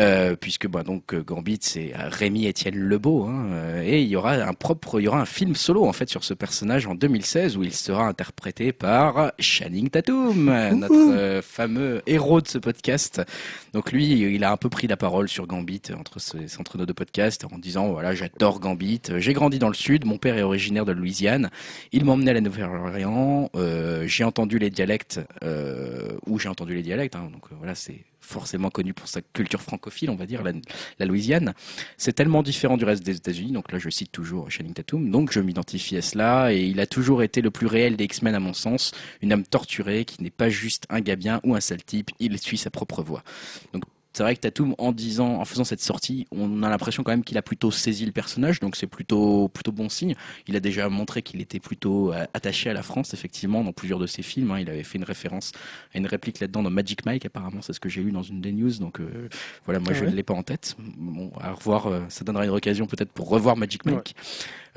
Euh, puisque bah, donc euh, Gambit c'est euh, Rémi Étienne Lebeau hein, et il y aura un propre il y aura un film solo en fait sur ce personnage en 2016 où il sera interprété par Channing Tatum notre fameux héros de ce podcast. Donc lui il a un peu pris la parole sur Gambit entre entre nos deux podcasts en disant voilà j'adore Gambit j'ai grandi dans le sud mon père est originaire de Louisiane il m'emmenait à la Nouvelle-Orléans j'ai entendu les dialectes où j'ai entendu les dialectes hein, donc voilà c'est forcément connu pour sa culture francophile, on va dire, la, Louisiane. C'est tellement différent du reste des États-Unis, donc là je cite toujours Channing Tatum, donc je m'identifie à cela, et il a toujours été le plus réel des X-Men à mon sens, une âme torturée qui n'est pas juste un gars bien ou un sale type, il suit sa propre voie. C'est vrai que Tatum, en disant, en faisant cette sortie, on a l'impression quand même qu'il a plutôt saisi le personnage, donc c'est plutôt, plutôt bon signe. Il a déjà montré qu'il était plutôt euh, attaché à la France, effectivement, dans plusieurs de ses films. Hein. Il avait fait une référence à une réplique là-dedans dans Magic Mike, apparemment, c'est ce que j'ai lu dans une des news. Donc euh, voilà, moi ah je ne l'ai pas en tête. Bon, à revoir, euh, ça donnera une occasion peut-être pour revoir Magic Mike.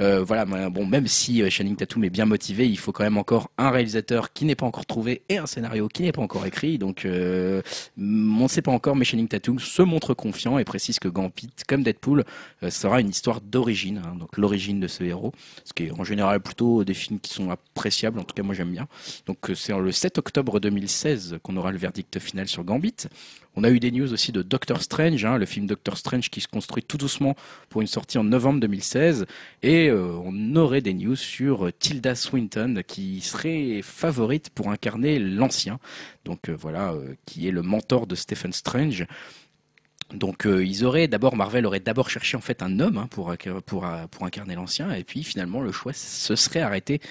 Euh, voilà, bon, même si Channing Tatum est bien motivé, il faut quand même encore un réalisateur qui n'est pas encore trouvé et un scénario qui n'est pas encore écrit. Donc, on ne sait pas encore, mais Channing Tatum se montre confiant et précise que Gambit, comme Deadpool, euh, sera une histoire d'origine, hein, donc l'origine de ce héros, ce qui est en général plutôt des films qui sont appréciables, en tout cas moi j'aime bien. Donc euh, c'est le 7 octobre 2016 qu'on aura le verdict final sur Gambit. On a eu des news aussi de Doctor Strange, hein, le film Doctor Strange qui se construit tout doucement pour une sortie en novembre 2016. Et euh, on aurait des news sur Tilda Swinton qui serait favorite pour incarner l'ancien. Donc euh, voilà, euh, qui est le mentor de Stephen Strange. Donc euh, ils auraient d'abord Marvel aurait d'abord cherché en fait un homme hein, pour, pour pour incarner l'ancien et puis finalement le choix se serait arrêté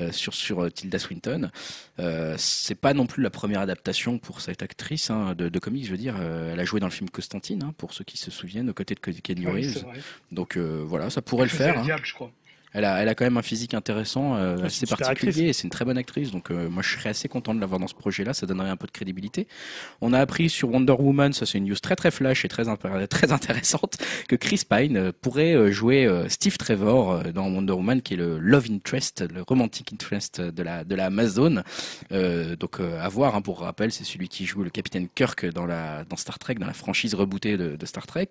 euh, sur sur euh, Tilda Swinton. Euh, c'est pas non plus la première adaptation pour cette actrice hein, de, de, comics, je veux dire. elle a joué dans le film Constantine hein, pour ceux qui se souviennent aux côtés de Kenny Reeves. Donc voilà, ça pourrait le faire. Je crois. Elle a, elle a quand même un physique intéressant, euh, assez particulier, et c'est une très bonne actrice. Donc euh, moi, je serais assez content de l'avoir dans ce projet-là. Ça donnerait un peu de crédibilité. On a appris sur Wonder Woman, ça c'est une news très très flash et très très intéressante, que Chris Pine euh, pourrait euh, jouer Steve Trevor dans Wonder Woman, qui est le love interest, le romantic interest de la de la Amazon. donc à voir. Hein, pour rappel, c'est celui qui joue le capitaine Kirk dans la dans Star Trek, dans la franchise rebootée de, de Star Trek.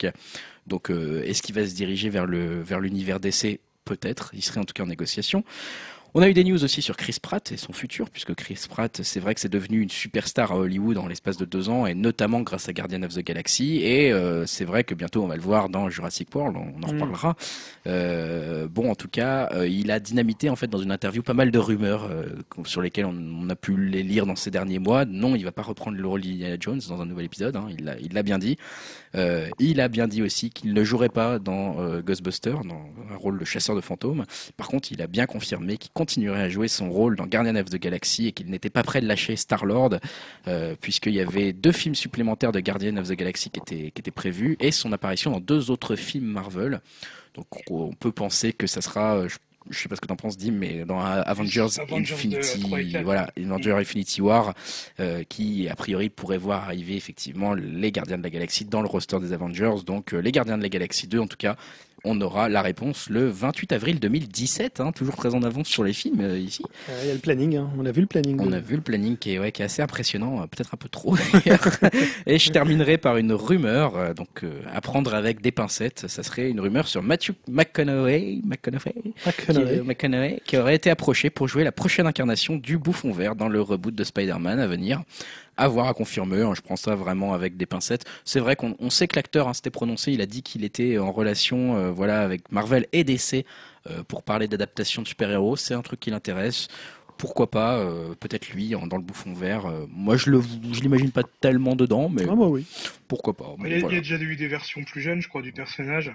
Donc est-ce qu'il va se diriger vers le vers l'univers DC peut-être, il serait en tout cas en négociation. On a eu des news aussi sur Chris Pratt et son futur, puisque Chris Pratt, c'est vrai que c'est devenu une superstar à Hollywood en l'espace de deux ans, et notamment grâce à Guardian of the Galaxy. Et euh, c'est vrai que bientôt on va le voir dans Jurassic World, on en mm. reparlera. Euh, bon, en tout cas, euh, il a dynamité en fait dans une interview pas mal de rumeurs sur lesquelles on, a pu les lire dans ces derniers mois. Non, il va pas reprendre le rôle d'Indiana Jones dans un nouvel épisode. Hein, il l'a bien dit. il a bien dit aussi qu'il ne jouerait pas dans Ghostbusters, dans un rôle de chasseur de fantômes. Par contre, il a bien confirmé qu'il continuerait à jouer son rôle dans Guardian of the Galaxy et qu'il n'était pas prêt de lâcher Star-Lord, euh, puisqu'il y avait deux films supplémentaires de Guardian of the Galaxy qui étaient, qui étaient prévus et son apparition dans deux autres films Marvel. Donc on peut penser que ça sera, euh, je sais pas ce que tu en penses, Dim, mais dans Avengers, Infinity, voilà, Avengers Infinity War, euh, qui a priori pourrait voir arriver effectivement les Gardiens de la Galaxie dans le roster des Avengers. Donc les Gardiens de la Galaxie 2, en tout cas, on aura la réponse le 28 avril 2017, hein, toujours très en avance sur les films euh, ici. Il y a le planning, hein. on a vu le planning. On a vu le planning qui est, ouais, qui est assez impressionnant, euh, peut-être un peu trop Et je terminerai par une rumeur, euh, donc à prendre avec des pincettes. Ça serait une rumeur sur Matthew McConaughey, McConaughey, qui aurait été approché pour jouer la prochaine incarnation du Bouffon Vert dans le reboot de Spider-Man à venir à voir, à confirmer. Hein, je prends ça vraiment avec des pincettes. C'est vrai qu'on sait que l'acteur hein, s'était prononcé. Il a dit qu'il était en relation, euh, voilà, avec Marvel et DC euh, pour parler d'adaptation de super-héros. C'est un truc qui l'intéresse. Pourquoi pas euh, Peut-être lui dans le bouffon vert. moi, je le, je l'imagine pas tellement dedans, mais ah, oui. pourquoi pas il, y a, déjà eu des versions plus jeunes, je crois, du personnage.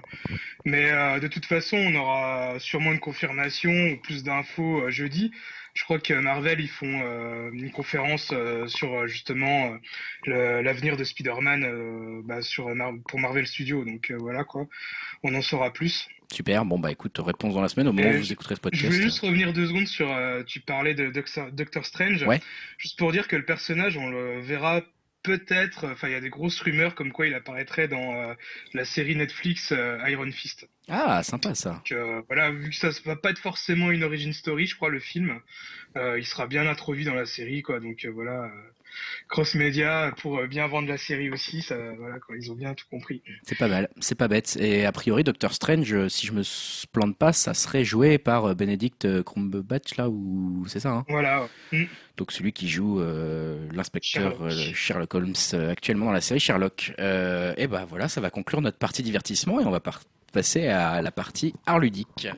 Mais de toute façon, on aura sûrement une confirmation ou plus d'infos jeudi. Je crois que Marvel, ils font euh, une conférence euh, sur euh, justement l'avenir de Spider-Man bah, sur, pour Marvel Studios. Donc voilà quoi, on en saura plus. Super, bon bah écoute, réponse dans la semaine au moment où vous écouterez ce podcast. Je voulais juste revenir deux secondes sur, tu parlais de Doctor, Strange, ouais. juste pour dire que le personnage, on le verra peut-être, enfin il y a des grosses rumeurs comme quoi il apparaîtrait dans euh, la série Netflix euh, Iron Fist. Ah, sympa ça. Donc, euh, voilà, vu que ça ne va pas être forcément une origin story, je crois, le film, il sera bien introduit dans la série, quoi. Donc voilà, cross média pour euh, bien vendre la série aussi. Ça, voilà, quoi, ils ont bien tout compris. C'est pas mal, c'est pas bête. Et a priori, Doctor Strange, euh, si je me plante pas, ça serait joué par euh, Benedict Cumberbatch là, ou c'est ça hein? Voilà. Mm. Donc celui qui joue l'inspecteur Sherlock. Holmes actuellement dans la série Sherlock. et ben voilà, ça va conclure notre partie divertissement et on va passer à la partie art ludique.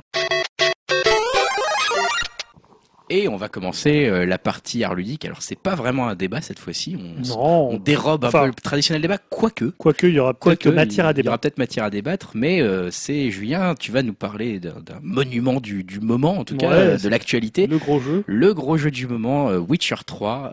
Et on va commencer euh, la partie art ludique. Alors c'est pas vraiment un débat cette fois-ci. On, on dérobe un peu le traditionnel débat, quoique. Quoique il y aura peut-être matière à débattre. Il y aura peut-être matière à débattre, mais euh, c'est Julien, tu vas nous parler d'un monument du, du, moment, en tout cas de l'actualité. Le gros jeu. Le gros jeu du moment, euh, Witcher 3,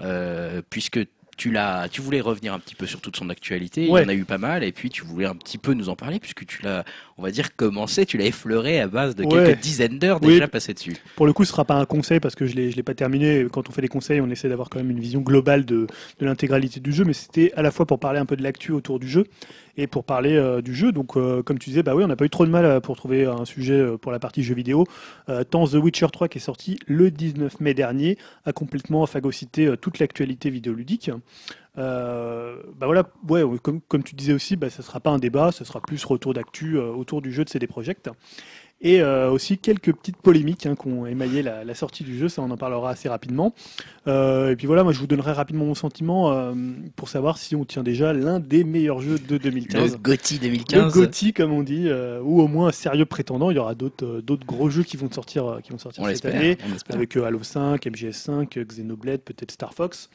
puisque tu l'as, tu voulais revenir un petit peu sur toute son actualité. Il y en a eu pas mal, et puis tu voulais un petit peu nous en parler puisque tu l'as, on va dire, commencé, tu l'as effleuré à base de quelques dizaines d'heures déjà passées dessus. Pour le coup, ce sera pas un conseil parce que je l'ai, je l'ai pas terminé. Quand on fait des conseils, on essaie d'avoir quand même une vision globale de, de l'intégralité du jeu, mais c'était à la fois pour parler un peu de l'actu autour du jeu et pour parler euh, du jeu. Donc, euh, comme tu disais, bah oui, on n'a pas eu trop de mal euh, pour trouver un sujet pour la partie jeu vidéo. tant The Witcher 3 qui est sorti le 19 mai dernier a complètement phagocyté toute l'actualité vidéoludique. Euh, bah voilà, ouais, comme, comme tu disais aussi, bah, ça sera pas un débat, ce sera plus retour d'actu autour du jeu de CD Projekt. Et euh, aussi quelques petites polémiques hein, qui ont émaillé la, sortie du jeu, ça on en parlera assez rapidement. Euh, et puis voilà, moi je vous donnerai rapidement mon sentiment euh, pour savoir si on tient déjà l'un des meilleurs jeux de 2015. Le GOTY 2015. Le GOTY comme on dit, ou au moins un sérieux prétendant. Il y aura d'autres d'autres gros jeux qui vont sortir, qui vont sortir cette année, avec Halo 5, MGS5, Xenoblade, peut-être Star Fox.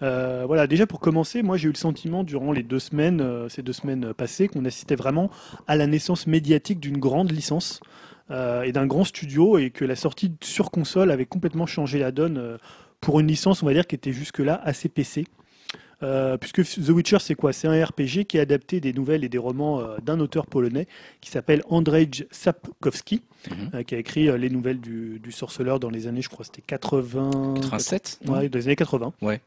Voilà, déjà pour commencer, moi j'ai eu le sentiment durant les deux semaines, ces deux semaines passées, qu'on assistait vraiment à la naissance médiatique d'une grande licence. Euh, et d'un grand studio et que la sortie sur console avait complètement changé la donne euh, pour une licence, on va dire, qui était jusque-là assez PC. Euh, puisque The Witcher, c'est quoi? C'est un RPG qui est adapté des nouvelles et des romans d'un auteur polonais qui s'appelle Andrzej Sapkowski, mhm. qui a écrit les nouvelles du, du, sorceleur dans les années, je crois, c'était 80. 87 Ouais, dans les années 80. Ouais.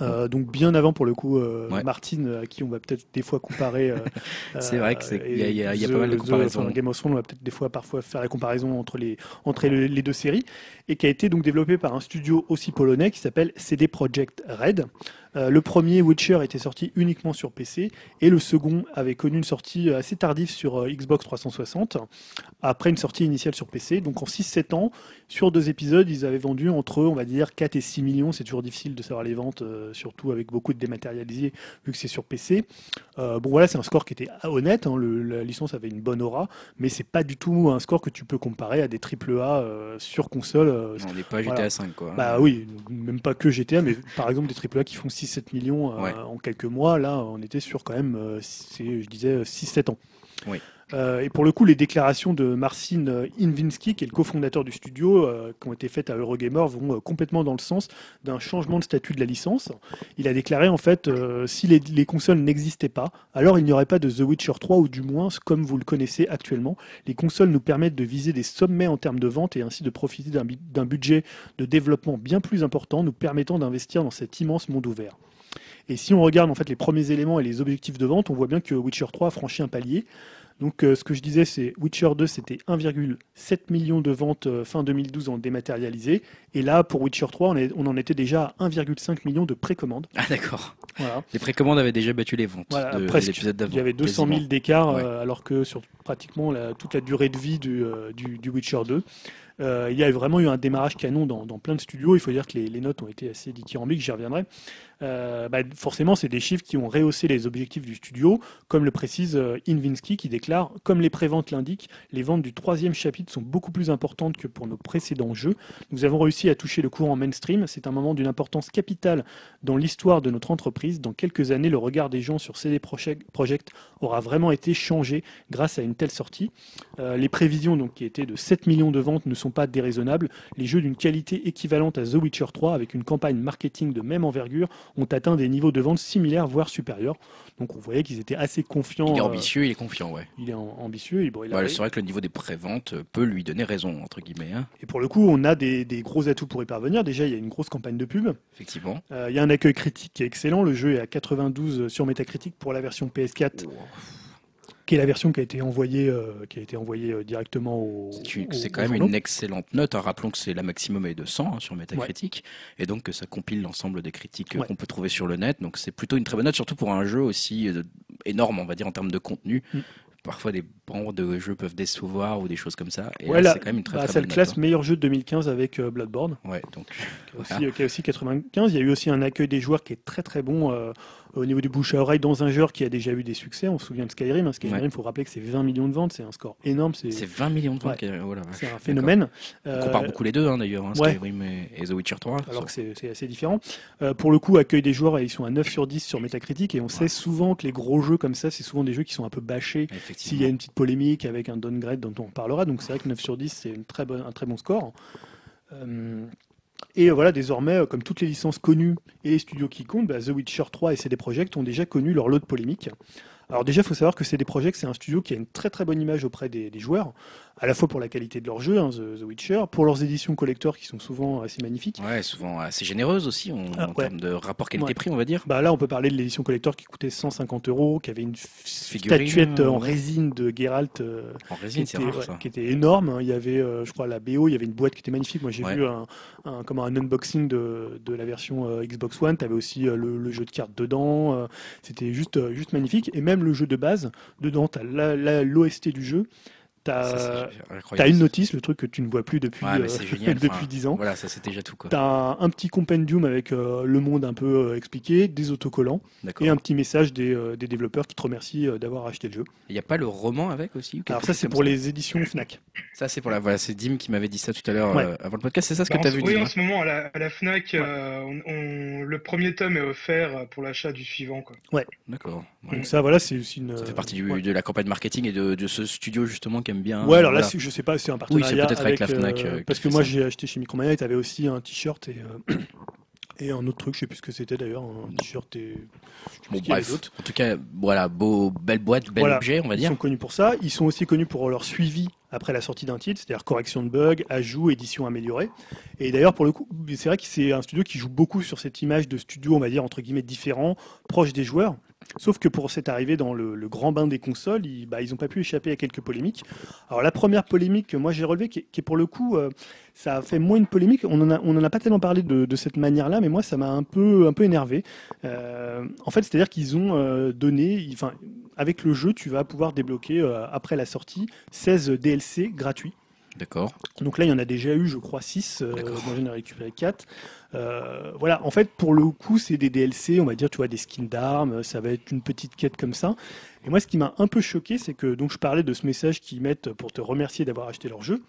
Euh, donc bien avant pour le coup euh, Martin à qui on va peut-être des fois comparer euh, c'est vrai que il y, a, y a pas mal de comparaisons. Game of Thrones on va peut-être des fois parfois faire la comparaison entre les entre les deux séries et qui a été donc développé par un studio aussi polonais qui s'appelle CD Projekt Red euh, le premier Witcher était sorti uniquement sur PC et le second avait connu une sortie assez tardive sur euh, Xbox 360 après une sortie initiale sur PC. Donc en 6-7 ans, sur deux épisodes, ils avaient vendu entre, on va dire, 4 et 6 millions. C'est toujours difficile de savoir les ventes, euh, surtout avec beaucoup de dématérialisés, vu que c'est sur PC. bon voilà, c'est un score qui était honnête. Hein. la licence avait une bonne aura, mais c'est pas du tout un score que tu peux comparer à des AAA sur console. on n'est pas GTA 5 quoi. Bah oui, même pas que GTA, mais par exemple des AAA qui font 6 7 millions euh, en quelques mois. Là, on était sur quand même, euh, je disais, 6-7 ans. Oui. Euh, et pour le coup, les déclarations de Marcin Invinsky, qui est le cofondateur du studio, qui ont été faites à Eurogamer, vont complètement dans le sens d'un changement de statut de la licence. Il a déclaré en fait, si les, les consoles n'existaient pas, alors il n'y aurait pas de The Witcher 3, ou du moins comme vous le connaissez actuellement. Les consoles nous permettent de viser des sommets en termes de vente et ainsi de profiter d'un budget de développement bien plus important, nous permettant d'investir dans cet immense monde ouvert. Et si on regarde en fait les premiers éléments et les objectifs de vente, on voit bien que Witcher 3 a franchi un palier. Donc euh, ce que je disais, c'est Witcher 2, c'était 1,7 million de ventes euh, fin 2012 en dématérialisé. Et là, pour Witcher 3, on, on en était déjà à 1,5 million de précommandes. Ah d'accord. Les précommandes avaient déjà battu les ventes de, presque. Il y avait 200 000 d'écart, euh, alors que sur pratiquement toute la durée de vie du, du Witcher 2. Euh, il y a vraiment eu un démarrage canon dans, plein de studios. Il faut dire que les, notes ont été assez dithyrambiques, j'y reviendrai. Euh, bah, forcément, c'est des chiffres qui ont rehaussé les objectifs du studio, comme le précise euh, Invinsky qui déclare Comme les préventes l'indiquent, les ventes du troisième chapitre sont beaucoup plus importantes que pour nos précédents jeux. Nous avons réussi à toucher le courant mainstream. C'est un moment d'une importance capitale dans l'histoire de notre entreprise. Dans quelques années, le regard des gens sur CD Projekt aura vraiment été changé grâce à une telle sortie. les prévisions donc, qui étaient de 7 millions de ventes ne sont pas déraisonnables. Les jeux d'une qualité équivalente à The Witcher 3 avec une campagne marketing de même envergure ont atteint des niveaux de vente similaires, voire supérieurs. Donc on voyait qu'ils étaient assez confiants. Il est euh, ambitieux, il est confiant, ouais. Il est ambitieux. Bon, c'est vrai que le niveau des préventes peut lui donner raison, entre guillemets. Hein. Et pour le coup, on a des, gros atouts pour y parvenir. Déjà, il y a une grosse campagne de pub. Effectivement. Euh, il y a un accueil critique qui est excellent. Le jeu est à 92 sur Metacritic pour la version PS4 qui est la version qui a été envoyée, euh, qui a été envoyée euh, directement au. C'est quand même une excellente note. Hein. Rappelons que c'est la maximum est de 100 hein, sur Metacritic, et donc que ça compile l'ensemble des critiques qu'on peut trouver sur le net. Donc c'est plutôt une très bonne note, surtout pour un jeu aussi euh, énorme, on va dire en termes de contenu. Mm. Parfois des bancs de jeux peuvent décevoir ou des choses comme ça. Et c'est quand même une très, bah, très bonne classe hein. meilleur jeu de 2015 avec Bloodborne. Ouais, donc. Qui, aussi, aussi 95. Il y a eu aussi un accueil des joueurs qui est très très bon au niveau du bouche à oreille dans un genre qui a déjà eu des succès. On se souvient de Skyrim. Hein. Skyrim, il faut rappeler que c'est 20 millions de ventes, c'est un score énorme. C'est 20 millions de ventes. Oh c'est un phénomène. On compare euh, beaucoup les deux hein, d'ailleurs, hein, Skyrim et, The Witcher 3. Alors que c'est assez différent. Euh, pour le coup, accueil des joueurs, ils sont à 9 sur 10 sur Metacritic et on sait souvent que les gros jeux comme ça, c'est souvent des jeux qui sont un peu bâchés. S'il y a une petite polémique avec un downgrade dont on parlera, donc c'est vrai que 9 sur 10, c'est très un très bon score. Euh, et voilà, désormais, euh, comme toutes les licences connues et les studios qui comptent, bah, The Witcher 3 et CD Projekt ont déjà connu leur lot de polémiques. Alors déjà, il faut savoir que CD Projekt, c'est un studio qui a une très très bonne image auprès des joueurs à la fois pour la qualité de leur jeu, hein, The, Witcher, pour leurs éditions collector qui sont souvent assez magnifiques. Ouais, souvent assez généreuses aussi en, ah, termes de rapport qualité-prix, on va dire. Bah là, on peut parler de l'édition collector qui coûtait 150 euros, qui avait une statuette en résine de Geralt euh, en résine, qui, était, qui, était, énorme. Il y avait, euh, je crois, la BO, il y avait une boîte qui était magnifique. Moi, j'ai vu un, un, comme un unboxing de, de la version euh, Xbox One. Tu avais aussi le, jeu de cartes dedans. C'était juste, juste magnifique. Et même le jeu de base, dedans, tu as l'OST du jeu T'as as une notice, le truc que tu ne vois plus depuis, euh, depuis 10 ans. Voilà, ça c'était déjà tout. T'as un, un, petit compendium avec euh, le monde un peu euh, expliqué, des autocollants et un petit message des, des développeurs qui te remercient d'avoir acheté le jeu. Il n'y a pas le roman avec aussi Alors ça c'est pour les éditions Fnac. Ça c'est pour la voilà, c'est Dim qui m'avait dit ça tout à l'heure avant le podcast. C'est ça ce que bah, tu as vu Oui, en ce moment à la, à la Fnac, le premier tome est offert pour l'achat du suivant. Quoi. Ouais. D'accord. Donc ça voilà, c'est aussi une. Ça fait partie de la campagne marketing et de, de ce studio justement qui aime bien. Ouais, alors là je sais pas, c'est un partenariat peut-être avec, la Fnac. Euh, parce que moi j'ai acheté chez Micromania et t'avais aussi un t-shirt et euh, et un autre truc, je sais plus ce que c'était d'ailleurs, un t-shirt et. Bon, bref. En tout cas, voilà, beau, belle boîte, bel objet, on va dire. Ils sont connus pour ça. Ils sont aussi connus pour leur suivi après la sortie d'un titre, c'est-à-dire correction de bugs, ajout, édition améliorée. Et d'ailleurs, pour le coup, c'est vrai que c'est un studio qui joue beaucoup sur cette image de studio, on va dire, entre guillemets, différent, proche des joueurs. Sauf que pour cette arrivée dans le, grand bain des consoles, ils n'ont bah, pas pu échapper à quelques polémiques. Alors la première polémique que moi j'ai relevée, qui, est pour le coup, euh, ça a fait moins une polémique. On n'en a, pas tellement parlé de, cette manière-là, mais moi ça m'a un peu, un peu énervé. Euh, en fait, c'est-à-dire qu'ils ont euh, donné, enfin, avec le jeu, tu vas pouvoir débloquer après la sortie 16 DLC gratuits. D'accord. Donc là, il y en a déjà eu, je crois, 6. Euh, moi, j'en ai récupéré 4. Euh, voilà, en fait, pour le coup, c'est des DLC, on va dire, tu vois, des skins d'armes, ça va être une petite quête comme ça. Et moi, ce qui m'a un peu choqué, c'est que, donc, je parlais de ce message qu'ils mettent pour te remercier d'avoir acheté leur jeu.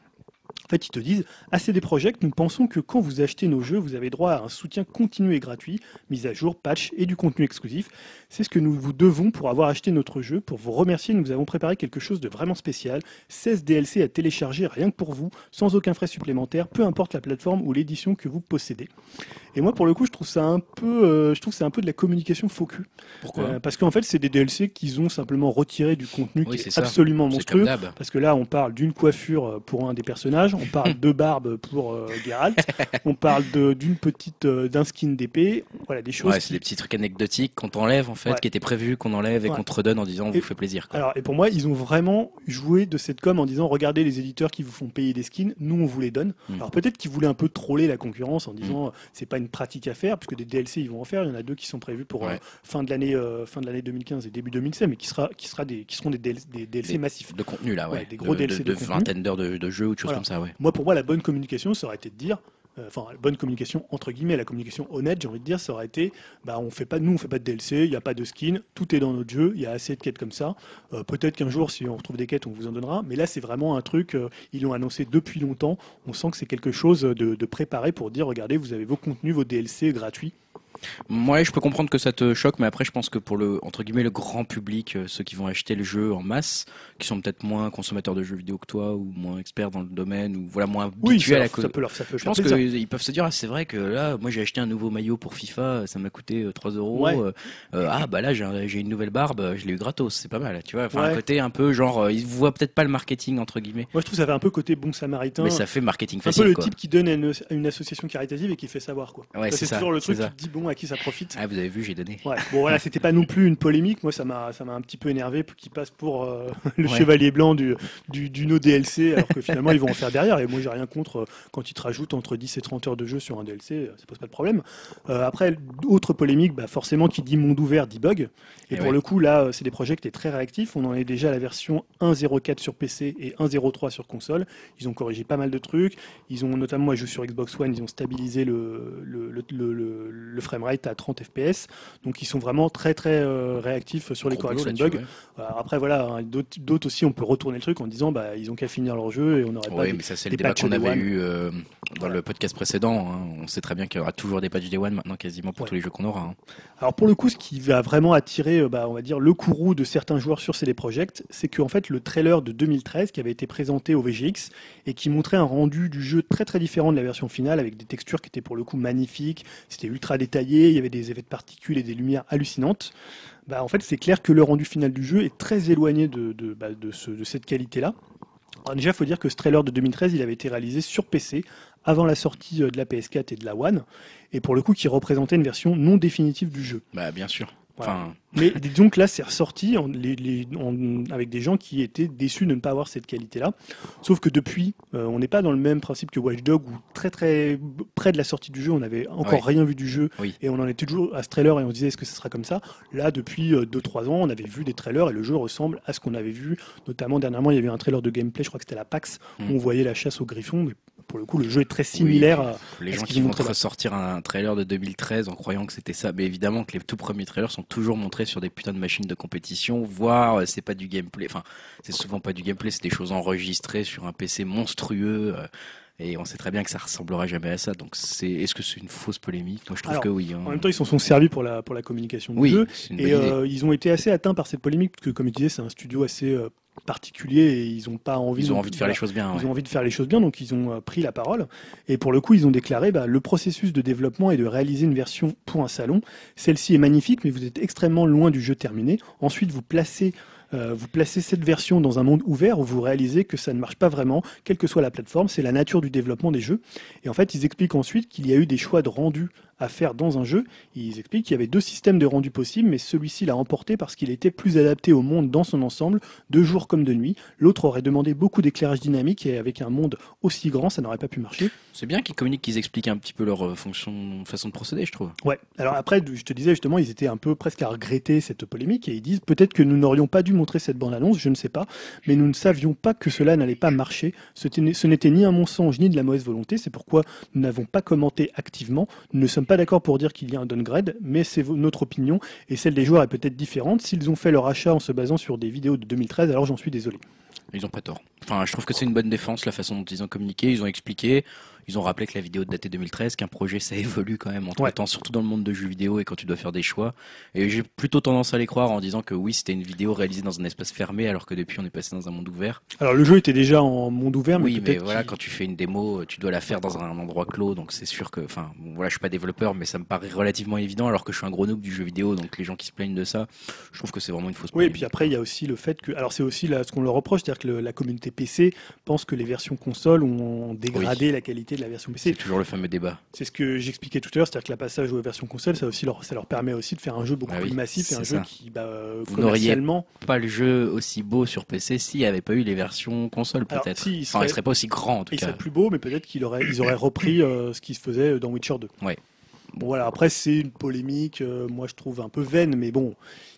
En fait, ils te disent, à CD Projekt, nous pensons que quand vous achetez nos jeux, vous avez droit à un soutien continu et gratuit, mise à jour, patch et du contenu exclusif. C'est ce que nous vous devons pour avoir acheté notre jeu. Pour vous remercier, nous avons préparé quelque chose de vraiment spécial. 16 DLC à télécharger rien que pour vous, sans aucun frais supplémentaire, peu importe la plateforme ou l'édition que vous possédez. Et moi, pour le coup, je trouve ça un peu, euh, je trouve c'est un peu de la communication faux cul. Pourquoi euh, Parce qu'en fait, c'est des DLC qu'ils ont simplement retiré du contenu qui est, absolument monstrueux. Parce que là, on parle d'une coiffure euh, pour un des personnages, on parle de barbe pour Geralt, on parle d'une petite, d'un skin d'épée, voilà des choses. Ouais, c'est des petits trucs anecdotiques qu'on t'enlève en fait, qui étaient prévus, qu'on enlève et qu'on te redonne en disant on vous fait plaisir. Alors, et pour moi, ils ont vraiment joué de cette com en disant regardez les éditeurs qui vous font payer des skins, nous on vous les donne. Hmm. Alors peut-être qu'ils voulaient un peu troller la concurrence en disant hmm. c'est pas une pratique à faire, puisque des DLC ils vont en faire. Il y en a deux qui sont prévus pour euh, fin de l'année euh, fin de l'année 2015 et début 2016, mais qui sera qui sera des qui seront des DLC, des DLC massifs. De contenu là, ouais. des gros DLC de, de, vingtaine d'heures de, de, jeu ou de choses comme Moi, pour moi, la bonne communication, ça aurait été de dire euh, enfin bonne communication entre guillemets, la communication honnête, j'ai envie de dire, ça aurait été, bah on fait pas, nous on fait pas de DLC, il n'y a pas de skin, tout est dans notre jeu, il y a assez de quêtes comme ça. Euh, peut-être qu'un jour, si on retrouve des quêtes, on vous en donnera, mais là c'est vraiment un truc, euh, ils l'ont annoncé depuis longtemps. On sent que c'est quelque chose de préparé pour dire, regardez, vous avez vos contenus, vos DLC gratuits. Moi, je peux comprendre que ça te choque, mais après, je pense que pour le entre guillemets le grand public, euh, ceux qui vont acheter le jeu en masse, qui sont peut-être moins consommateurs de jeux vidéo que toi ou moins experts dans le domaine ou voilà moins habitués à la ça peut leur, ça peut Je pense qu'ils peuvent se dire, ah, c'est vrai que là, moi, j'ai acheté un nouveau maillot pour FIFA, ça m'a coûté 3 euh, euros. Euh, ah bah là, j'ai une nouvelle barbe, je l'ai eu gratos, c'est pas mal, tu vois. Enfin, un côté un peu genre, ils voient peut-être pas le marketing entre guillemets. Moi, je trouve ça fait un peu côté bon samaritain. Mais ça fait marketing facile. Un peu le type qui donne à une, association caritative et qui fait savoir quoi. c'est toujours le truc qui dit bon à qui ça profite. Ah, vous avez vu, j'ai donné. Ouais. Bon, voilà, c'était pas non plus une polémique. Moi, ça m'a, ça m'a un petit peu énervé qu'il passe pour euh, le chevalier blanc du, du, du, no DLC, alors que finalement, ils vont en faire derrière. Et moi, j'ai rien contre euh, quand ils te rajoutent entre 10 et 30 heures de jeu sur un DLC, euh, ça pose pas de problème. après, autre polémique, bah, forcément, qui dit monde ouvert dit bug. Et, pour le coup, là, c'est des projets qui étaient très réactifs. On en est déjà à la version 1.04 sur PC et 1.03 sur console. Ils ont corrigé pas mal de trucs. Ils ont notamment, moi, je joue sur Xbox One, ils ont stabilisé le, le, le, le, le framerate à 30 FPS donc ils sont vraiment très très euh, réactifs sur les corrections de bugs. après voilà, hein, d'autres aussi on peut retourner le truc en disant bah ils ont qu'à finir leur jeu et on n'aurait pas. Oui, mais ça c'est le débat qu'on avait eu euh, dans le podcast précédent. Hein. On sait très bien qu'il y aura toujours des patchs Day One maintenant quasiment pour tous les jeux qu'on aura. Hein. Alors pour le coup, ce qui va vraiment attirer, euh, bah, on va dire le courroux de certains joueurs sur CD Projekt, c'est qu'en fait le trailer de 2013 qui avait été présenté au VGX et qui montrait un rendu du jeu très très différent de la version finale avec des textures qui étaient pour le coup magnifiques, c'était ultra détaillé, il y avait des effets de particules et des lumières hallucinantes. Bah, en fait, c'est clair que le rendu final du jeu est très éloigné de, de, bah, de, de cette qualité-là. Déjà, il faut dire que ce trailer de 2013, il avait été réalisé sur PC avant la sortie euh, de la PS4 et de la One, et pour le coup qui représentait une version non définitive du jeu. Bah bien sûr. Mais disons que là, c'est ressorti avec des gens qui étaient déçus de ne pas avoir cette qualité-là. Sauf que depuis, euh, on n'est pas dans le même principe que Watch Dogs, où très très près de la sortie du jeu, on n'avait encore rien vu du jeu, et on en était toujours à ce trailer et on se disait est-ce que ce sera comme ça? Là, depuis 2-3 euh, ans, on avait vu des trailers et le jeu ressemble à ce qu'on avait vu. Notamment, dernièrement, il y avait un trailer de gameplay, je crois que c'était la PAX, où hmm. on voyait la chasse aux griffons, mais pour le coup, le jeu est très similaire à. Les gens qui vont ressortir un trailer de 2013 en croyant que c'était ça, mais évidemment que les tout premiers trailers sont toujours montrés sur des putains de machines de compétition, voire euh, c'est pas du gameplay. Enfin, c'est souvent pas du gameplay, c'est des choses enregistrées sur un PC monstrueux. Euh, et on sait très bien que ça ressemblera jamais à ça. Donc, c'est, est-ce que c'est une fausse polémique? Moi, je trouve que oui. Hein. En même temps, ils s'en sont servis pour la, pour la communication du jeu. Et euh, ils ont été assez atteints par cette polémique, parce que, comme je disais, c'est un studio assez particulier et ils ont pas envie. Ils ont envie de faire les choses bien. Ils ont envie de faire les choses bien, donc ils ont euh, pris la parole. Et pour le coup, ils ont déclaré bah, le processus de développement est de réaliser une version pour un salon. Celle-ci est magnifique, mais vous êtes extrêmement loin du jeu terminé. Ensuite, vous placez euh, vous placez cette version dans un monde ouvert où vous réalisez que ça ne marche pas vraiment, quelle que soit la plateforme, c'est la nature du développement des jeux. Et en fait, ils expliquent ensuite qu'il y a eu des choix de rendu à faire dans un jeu. Ils expliquent qu'il y avait deux systèmes de rendu possibles, mais celui-ci l'a emporté parce qu'il était plus adapté au monde dans son ensemble, de jour comme de nuit. L'autre aurait demandé beaucoup d'éclairage dynamique et avec un monde aussi grand, ça n'aurait pas pu marcher. C'est bien qu'ils communiquent, qu'ils expliquent un petit peu leur euh, fonction, façon de procéder, je trouve. Ouais. Alors après, je te disais justement, ils étaient un peu presque à regretter cette polémique et ils disent peut-être que nous n'aurions pas dû montrer cette bande-annonce, je ne sais pas, mais nous ne savions pas que cela n'allait pas marcher. Ce n'était ni un mensonge ni de la mauvaise volonté, c'est pourquoi nous n'avons pas commenté activement. Nous ne sommes pas d'accord pour dire qu'il y a un downgrade, mais c'est notre opinion et celle des joueurs est peut-être différente. S'ils ont fait leur achat en se basant sur des vidéos de 2013, alors j'en suis désolé. Ils ont pas tort. Enfin, je trouve que c'est une bonne défense la façon dont ils ont communiqué. Ils ont expliqué. Ils ont rappelé que la vidéo datait 2013, qu'un projet ça évolue quand même en ouais. temps, surtout dans le monde de jeux vidéo et quand tu dois faire des choix. Et j'ai plutôt tendance à les croire en disant que oui, c'était une vidéo réalisée dans un espace fermé, alors que depuis on est passé dans un monde ouvert. Alors le jeu était déjà en monde ouvert, mais oui, mais voilà, quand tu fais une démo, tu dois la faire dans un endroit clos, donc c'est sûr que, enfin, voilà, je suis pas développeur, mais ça me paraît relativement évident, alors que je suis un gros noob du jeu vidéo, donc les gens qui se plaignent de ça, je trouve que c'est vraiment une fausse. Oui, et puis après il y a aussi le fait que, alors c'est aussi là ce qu'on leur reproche, c'est-à-dire que la communauté PC pense que les versions consoles ont dégradé la qualité de la version PC le fameux débat. C'est ce que j'expliquais tout à l'heure, c'est-à-dire que la passage aux versions console, ça aussi leur, ça leur permet aussi de faire un jeu beaucoup bah plus massif et un jeu qui, bah, Vous n'auriez pas le jeu aussi beau sur PC s'il n'y avait pas eu les versions console, peut-être. Si, il serait... serait pas aussi grand, en tout il cas. serait plus beau, mais peut-être qu'ils auraient, ils auraient repris euh, ce qui se faisait dans Witcher 2. Ouais. Bon voilà, après c'est une polémique, euh, moi je trouve un peu vaine, mais bon,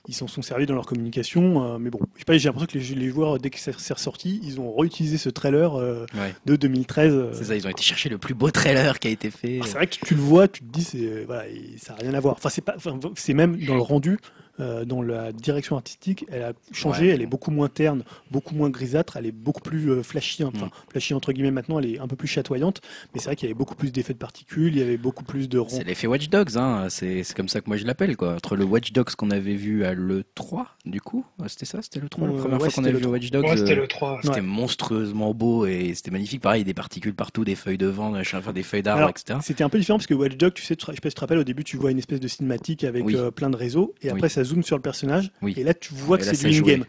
ils s'en sont servis dans leur communication. Euh, mais bon, je sais pas, j'ai l'impression que les, les, joueurs, dès que c'est ressorti, ils ont réutilisé ce trailer euh, de 2013. C'est ça, ils ont été chercher le plus beau trailer qui a été fait. Ah, c'est vrai que tu le vois, tu te dis, c'est voilà, ça n'a rien à voir. Enfin, c'est pas, c'est même dans le rendu. Euh, dans la direction artistique, elle a changé, elle est beaucoup moins terne, beaucoup moins grisâtre, elle est beaucoup plus euh, flashy, enfin flashy entre guillemets maintenant, elle est un peu plus chatoyante, mais c'est vrai qu'il y avait beaucoup plus d'effets de particules, il y avait beaucoup plus de C'est l'effet Watch Dogs, hein. c'est comme ça que moi je l'appelle, quoi. Entre le Watch Dogs qu'on avait vu à l'E3, du coup, c'était ça, c'était le 3, la euh, première fois qu'on avait vu le Watch Dogs. c'était le 3. C'était monstrueusement beau et c'était magnifique, pareil, des particules partout, des feuilles de vent, des feuilles d'arbres, etc. C'était un peu différent parce que Watch Dogs, tu sais, je sais pas si tu te rappelles, au début tu vois une espèce de cinématique avec plein de réseaux et après ça sur le personnage et là, tu vois que c'est du in-game.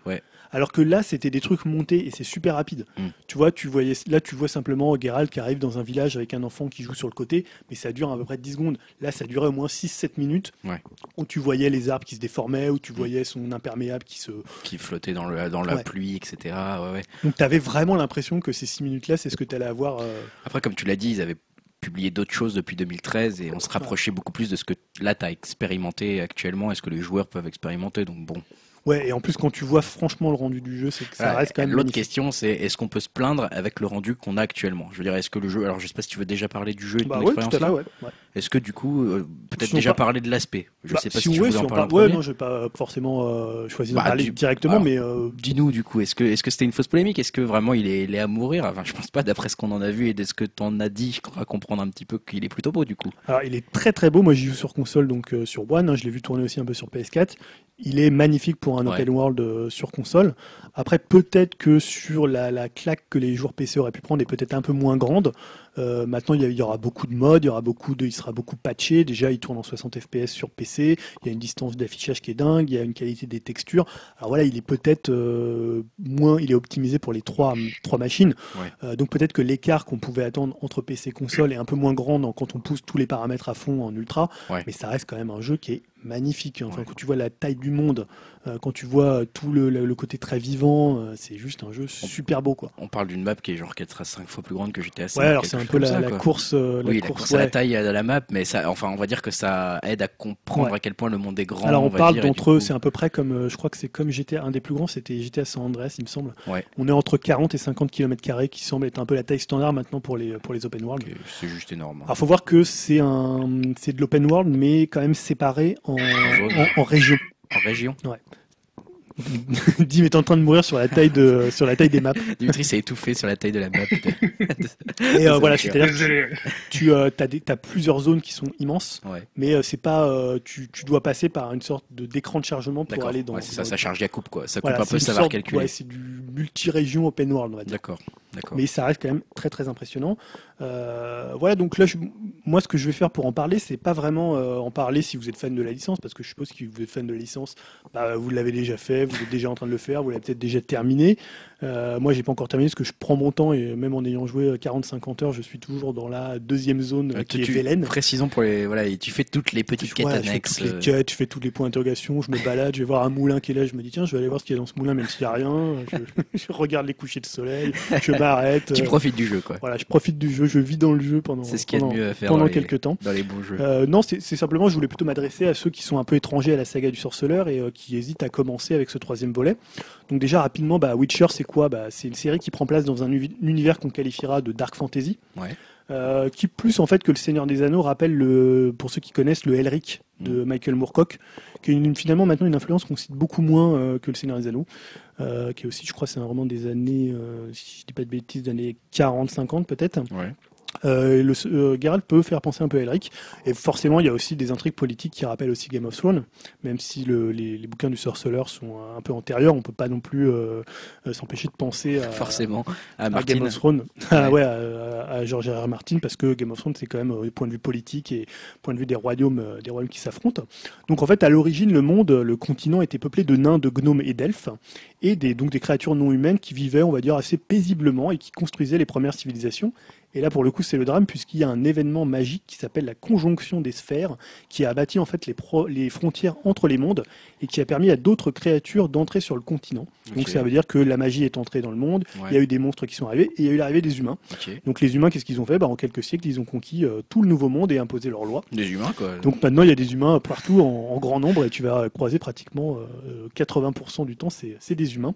Alors que là, c'était des trucs montés et c'est super rapide. Mm. Tu vois, tu voyais, là, tu vois simplement Geralt qui arrive dans un village avec un enfant qui joue sur le côté, mais ça dure à peu près 10 secondes. Là, ça durait au moins 6-7 minutes où tu voyais les arbres qui se déformaient, où tu mm. voyais son imperméable qui se. qui flottait dans, le, dans la pluie, etc. Donc, tu avais vraiment l'impression que ces 6 minutes-là, c'est ce que tu allais avoir. Euh, Après, comme tu l'as dit, ils avaient publié d'autres choses depuis 2013 et on se rapprochait beaucoup plus de ce que là tu as expérimenté actuellement et ce que les joueurs peuvent expérimenter. Donc bon. Ouais, et en plus, quand tu vois franchement le rendu du jeu, c'est que ça reste quand même. L'autre question, c'est est-ce qu'on peut se plaindre avec le rendu qu'on a actuellement? Je veux dire, est-ce que le jeu. Alors, je sais pas si tu veux déjà parler du jeu et de bah ton expérience là. Est-ce que du coup, euh, peut-être déjà parler de l'aspect? Je bah, sais pas si, tu veux en parler. Ouais, non, je vais pas forcément euh, choisir bah, parler directement, mais. Euh, dis-nous, du coup, est-ce que est-ce que c'était une fausse polémique? Est-ce que vraiment il est, il est à mourir? Enfin, je pense pas, d'après ce qu'on en a vu et de ce que tu en as dit, je crois comprendre un petit peu qu'il est plutôt beau, du coup. Alors, il est très très beau. Moi, j'y joue sur console, donc sur One. Hein, je l'ai vu tourner aussi un peu sur PS4. Il est magnifique pour un open world euh, sur console. Après, peut-être que sur la, claque que les joueurs PC auraient pu prendre est peut-être un peu moins grande. Euh, maintenant, il y, aura beaucoup de modes, il y aura beaucoup de, il sera beaucoup patché. Déjà, il tourne en 60 FPS sur PC. Il y a une distance d'affichage qui est dingue. Il y a une qualité des textures. Alors voilà, il est peut-être euh, moins, il est optimisé pour les trois, trois machines. donc peut-être que l'écart qu'on pouvait attendre entre PC et console est un peu moins grand quand on pousse tous les paramètres à fond en ultra. Mais ça reste quand même un jeu qui est magnifique. Enfin, quand tu vois la taille du monde, euh, quand tu vois tout le, côté très vivant, euh, c'est juste un jeu super beau, quoi. On parle d'une map qui est genre 4 à 5 fois plus grande que GTA 5. Ouais, alors c'est un peu la, course, euh, la course, à la taille de la map, mais ça, enfin, on va dire que ça aide à comprendre à quel point le monde est grand. Alors on, parle d'entre eux, c'est à peu près comme, je crois que c'est comme GTA, un des plus grands, c'était GTA San Andreas, il me semble. Ouais. On est entre 40 et 50 km carrés, qui semble être un peu la taille standard maintenant pour les pour les open world. c'est juste énorme. Alors faut voir que c'est un, c'est de l'open world, mais quand même séparé en, en, en région. En région Ouais. Dim est en train de mourir sur la taille de sur la taille des maps. Dimitri s'est étouffé sur la taille de la map. et euh, voilà, c'est-à-dire que tu euh, as, plusieurs zones qui sont immenses, mais euh, c'est pas tu, tu, dois passer par une sorte de d'écran de chargement pour aller dans. Ouais, c'est ça, ça charge à coupe quoi. Ça coupe un peu, ça va calculer. Ouais, c'est du multi-région open world, on va dire. D'accord. Mais ça reste quand même très très impressionnant. Euh, voilà, donc là, moi, ce que je vais faire pour en parler, c'est pas vraiment euh, en parler si vous êtes fan de la licence, parce que je suppose que si vous êtes fan de la licence, bah, vous l'avez déjà fait, vous êtes déjà en train de le faire, vous l'avez peut-être déjà terminé. Euh, moi, j'ai pas encore terminé parce que je prends mon temps et même en ayant joué 40-50 heures, je suis toujours dans la deuxième zone qui est Vélène. Précisons pour les voilà, et tu fais toutes les petites quêtes annexes. Je fais toutes les quêtes, je fais tous les points d'interrogation, je me balade, je vais voir un moulin qui est là, je me dis tiens, je vais aller voir ce qu'il y a dans ce moulin, même s'il y a rien. Je, je, regarde les couchers de soleil, je m'arrête. tu profites du jeu, quoi. Voilà, je profite du jeu, je vis dans le jeu pendant, ce qu'il pendant, mieux à faire pendant dans quelques temps. Dans les bons jeux. Euh, non, c'est simplement, je voulais plutôt m'adresser à ceux qui sont un peu étrangers à la saga du sorceleur et euh, qui hésitent à commencer avec ce troisième volet. Donc déjà rapidement, bah, Witcher, c'est quoi bah, C'est une série qui prend place dans un univers qu'on qualifiera de dark fantasy. Ouais. Euh, qui plus en fait que le Seigneur des Anneaux rappelle le, pour ceux qui connaissent le Elric de mm. Michael Moorcock, qui est finalement maintenant une influence qu'on cite beaucoup moins euh, que le Seigneur des Anneaux, euh, qui est aussi, je crois, c'est un roman des années, si je dis pas de bêtises, des années 40-50 peut-être. Ouais. Euh, le, euh, Geralt peut faire penser un peu à Elric. Et forcément, il y a aussi des intrigues politiques qui rappellent aussi Game of Thrones. Même si le, les, les, bouquins du sorceleur sont un peu antérieurs, on peut pas non plus euh, euh s'empêcher de penser à, forcément à, Game of Thrones, ah ouais. à, à, George R. R. Martin, parce que Game of Thrones c'est quand même du point de vue politique et point de vue des royaumes, des royaumes qui s'affrontent. Donc en fait, à l'origine, le monde, le continent était peuplé de nains, de gnomes et d'elfes, et des, donc des créatures non humaines qui vivaient, on va dire, assez paisiblement et qui construisaient les premières civilisations. Et là, pour le coup, c'est le drame, puisqu'il y a un événement magique qui s'appelle la conjonction des sphères, qui a bâti en fait les, les frontières entre les mondes et qui a permis à d'autres créatures d'entrer sur le continent. Donc ça veut dire que la magie est entrée dans le monde, il y a eu des monstres qui sont arrivés et il y a eu l'arrivée des humains. Donc les humains, qu'est-ce qu'ils ont fait? Bah, En quelques siècles, ils ont conquis euh, tout le nouveau monde et imposé leurs lois. Des humains, quoi. Donc maintenant, il y a des humains partout en, grand nombre et tu vas croiser pratiquement 80% euh, du temps, c'est des humains.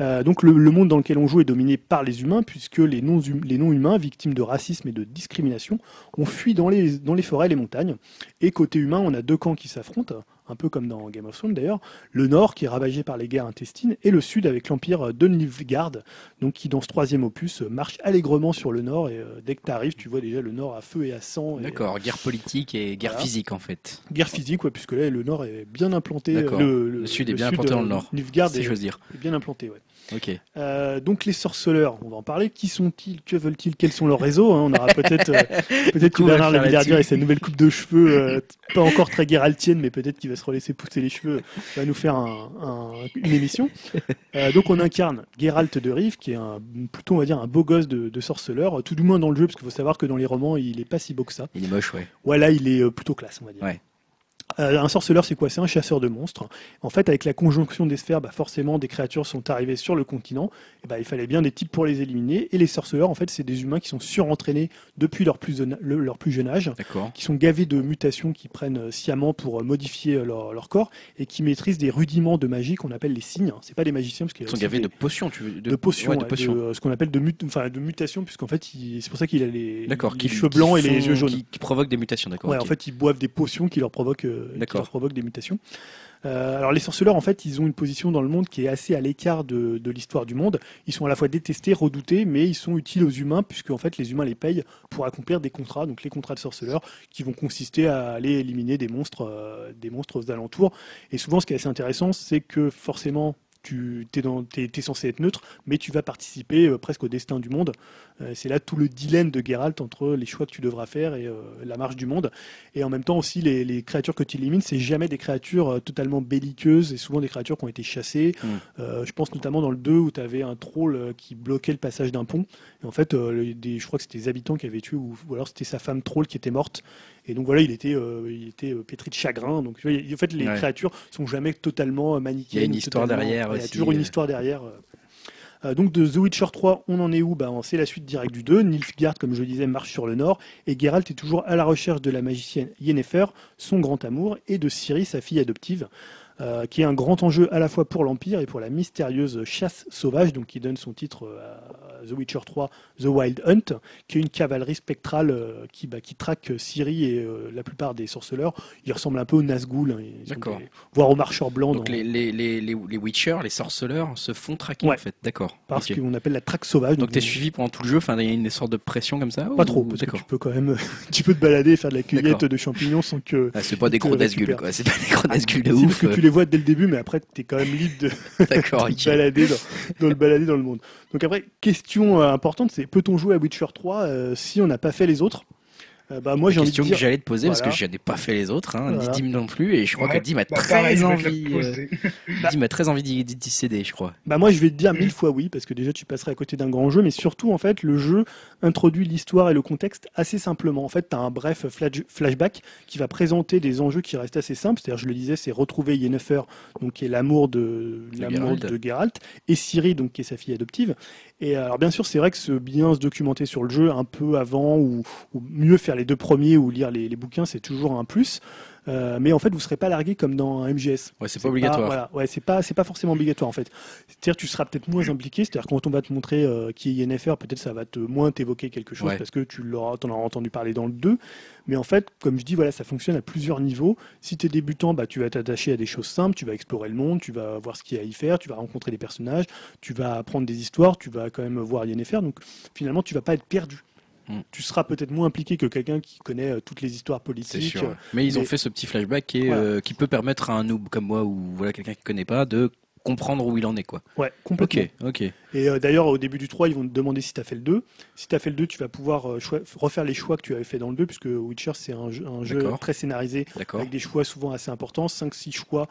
Euh, donc le, monde dans lequel on joue est dominé par les humains, puisque les non-humains, victimes de racisme et de discrimination, ont fui dans les, dans les forêts et les montagnes. Et côté humain, on a deux camps qui s'affrontent un peu comme dans Game of Thrones d'ailleurs, le nord qui est ravagé par les guerres intestines et le sud avec l'empire de Nilfgaard, donc qui dans ce troisième opus marche allègrement sur le nord et euh, dès que tu arrives, tu vois déjà le nord à feu et à sang. D'accord, guerre politique et guerre physique en fait. Guerre physique, ouais, puisque là le nord est bien implanté. Le, le, sud est bien implanté dans le nord. Nilfgaard si est, dire. est bien implanté, ouais. Euh, donc les sorceleurs, on va en parler. Qui sont-ils? Que veulent-ils? Quels sont leurs réseaux? Hein On aura peut-être euh, peut-être que Bernard Lavillardière et sa nouvelle coupe de cheveux, pas encore très guéraltienne, mais peut-être qu'il va se relaisser pousser les cheveux, va nous faire une émission. Euh, donc on incarne Geralt de Rive, qui est un, plutôt on va dire un beau gosse de, sorceleur, tout du moins dans le jeu, parce qu'il faut savoir que dans les romans il est pas si beau que ça. Il est moche, ouais. Voilà, il est euh, plutôt classe, on va dire. Ouais. Euh, un sorceleur, c'est quoi? C'est un chasseur de monstres. En fait, avec la conjonction des sphères, bah, forcément, des créatures sont arrivées sur le continent. Et bah, il fallait bien des types pour les éliminer. Et les sorceleurs, en fait, c'est des humains qui sont surentraînés depuis leur plus, leur plus jeune âge, qui sont gavés de mutations qui prennent euh, sciemment pour euh, modifier leur, corps et qui maîtrisent des rudiments de magie qu'on appelle les signes. C'est pas des magiciens parce qu'ils sont gavés de potions, tu veux, de, potions, de, ce qu'on appelle de, mut... enfin, de mutations, puisqu'en fait, c'est pour ça qu'il a les, les cheveux blancs et les yeux jaunes. Qui, provoquent des mutations, d'accord. Ouais, en fait, ils boivent des potions qui leur provoquent, qui leur provoquent des mutations. Euh, alors les sorceleurs, en fait, ils ont une position dans le monde qui est assez à l'écart de, l'histoire du monde. Ils sont à la fois détestés, redoutés, mais ils sont utiles aux humains puisque en fait les humains les payent pour accomplir des contrats, donc les contrats de sorceleurs, qui vont consister à aller éliminer des monstres, euh, des monstres aux alentours. Et souvent, ce qui est assez intéressant, c'est que forcément tu es, censé être neutre, mais tu vas participer euh, presque au destin du monde. Euh, c'est là tout le dilemme de Geralt entre les choix que tu devras faire et la marche du monde. Et en même temps aussi, les, créatures que tu élimines, c'est jamais des créatures totalement belliqueuses, et souvent des créatures qui ont été chassées. Mm. je pense notamment dans le 2 où tu avais un troll qui bloquait le passage d'un pont. Et en fait, je crois que c'était des habitants qui avaient tué, ou, ou alors c'était sa femme troll qui était morte. Et donc voilà, il était, euh, il était euh, pétri de chagrin. Donc en fait, les créatures sont jamais totalement manichéennes. Il y a une histoire derrière Il y a toujours une euh. histoire derrière. donc de The Witcher 3, on en est où? Bah, C'est la suite directe du 2. Nilfgaard, comme je le disais, marche sur le nord. Et Geralt est toujours à la recherche de la magicienne Yennefer, son grand amour, et de Ciri, sa fille adoptive. Qui est un grand enjeu à la fois pour l'Empire et pour la mystérieuse chasse sauvage, donc qui donne son titre à The Witcher 3, The Wild Hunt, qui est une cavalerie spectrale euh, qui, bah, qui traque Ciri et euh, la plupart des sorceleurs. Ils ressemblent un peu aux Nazgûl, hein, D'accord. voire aux marcheurs blancs. Donc les, les, les, les, Witchers, les sorceleurs, se font traquer en fait. D'accord. Parce qu'on appelle la traque sauvage. Donc, tu es suivi pendant tout le jeu, enfin il y a une sorte de pression comme ça Pas trop, parce que tu peux quand même tu peux te balader et faire de la cueillette de champignons sans que. Ah, c'est pas des gros Nazgûl quoi, c'est pas des gros Nazgûl de ouf. que tu les vois dès le début, mais après tu es quand même libre de, te balader dans, le balader dans le monde. Donc après, question euh, importante, c'est peut-on jouer à Witcher 3 euh, si on n'a pas fait les autres? Euh, bah, moi, j'ai envie de dire... que j'allais te poser parce que je n'ai pas fait les autres, hein, Dim non plus, et je crois que Dim a bah, très envie. Euh, Dim a très envie d'y céder, je crois. Bah moi, je vais te dire mille fois oui parce que déjà tu passerais à côté d'un grand jeu, mais surtout en fait, le jeu introduit l'histoire et le contexte assez simplement. En fait, tu as un bref flashback qui va présenter des enjeux qui restent assez simples. C'est-à-dire, je le disais, c'est retrouver Yennefer, donc qui est l'amour de l'amour de Geralt, et Ciri, donc qui est sa fille adoptive. Et alors bien sûr, c'est vrai que c'est bien se documenter sur le jeu un peu avant ou, ou mieux faire les deux premiers ou lire les, bouquins, c'est toujours un plus. Euh, mais en fait, vous ne serez pas largué comme dans un MGS. Ouais, c'est pas obligatoire. voilà, ouais, c'est pas, c'est pas forcément obligatoire en fait. C'est-à-dire, tu seras peut-être moins impliqué. C'est-à-dire, quand on va te montrer euh, qui est Yennefer, peut-être ça va te moins t'évoquer quelque chose parce que tu l'auras, en auras entendu parler dans le 2. Mais en fait, comme je dis, voilà, ça fonctionne à plusieurs niveaux. Si tu es débutant, bah, tu vas t'attacher à des choses simples. Tu vas explorer le monde, tu vas voir ce qu'il y a à y faire, tu vas rencontrer des personnages, tu vas apprendre des histoires, tu vas quand même voir Yennefer. Donc, finalement, tu vas pas être perdu. Mm. Tu seras peut-être moins impliqué que quelqu'un qui connaît euh, toutes les histoires politiques. Sûr, mais ils ont fait ce petit flashback qui, euh, qui peut permettre à un noob comme moi ou voilà quelqu'un qui connaît pas de comprendre où il en est quoi. Ouais, complètement. Ok, ok. Et euh, d'ailleurs au début du 3, ils vont te demander si tu as fait le 2. Si tu as fait le 2, tu vas pouvoir refaire les choix que tu avais fait dans le 2 puisque Witcher c'est un jeu, un jeu très scénarisé avec des choix souvent assez importants, 5 6 choix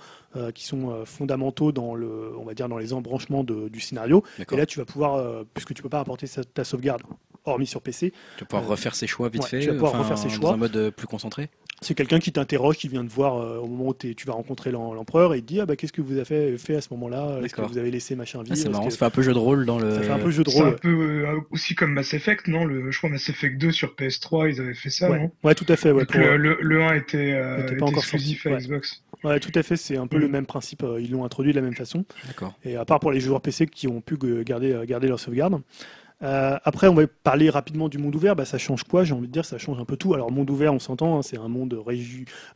qui sont fondamentaux dans le on va dire dans les embranchements du scénario. Et là tu vas pouvoir puisque tu peux pas apporter ta sauvegarde hormis sur PC. Tu vas pouvoir euh, refaire ses choix vite fait. Tu vas pouvoir refaire ses choix. Dans un mode euh, plus concentré. C'est quelqu'un qui t'interroge, qui vient te voir euh, au moment où tu vas rencontrer l'empereur et il te dit ah bah qu'est-ce que vous avez fait, fait à ce moment-là? Est-ce que vous avez laissé machin vivre ah, C'est marrant, ça fait un peu jeu de rôle dans le. Ça fait un peu jeu de rôle. un peu aussi comme Mass Effect, non? Le, Je crois Mass Effect 2 sur PS3, ils avaient fait ça, ouais. non? Ouais, tout à fait. Ouais, le, le, 1 était, était pas encore exclusif à Xbox. Ouais, tout à fait. C'est un peu le mm. même principe. Ils l'ont introduit de la même façon. D'accord. Et à part pour les joueurs PC qui ont pu garder, garder leur sauvegarde. Euh, après, on va parler rapidement du monde ouvert. Bah, ça change quoi J'ai envie de dire, ça change un peu tout. Alors, monde ouvert, on s'entend, hein, c'est un monde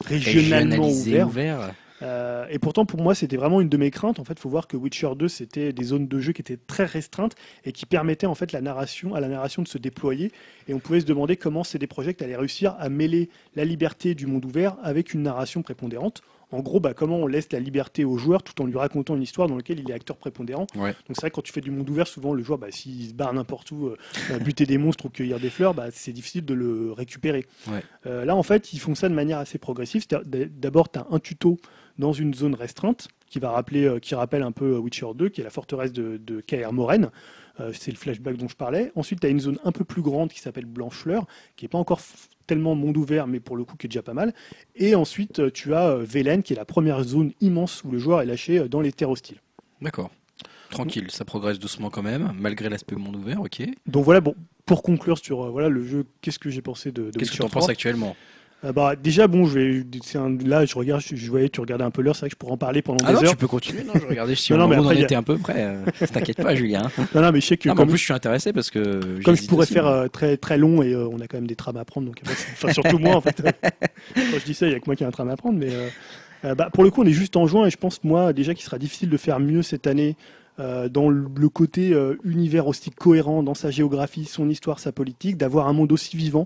régionalement ouvert. Euh, et pourtant, pour moi, c'était vraiment une de mes craintes. En fait, il faut voir que Witcher 2, c'était des zones de jeu qui étaient très restreintes et qui permettaient en fait la narration, à la narration de se déployer. Et on pouvait se demander comment CD Projekt allait réussir à mêler la liberté du monde ouvert avec une narration prépondérante en gros, bah, comment on laisse la liberté au joueur tout en lui racontant une histoire dans laquelle il est acteur prépondérant. Donc c'est vrai que quand tu fais du monde ouvert, souvent le joueur, bah, s'il se barre n'importe où, euh, buter des monstres ou cueillir des fleurs, bah, c'est difficile de le récupérer. Euh, là, en fait, ils font ça de manière assez progressive. D'abord, tu as un tuto dans une zone restreinte qui va rappeler, euh, qui rappelle un peu Witcher 2, qui est la forteresse de, de Kaer Morhen. c'est le flashback dont je parlais. Ensuite, tu as une zone un peu plus grande qui s'appelle Blanchefleur, qui n'est pas encore tellement monde ouvert, mais pour le coup qui est déjà pas mal. Et ensuite, euh, tu as euh, Velen, qui est la première zone immense où le joueur est lâché euh, dans les terres hostiles. D'accord. Tranquille, ça progresse doucement quand même, malgré l'aspect monde ouvert, ok. Donc voilà, bon, pour conclure sur voilà le jeu, qu'est-ce que j'ai pensé de, de Qu'est-ce que tu en penses actuellement? Euh, bah, déjà, bon, je vais, un, là, je regarde, je, voyais, tu regardais un peu l'heure, c'est vrai que je pourrais en parler pendant ah des non, heures. tu peux continuer, non, je regardais si non, on, on en était un peu près. Euh, T'inquiète pas, Julien. Non, non, mais je sais que. en plus, je suis intéressé parce que. Comme je pourrais faire euh, très, très long et on a quand même des trames à prendre, donc, enfin, surtout moi, en fait. Quand je dis ça, il y a que moi qui ai un tram à prendre, mais, bah, pour le coup, on est juste en juin et je pense, moi, déjà qu'il sera difficile de faire mieux cette année. dans le côté univers aussi cohérent dans sa géographie, son histoire, sa politique, d'avoir un monde aussi vivant.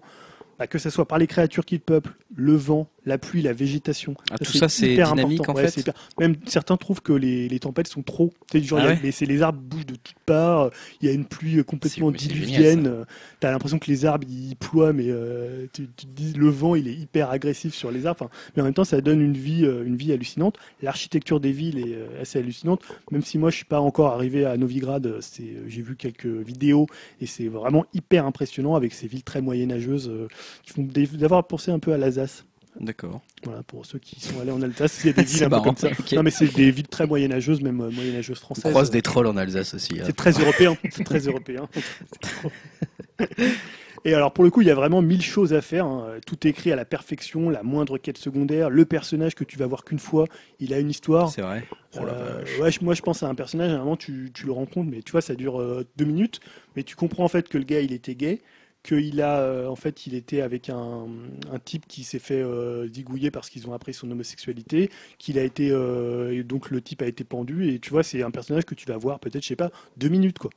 Bah, que ce soit par les créatures qui le peuplent, le vent, la pluie, la végétation. Ah, tout ça, c'est dynamique en fait. Même certains trouvent que les, les tempêtes sont trop. Genre, ah les, les, arbres bougent de toutes parts. Il y a une pluie complètement diluvienne. Tu as l'impression que les arbres ils ploient, mais euh, tu, te dis le vent il est hyper agressif sur les arbres. mais en même temps, ça donne une vie, euh, une vie hallucinante. L'architecture des villes est euh, assez hallucinante. Même si moi je suis pas encore arrivé à Novigrad, j'ai vu quelques vidéos et c'est vraiment hyper impressionnant avec ces villes très moyenâgeuses qui font d'avoir pensé un peu à l'Alsace. D'accord. Voilà, pour ceux qui sont allés en Alsace, il y a des villes un peu comme ça. Non, mais c'est des villes très moyenâgeuses, même euh, moyenâgeuses françaises. On croise des trolls en Alsace aussi. Hein. C'est très européen. C'est très européen. Et alors pour le coup, il y a vraiment mille choses à faire. Hein. Tout est écrit à la perfection, la moindre quête secondaire, le personnage que tu vas voir qu'une fois, il a une histoire. C'est vrai. Oh euh, ouais, moi je pense à un personnage, à un moment tu, tu le rencontres, mais tu vois, ça dure euh, deux minutes, mais tu comprends en fait que le gars il était gay qu'il a, euh, en fait, il était avec un, type qui s'est fait euh, digouiller parce qu'ils ont appris son homosexualité, qu'il a été, euh, et donc le type a été pendu, et tu vois, c'est un personnage que tu vas voir peut-être, je sais pas, deux minutes, quoi.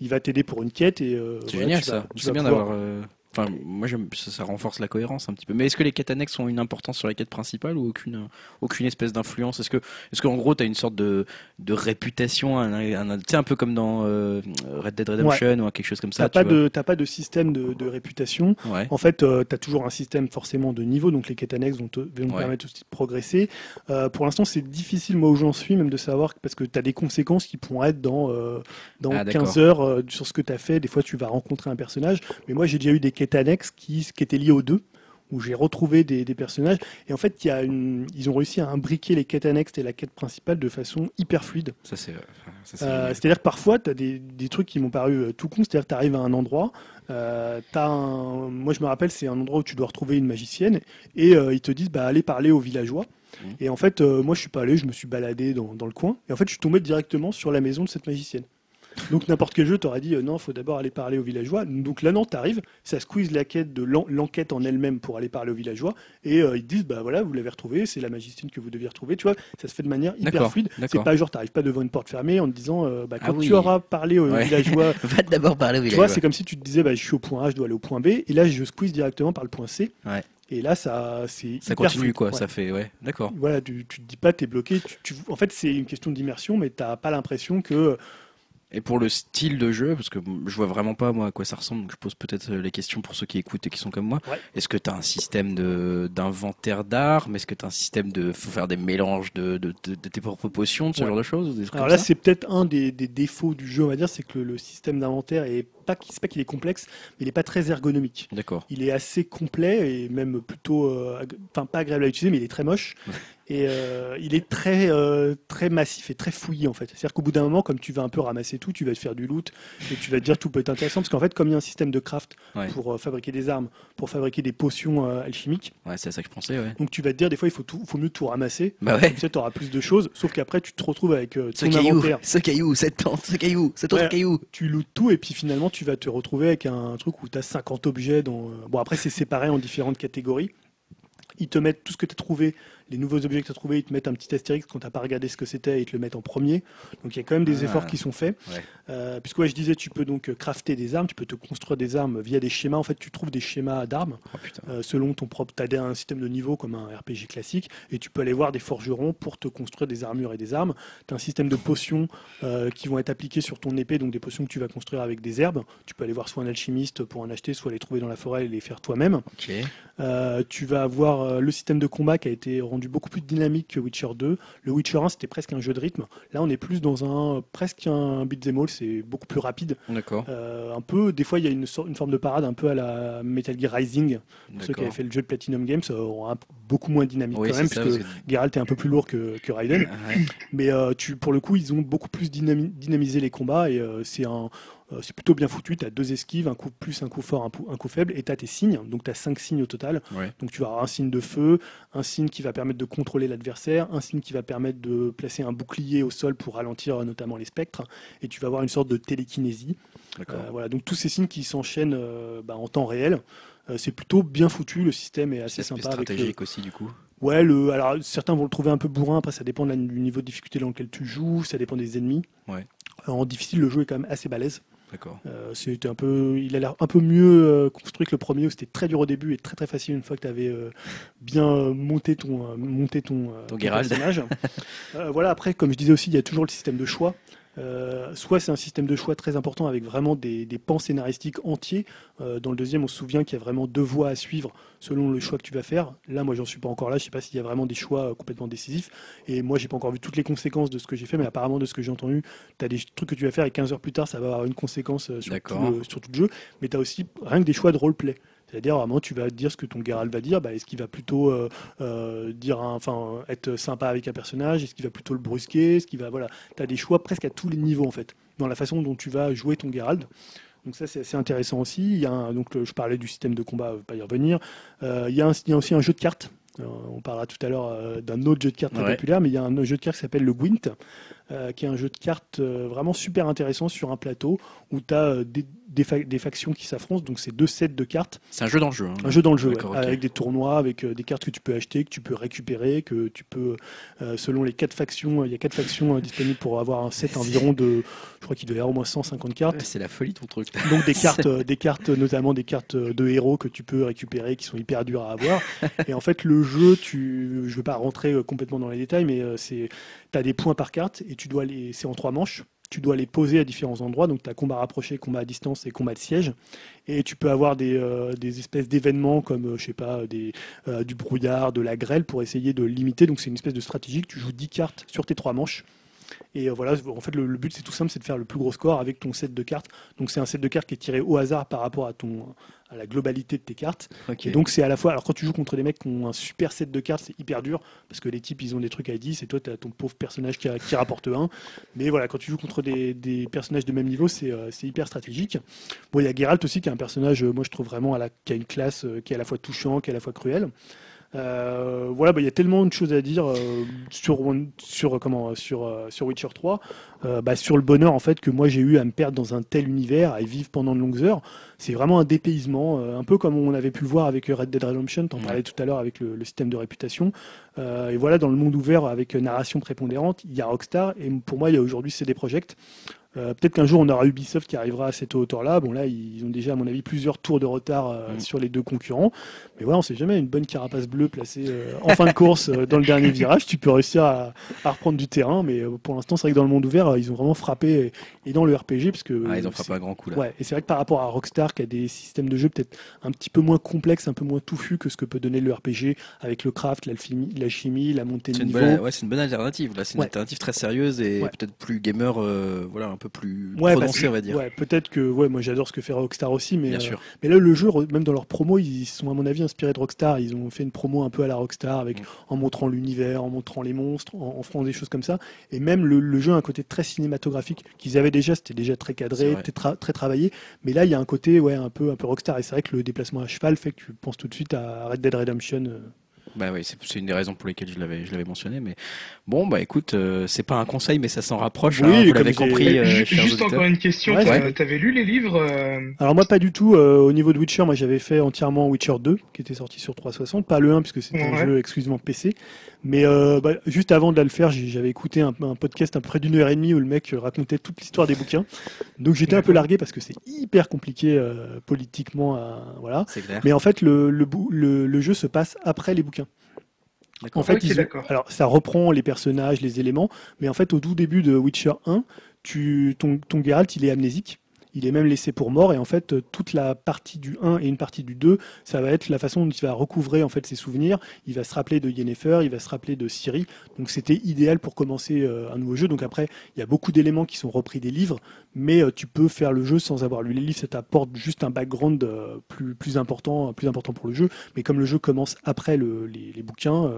Il va t'aider pour une quête et. c'est génial ça. C'est bien d'avoir Enfin, moi, ça, ça, renforce la cohérence un petit peu. Mais est-ce que les quêtes annexes ont une importance sur la quête principale ou aucune, aucune espèce d'influence? Est-ce que, est-ce qu'en gros, tu as une sorte de, de réputation, un, un, un peu comme dans euh, Red Dead Redemption ou quelque chose comme ça T'as pas, de, pas de système de, de réputation. En fait, euh, tu as toujours un système forcément de niveau, donc les quêtes annexes vont te, vont permettre aussi de progresser. Euh, pour l'instant, c'est difficile, moi où j'en suis, même de savoir, parce que tu as des conséquences qui pourront être dans, dans 15 ah, heures sur ce que tu as fait. Des fois, tu vas rencontrer un personnage. Mais moi, j'ai déjà eu des quêtes annexes qui, qui étaient liées aux deux où j'ai retrouvé des, personnages. Et en fait, il y a une, ils ont réussi à imbriquer les quêtes annexes et la quête principale de façon hyper fluide. Ça, c'est. Euh, c'est-à-dire que parfois, tu as des, des, trucs qui m'ont paru euh, tout con. C'est-à-dire que tu arrives à un endroit. Euh, as un... Moi, je me rappelle, c'est un endroit où tu dois retrouver une magicienne. Et ils te disent, bah, allez parler aux villageois. Mmh. Et en fait, moi, je suis pas allé, je me suis baladé dans, dans, le coin. Et en fait, je suis tombé directement sur la maison de cette magicienne. Donc n'importe quel jeu t'aurait dit euh, non, il faut d'abord aller parler aux villageois. Donc là non, t'arrives, ça squeeze la quête de l'enquête en elle-même pour aller parler aux villageois et euh, ils te disent bah voilà, vous l'avez retrouvé, c'est la magicienne que vous deviez retrouver. Tu vois, ça se fait de manière hyper fluide. C'est pas genre t'arrives pas devant une porte fermée en te disant euh, bah, ah quand tu auras parlé aux villageois, va d'abord parler aux villageois. Tu vois, c'est comme si tu te disais bah je suis au point A, je dois aller au point B et là je squeeze directement par le point C. Et là, ça, c'est ça continue quoi. Ça fait, ouais, d'accord. Voilà, tu, tu te dis pas, t'es bloqué. Tu, en fait, c'est une question d'immersion, mais t'as pas l'impression que et pour le style de jeu, parce que je vois vraiment pas moi à quoi ça ressemble, donc je pose peut-être euh, les questions pour ceux qui écoutent et qui sont comme moi. Est-ce que tu as un système d'inventaire d'armes Est-ce que tu as un système de faut faire des mélanges de, de, de, tes propres potions, de ce genre de choses Alors là, c'est peut-être un des, des, défauts du jeu, on va dire, c'est que le, système d'inventaire est pas, c'est pas qu'il est complexe, mais il est pas très ergonomique. D'accord. Il est assez complet et même plutôt, euh, enfin pas agréable à utiliser, mais il est très moche. Et euh, il est très, euh, très massif et très fouillé en fait. C'est-à-dire qu'au bout d'un moment, comme tu vas un peu ramasser tout, tu vas te faire du loot et tu vas te dire tout peut être intéressant parce qu'en fait, comme il y a un système de craft pour euh, fabriquer des armes, pour fabriquer des potions alchimiques. Ouais, c'est ça que je pensais. Ouais. Donc tu vas te dire des fois, il faut, tout, faut mieux tout ramasser. Bah ouais. tu auras plus de choses. Sauf qu'après, tu te retrouves avec ton ce caillou, Ce caillou, cette plante, ce caillou, cet autre caillou. Tu lootes tout et puis finalement, tu vas te retrouver avec un truc où tu as 50 objets. Dont... Bon, après, c'est séparé en différentes catégories ils te mettent tout ce que tu as trouvé les nouveaux objets que tu as trouvés, ils te mettent un petit astérix quand tu n'as pas regardé ce que c'était et ils te le mettent en premier. Donc il y a quand même des ah. efforts qui sont faits. Euh, puisque je disais, tu peux donc crafter des armes, tu peux te construire des armes via des schémas. En fait, tu trouves des schémas d'armes oh, euh, selon ton propre. Tu as un système de niveau comme un RPG classique et tu peux aller voir des forgerons pour te construire des armures et des armes. Tu as un système de potions euh, qui vont être appliquées sur ton épée, donc des potions que tu vas construire avec des herbes. Tu peux aller voir soit un alchimiste pour en acheter, soit les trouver dans la forêt et les faire toi-même. tu vas avoir le système de combat qui a été rendu beaucoup plus dynamique que Witcher 2. Le Witcher 1, c'était presque un jeu de rythme. Là, on est plus dans un presque un beat'em all, c'est beaucoup plus rapide. D'accord. Euh, un peu, des fois, il y a une, une, forme de parade un peu à la Metal Gear Rising. ceux qui avaient fait le jeu de Platinum Games, euh, beaucoup moins dynamique quand même, puisque Geralt est un peu plus lourd que, que Raiden. Mais euh, tu, pour le coup, ils ont beaucoup plus dynamisé les combats et c'est un c'est plutôt bien foutu. Tu as deux esquives, un coup plus, un coup fort, un, coup faible, et tu as tes signes. Donc tu as cinq signes au total. Donc tu vas avoir un signe de feu, un signe qui va permettre de contrôler l'adversaire, un signe qui va permettre de placer un bouclier au sol pour ralentir euh, notamment les spectres, et tu vas avoir une sorte de télékinésie. Euh, voilà, donc tous ces signes qui s'enchaînent bah, en temps réel. c'est plutôt bien foutu, le système est assez sympa. stratégique aussi du coup. Ouais, le, alors certains vont le trouver un peu bourrin, après ça dépend du niveau de difficulté dans lequel tu joues, ça dépend des ennemis. Ouais. en difficile, le jeu est quand même assez balèze. D'accord. Euh, c'était un peu, il a l'air un peu mieux euh, construit que le premier où c'était très dur au début et très très facile une fois que tu avais euh, bien monté ton, monté ton, ton, personnage. voilà. Après, comme je disais aussi, il y a toujours le système de choix. Euh, soit c'est un système de choix très important avec vraiment des, des pans scénaristiques entiers. Euh, dans le deuxième, on se souvient qu'il y a vraiment deux voies à suivre selon le choix que tu vas faire. Là, moi, j'en suis pas encore là. Je sais pas s'il y a vraiment des choix euh, complètement décisifs. Et moi, j'ai pas encore vu toutes les conséquences de ce que j'ai fait, mais apparemment, de ce que j'ai entendu, tu as des trucs que tu vas faire et 15 heures plus tard, ça va avoir une conséquence sur, tout le, sur tout le jeu. Mais tu as aussi rien que des choix de roleplay. C'est-à-dire, vraiment, tu vas dire ce que ton Geralt va dire. Bah, est-ce qu'il va plutôt euh, euh, dire, enfin, être sympa avec un personnage? Est-ce qu'il va plutôt le brusquer? Est-ce qu'il va, voilà, tu as des choix presque à tous les niveaux en fait, dans la façon dont tu vas jouer ton Geralt. Donc ça c'est assez intéressant aussi. Il y a donc je parlais du système de combat, vais pas y revenir. Euh, il, y a il, y a aussi un jeu de cartes. on parlera tout à l'heure d'un autre jeu de cartes très populaire, mais il y a un jeu de cartes qui s'appelle le Gwent, qui est un jeu de cartes vraiment super intéressant sur un plateau où tu as des des, factions qui s'affrontent, donc c'est deux sets de cartes. C'est un jeu dans le jeu. Hein. Un jeu dans le jeu, avec des tournois, avec euh, des cartes que tu peux acheter, que tu peux récupérer, que tu peux, euh, selon les quatre factions, il y a quatre factions euh, disponibles pour avoir un set environ de, je crois qu'il doit y avoir au moins 150 cartes. c'est la folie ton truc. Donc des cartes, des cartes, notamment des cartes de héros que tu peux récupérer, qui sont hyper dures à avoir. Et en fait, le jeu, tu, je vais pas rentrer complètement dans les détails, mais c'est, as des points par carte et tu dois les, c'est en trois manches tu dois les poser à différents endroits. Donc, tu as combat rapproché, combat à distance et combat de siège. Et tu peux avoir des, euh, espèces d'événements comme, euh, je sais pas, des, euh, du brouillard, de la grêle pour essayer de limiter. Donc, c'est une espèce de stratégie tu joues 10 cartes sur tes trois manches. Et voilà, en fait, le, le but, c'est tout simple, c'est de faire le plus gros score avec ton set de cartes. Donc, c'est un set de cartes qui est tiré au hasard par rapport à ton, à la globalité de tes cartes. Et donc c'est à la fois, alors quand tu joues contre des mecs qui ont un super set de cartes, c'est hyper dur parce que les types ils ont des trucs à 10 et toi tu as ton pauvre personnage qui, qui rapporte 1. Mais voilà, quand tu joues contre des, des personnages de même niveau, euh, c'est hyper stratégique. Bon, il y a Geralt aussi qui est un personnage, euh, moi je trouve vraiment à la, qui a une classe euh, qui est à la fois touchant, qui est à la fois cruel. Euh, voilà, bah, il y a tellement de choses à dire euh, sur sur comment sur euh, sur Witcher 3, bah, sur le bonheur en fait que moi j'ai eu à me perdre dans un tel univers, à vivre pendant de longues heures. C'est vraiment un dépaysement, un peu comme on avait pu le voir avec Red Dead Redemption. T'en parlais tout à l'heure avec le, système de réputation. et voilà, dans le monde ouvert avec narration prépondérante, il y a Rockstar et pour moi il y a aujourd'hui CD Projekt. Euh, peut-être qu'un jour on aura Ubisoft qui arrivera à cette hauteur-là. Bon là, ils ont déjà à mon avis plusieurs tours de retard euh, mm. sur les deux concurrents. Mais voilà, on sait jamais. Une bonne carapace bleue placée euh, en fin de course dans le dernier virage, tu peux réussir à, reprendre du terrain. Mais pour l'instant, c'est vrai que dans le monde ouvert, ils ont vraiment frappé et, dans le RPG parce que ah, ils ont frappé un grand coup là. Ouais, et c'est vrai que par rapport à Rockstar qui a des systèmes de jeu peut-être un petit peu moins complexes, un peu moins touffus que ce que peut donner le RPG avec le craft, la chimie, la montée de niveau. ouais, c'est une bonne alternative. Là, c'est une alternative très sérieuse et peut-être plus gamer, voilà peu plus ouais, prononcé, on va dire. Ouais, peut-être que, ouais, moi j'adore ce que fait Rockstar aussi, mais, Bien euh, sûr. mais là le jeu, même dans leur promo, ils sont à mon avis inspirés de Rockstar. Ils ont fait une promo un peu à la Rockstar avec, mm. en montrant l'univers, en montrant les monstres, en, en, faisant des choses comme ça. Et même le, jeu a un côté très cinématographique qu'ils avaient déjà, c'était déjà très cadré, très, très travaillé. Mais là, il y a un côté, ouais, un peu, un peu Rockstar. Et c'est vrai que le déplacement à cheval fait que tu penses tout de suite à Red Dead Redemption. Euh, bah oui, c'est une des raisons pour lesquelles je l'avais je l'avais mentionné. Mais bon, bah écoute, euh, c'est pas un conseil, mais ça s'en rapproche. Oui, hein, vous l'avez compris. Euh, juste encore une question. Ouais, T'avais lu les livres euh? Alors moi pas du tout. au niveau de Witcher, moi j'avais fait entièrement Witcher 2, qui était sorti sur 360, pas le 1 puisque c'était un jeu exclusivement PC. Mais bah, juste avant de le faire, j'avais écouté un, un, podcast à peu près d'une heure et demie où le mec racontait toute l'histoire des bouquins. Donc j'étais un peu largué parce que c'est hyper compliqué politiquement. voilà. Mais en fait, le, le, le, le jeu se passe après les bouquins. En fait, alors ça reprend les personnages, les éléments, mais en fait, au tout début de Witcher 1, tu, ton, ton Geralt, il est amnésique il est même laissé pour mort. Et en fait toute la partie du 1 et une partie du 2 ça va être la façon dont il va recouvrer en fait ses souvenirs. Il va se rappeler de Yennefer il va se rappeler de Ciri. Donc c'était idéal pour commencer euh, un nouveau jeu. Donc après il y a beaucoup d'éléments qui sont repris des livres. Mais euh, tu peux faire le jeu sans avoir lu les livres. Ça t'apporte juste un background euh, plus important pour le jeu. Mais comme le jeu commence après les, bouquins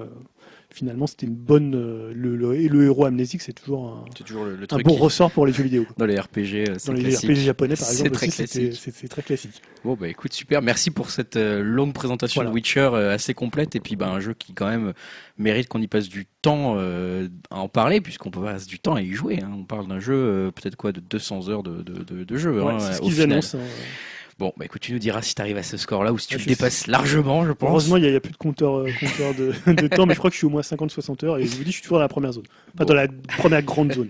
finalement c'était une bonne euh, le, le, héros amnésique c'est toujours un, toujours le, un bon ressort pour les jeux vidéo dans les RPG euh, dans les RPG japonais par exemple c'est très classique. Bon bah écoute super. Merci pour cette euh, longue présentation de Witcher assez complète. Et puis bah un jeu qui quand même mérite qu'on y passe du temps à en parler puisqu'on peut passer du temps à y jouer hein. on parle d'un jeu peut-être quoi de 200 heures de, de, de, jeu hein, c'est ce qu'ils annoncent hein. Bon, bah écoute, tu nous diras si tu arrives à ce score-là ou si tu le dépasses largement, je pense. Heureusement, il n'y a, plus de compteur, euh, compteur de, de, temps, mais je crois que je suis au moins 50-60 heures et je vous dis, je suis toujours dans la première zone. Pas dans la première grande zone.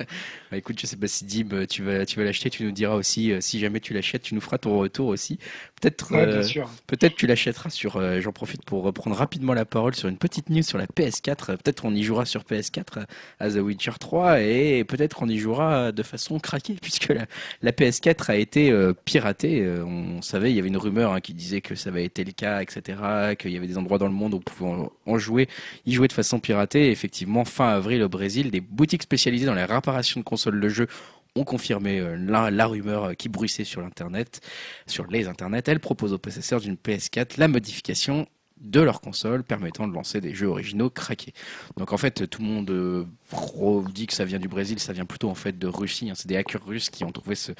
Bah écoute, je sais pas si Dim, euh, tu vas, tu vas l'acheter, tu nous diras aussi, euh, si jamais tu l'achètes, tu nous feras ton retour aussi. Peut-être, euh, peut-être tu l'achèteras sur. J'en profite pour reprendre rapidement la parole sur une petite news sur la PS4. Peut-être on y jouera sur PS4 à The Witcher 3 et peut-être on y jouera de façon craquée puisque la, la PS4 a été piratée. on savait, il y avait une rumeur hein, qui disait que ça avait été le cas, etc. Qu'il y avait des endroits dans le monde où on pouvait en, jouer, y jouer de façon piratée. effectivement, fin avril au Brésil, des boutiques spécialisées dans la réparation de consoles le jeu ont confirmé euh, la, rumeur euh, qui bruissait sur l'internet, sur les internets. Elle propose aux possesseurs d'une PS4 la modification de leur console permettant de lancer des jeux originaux craqués. Donc en fait, tout le monde euh, dit que ça vient du Brésil, ça vient plutôt en fait de Russie. Hein. C'est des hackers russes qui ont trouvé ce,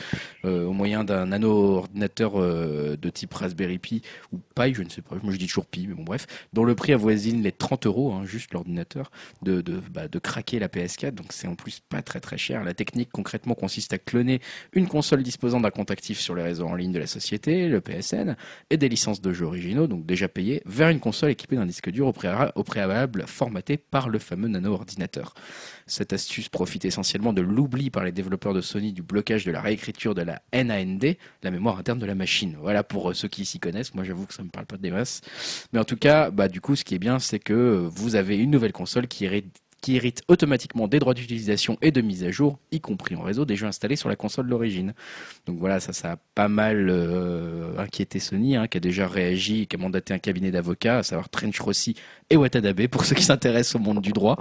euh, au moyen d'un nano ordinateur euh, de type Raspberry Pi ou Pi, je ne sais pas, moi je dis toujours Pi, mais bon bref, dont le prix avoisine les 30 euros, hein, juste l'ordinateur, de, de, bah, de craquer la PS4. Donc c'est en plus pas très très cher. La technique concrètement consiste à cloner une console disposant d'un compte actif sur les réseaux en ligne de la société, le PSN, et des licences de jeux originaux, donc déjà payées, vers une console équipée d'un disque dur au préalable formaté par le fameux nano ordinateur. Cette astuce profite essentiellement de l'oubli par les développeurs de Sony du blocage de la réécriture de la NAND, la mémoire interne de la machine. Voilà pour euh, ceux qui s'y connaissent. Moi, j'avoue que ça me parle pas des masses. Mais en tout cas, bah, du coup, ce qui est bien, c'est que vous avez une nouvelle console qui hérite automatiquement des droits d'utilisation et de mise à jour, y compris en réseau, des jeux installés sur la console d'origine. Donc voilà, ça, ça a pas mal euh, inquiété Sony, hein, qui a déjà réagi, qui a mandaté un cabinet d'avocats, à savoir Trench Rossi et Watanabe, pour ceux qui s'intéressent au monde du droit,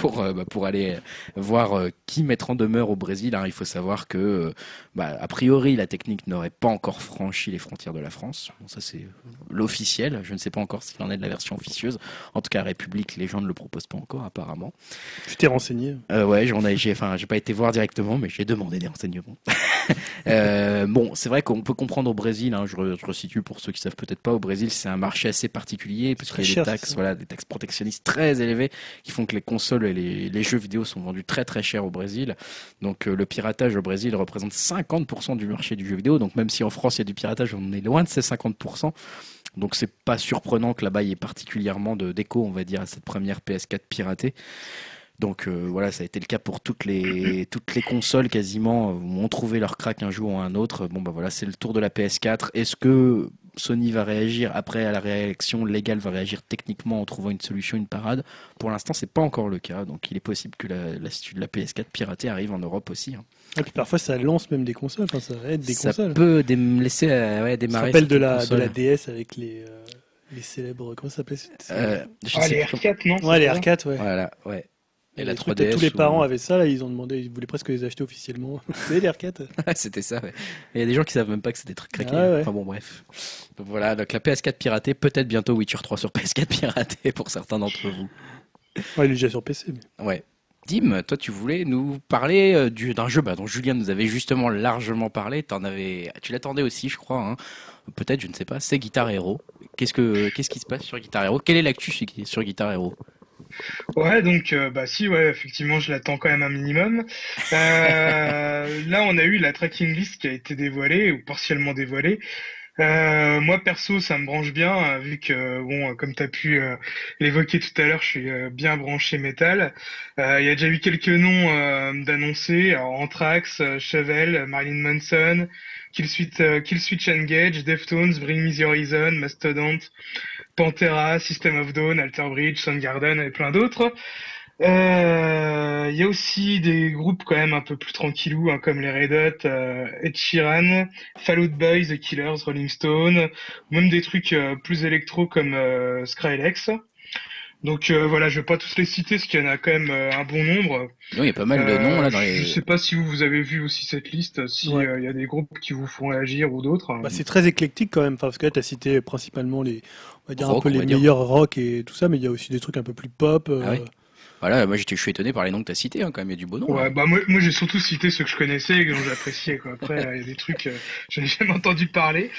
pour, euh, bah, pour aller voir euh, qui mettre en demeure au Brésil. Hein. Il faut savoir que, bah, a priori, la technique n'aurait pas encore franchi les frontières de la France. Bon, ça, c'est l'officiel. Je ne sais pas encore ce qu'il en est de la version officieuse. En tout cas, République, les gens ne le proposent pas encore, part tu t'es renseigné? Euh, Ouais, j'en ai, j'ai, enfin, j'ai pas été voir directement, mais j'ai demandé des renseignements. euh, bon, c'est vrai qu'on peut comprendre au Brésil. Hein, je, je, resitue pour ceux qui savent peut-être pas. Au Brésil, c'est un marché assez particulier parce qu'il y a des taxes, voilà, des taxes protectionnistes très élevées qui font que les consoles les, jeux vidéo sont vendus très très cher au Brésil. Donc euh, le piratage au Brésil représente 50% du marché du jeu vidéo. Donc même si en France il y a du piratage, on est loin de ces 50%. Donc c'est pas surprenant que là-bas il y ait particulièrement de déco, on va dire, à cette première PS4 piratée. Donc euh, voilà, ça a été le cas pour toutes les toutes les consoles quasiment où ont trouvé leur crack un jour ou un autre. Bon bah voilà, c'est le tour de la PS4. Est-ce que Sony va réagir après à la réaction légale va réagir techniquement en trouvant une solution, une parade Pour l'instant, c'est pas encore le cas. Donc il est possible que la, la, PS4 piratée arrive en Europe aussi. Hein. Et puis parfois ça lance même des consoles, enfin, ça aide des ça consoles. Ça peut laisser euh, ouais, démarrer. Ça rappelle de la, de la DS avec les, euh, les célèbres. Comment ça s'appelait euh, Ah, les R4, non? Ouais, les R4, ouais. Voilà, ouais. Et, la 3DS. Tous les parents avaient ça, là, ils ont demandé, ils voulaient presque les acheter officiellement. C'était les R4 C'était ça, ouais. Il y a des gens qui savent même pas que c'était très craqué. Ah, ouais. Enfin bon, bref. Donc voilà, donc la PS4 piratée, peut-être bientôt Witcher 3 sur PS4 piraté pour certains d'entre vous. Ouais, il est déjà sur PC. Mais... Ouais. Dim, toi tu voulais nous parler euh, d'un jeu bah, dont Julien nous avait justement largement parlé. En avais, tu l'attendais aussi, je crois. Hein. Peut-être, je ne sais pas. C'est Guitar Hero. Qu'est-ce que qu'est-ce qui se passe sur Guitar Hero? Quelle est l'actu sur Guitar Hero? Ouais, donc euh, bah si, ouais, effectivement, je l'attends quand même un minimum. Euh, là, on a eu la tracking list qui a été dévoilée ou partiellement dévoilée. Euh, moi perso, ça me branche bien, euh, vu que bon, comme tu as pu euh, l'évoquer tout à l'heure, je suis bien branché métal. Il y a déjà eu quelques noms d'annoncés, Anthrax, Chevelle, Marilyn Manson, Killswitch, Killswitch Engage, Deftones, Bring Me the Horizon, Mastodon, Pantera, System of Dawn, Alter Bridge, Soundgarden et plein d'autres. Il euh, y a aussi des groupes quand même un peu plus tranquillous, hein, comme les Red Hot, euh, Ed Sheeran, Fall Out Boy, The Killers, Rolling Stone, même des trucs euh, plus électro comme Skrillex. Donc voilà, je vais pas tous les citer, parce qu'il y en a quand même un bon nombre. Oui, il y a pas mal de noms là dans les. Je sais pas si vous, vous avez vu aussi cette liste, s'il il y a des groupes qui vous font réagir ou d'autres. Bah, c'est très éclectique quand même, parce que tu as cité principalement les, on va dire un peu les meilleurs rock et tout ça, mais il y a aussi des trucs un peu plus pop. Ah voilà, moi j'étais, je suis étonné par les noms que tu as cités, hein, quand même, il y a du beau nom. Ouais, bah moi, moi j'ai surtout cité ceux que je connaissais et que j'appréciais. Quoi. Après, il y a des trucs, euh, je n'ai jamais entendu parler.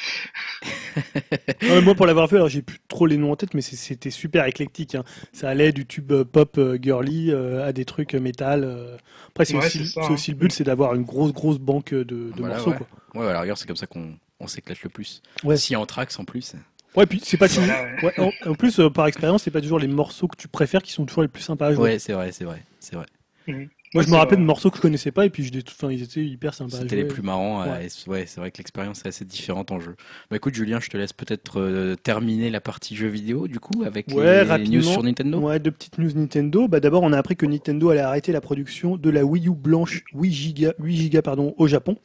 moi, pour l'avoir fait, alors j'ai plus trop les noms en tête, mais c'était super éclectique. Hein. Ça allait du tube euh, pop euh, girly à des trucs métal. Après, c'est aussi, aussi, le but, c'est d'avoir une grosse, grosse banque de, de morceaux. Ouais, quoi. ouais, alors, regarde, c'est comme ça qu'on on s'éclate le plus. Ouais. Si en trax en plus. Ouais, puis c'est pas toujours. Ouais, en, plus, euh, par expérience, c'est pas toujours les morceaux que tu préfères qui sont toujours les plus sympas à jouer. Ouais, c'est vrai, c'est vrai, c'est vrai. Mhm. Moi, je me rappelle de morceaux que je connaissais pas et puis je les... enfin, ils étaient hyper sympas. C'était les plus marrants. Ouais, ouais c'est vrai que l'expérience est assez différente en jeu. Bah écoute, Julien, je te laisse peut-être euh, terminer la partie jeux vidéo du coup avec ouais, les, news sur Nintendo. Ouais, deux petites news Nintendo. Bah d'abord, on a appris que Nintendo allait arrêter la production de la Wii U blanche 8 Go, 8 Go pardon, au Japon.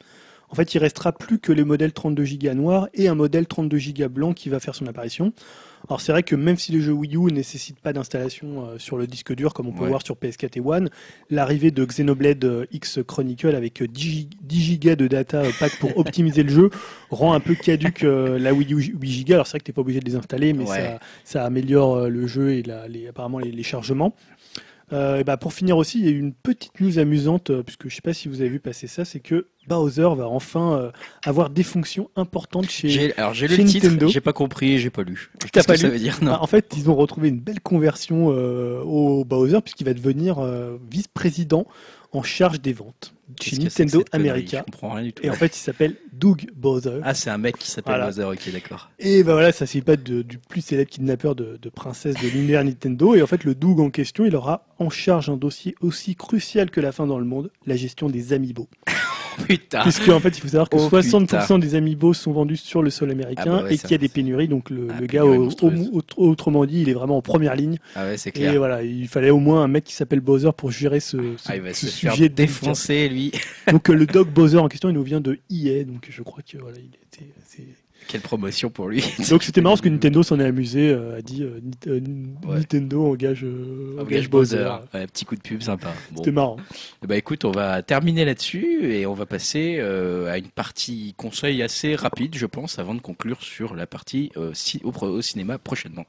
En fait, il restera plus que le modèle 32 Go noir et un modèle 32 Go blanc qui va faire son apparition. Alors c'est vrai que même si les jeux Wii U ne nécessitent pas d'installation euh, sur le disque dur comme on peut voir sur PS4 et One, l'arrivée de Xenoblade euh, X Chronicle avec 10, euh, Go de data pack pour optimiser le jeu rend un peu caduque la Wii U 8 Go. Alors c'est vrai que tu n'es pas obligé de les installer, mais ça, améliore le jeu et apparemment les chargements. Euh, bah pour finir aussi, il y a eu une petite news amusante, euh, puisque je ne sais pas si vous avez vu passer ça, c'est que Bowser va enfin euh, avoir des fonctions importantes chez Alors j'ai le titre, j'ai pas compris, j'ai pas lu. Qu'est-ce que ça veut dire non bah, En fait, ils ont retrouvé une belle conversion au Bowser, puisqu'il va devenir vice-président en charge des ventes chez Nintendo America. Et en fait, il s'appelle Doug Bowser. Ah, c'est un mec qui s'appelle Bowser, ok, d'accord. Et bah voilà, ça c'est pas du plus célèbre kidnappeur de, de princesse de l'univers Nintendo. Et en fait, le Doug en question, il aura en charge un dossier aussi crucial que la fin dans le monde, la gestion des amiibo. Putain. Puisque en fait, il faut savoir que 60% des amiibo sont vendus sur le sol américain ah bah et qu'il y a des pénuries. Donc le, ah, gars, autrement dit, il est vraiment en première ligne. Ah ouais, c'est clair. Et voilà, il fallait au moins un mec qui s'appelle Bowser pour gérer ce, ce, ah, il va se sujet défoncer lui. donc le Doc Bowser en question, il nous vient de EA, donc je crois que voilà, il était. Quelle promotion pour lui. Donc c'était marrant parce que Nintendo s'en est amusé, euh, a dit euh, euh, Nintendo engage, engage Bowser. petit coup de pub sympa. C'était marrant. Bah écoute, on va terminer là-dessus et on va passer à une partie conseil assez rapide, je pense, avant de conclure sur la partie au cinéma prochainement.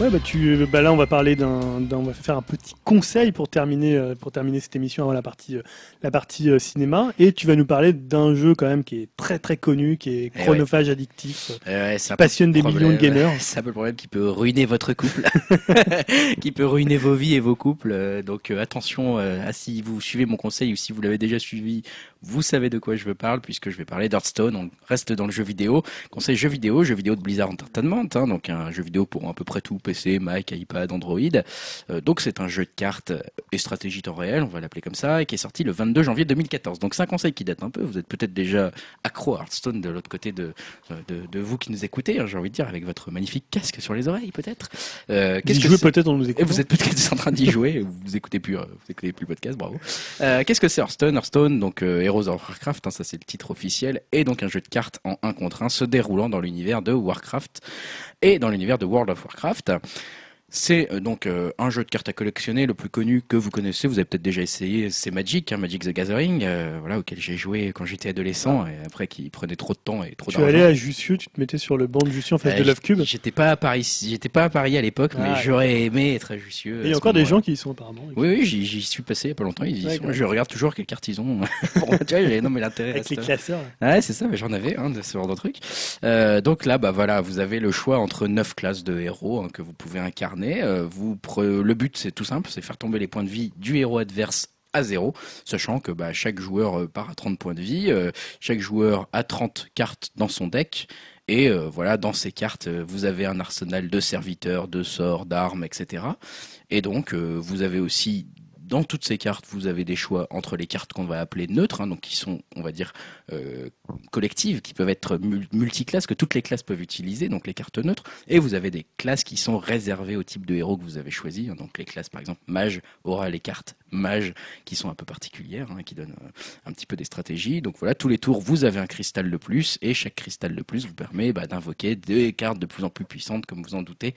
Ouais, bah, tu, bah là, on va parler d'un, on va faire un petit conseil pour terminer, euh, pour terminer cette émission avant la partie, euh, la partie euh, cinéma. Et tu vas nous parler d'un jeu quand même qui est très très connu, qui est eh chronophage addictif, eh qui passionne des millions de gamers. C'est un peu le problème qui peut ruiner votre couple, qui peut ruiner vos vies et vos couples. Donc attention, à si vous suivez mon conseil ou si vous l'avez déjà suivi, vous savez de quoi je veux parler puisque je vais parler d'Hearthstone. On reste dans le jeu vidéo. Conseil jeu vidéo, jeu vidéo de Blizzard Entertainment, hein, donc un jeu vidéo pour à peu près tout PC, Mac, iPad, Android. Euh, donc c'est un jeu de cartes et stratégie temps réel, on va l'appeler comme ça, et qui est sorti le 22 janvier 2014. Donc c'est un conseil qui date un peu. Vous êtes peut-être déjà accro à Hearthstone de l'autre côté de, de, de, vous qui nous écoutez, hein, j'ai envie de dire, avec votre magnifique casque sur les oreilles peut-être. Euh, Qu'est-ce que peut-être en nous écoutant. Vous êtes peut-être en train d'y jouer, vous écoutez plus, euh, vous écoutez plus le podcast, bravo. Euh, Qu'est-ce que c'est Hearthstone? Hearthstone, donc euh, Heroes of Warcraft, hein, ça c'est le titre officiel, et donc un jeu de cartes en 1 contre 1 se déroulant dans l'univers de Warcraft et dans l'univers de World of Warcraft. C'est euh, donc euh, un jeu de cartes à collectionner, le plus connu que vous connaissez. Vous avez peut-être déjà essayé, c'est Magic, hein, Magic the Gathering, euh, voilà, auquel j'ai joué quand j'étais adolescent et après qui prenait trop de temps et trop d'argent. Tu allais à Jussieu, tu te mettais sur le banc de Jussieu en face de Love Cube. J'étais pas à Paris, j'étais pas à Paris à l'époque, mais ah, j'aurais aimé être à Jussieu. Il y a encore des gens qui y sont apparemment. Oui, oui, j'y suis passé il y a pas longtemps. Ils Je regarde toujours quelles cartes ils ont. non mais l'intérêt. Avec les classeurs. Ouais, c'est ça, mais j'en avais hein, de ce genre de truc. donc là, bah voilà, vous avez le choix entre neuf classes de héros hein, que vous pouvez incarner. Vous le but, c'est tout simple, c'est faire tomber les points de vie du héros adverse à zéro, sachant que bah, chaque joueur euh, part à 30 points de vie, euh, chaque joueur a 30 cartes dans son deck, et euh, voilà, dans ces cartes, vous avez un arsenal de serviteurs, de sorts, d'armes, etc. Et donc, vous avez aussi dans toutes ces cartes, vous avez des choix entre les cartes qu'on va appeler neutres, hein, donc qui sont, on va dire, euh, collectives, qui peuvent être multiclasses, que toutes les classes peuvent utiliser, donc les cartes neutres, et vous avez des classes qui sont réservées au type de héros que vous avez choisi, hein, donc les classes, par exemple, mage aura les cartes mage qui sont un peu particulières, hein, qui donnent euh, un petit peu des stratégies. Donc voilà, tous les tours, vous avez un cristal de plus, et chaque cristal de plus vous permet bah, d'invoquer des cartes de plus en plus puissantes, comme vous en doutez.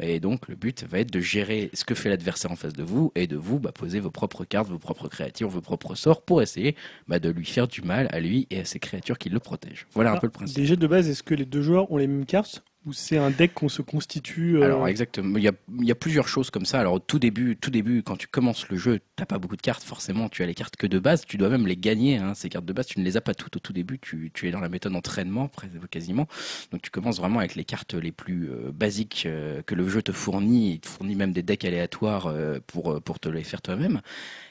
Et donc le but va être de gérer ce que fait l'adversaire en face de vous, et de vous bah, poser vos propres cartes, vos propres créatures, vos propres sorts pour essayer bah, de lui faire du mal à lui et à ses créatures qui le protègent. Voilà un peu le principe. Déjà de base, est-ce que les deux joueurs ont les mêmes cartes? Ou c'est un deck qu'on se constitue euh, Alors exactement, il y, a, plusieurs choses comme ça. Alors tout début, tout début, quand tu commences le jeu, t'as pas beaucoup de cartes. Forcément, tu as les cartes que de base. Tu dois même les gagner. Hein, ces cartes de base, tu ne les as pas toutes au tout début. Tu, es dans la méthode entraînement quasiment. Donc tu commences vraiment avec les cartes les plus euh, basiques euh, que le jeu te fournit. Il te fournit même des decks aléatoires pour pour te les faire toi-même.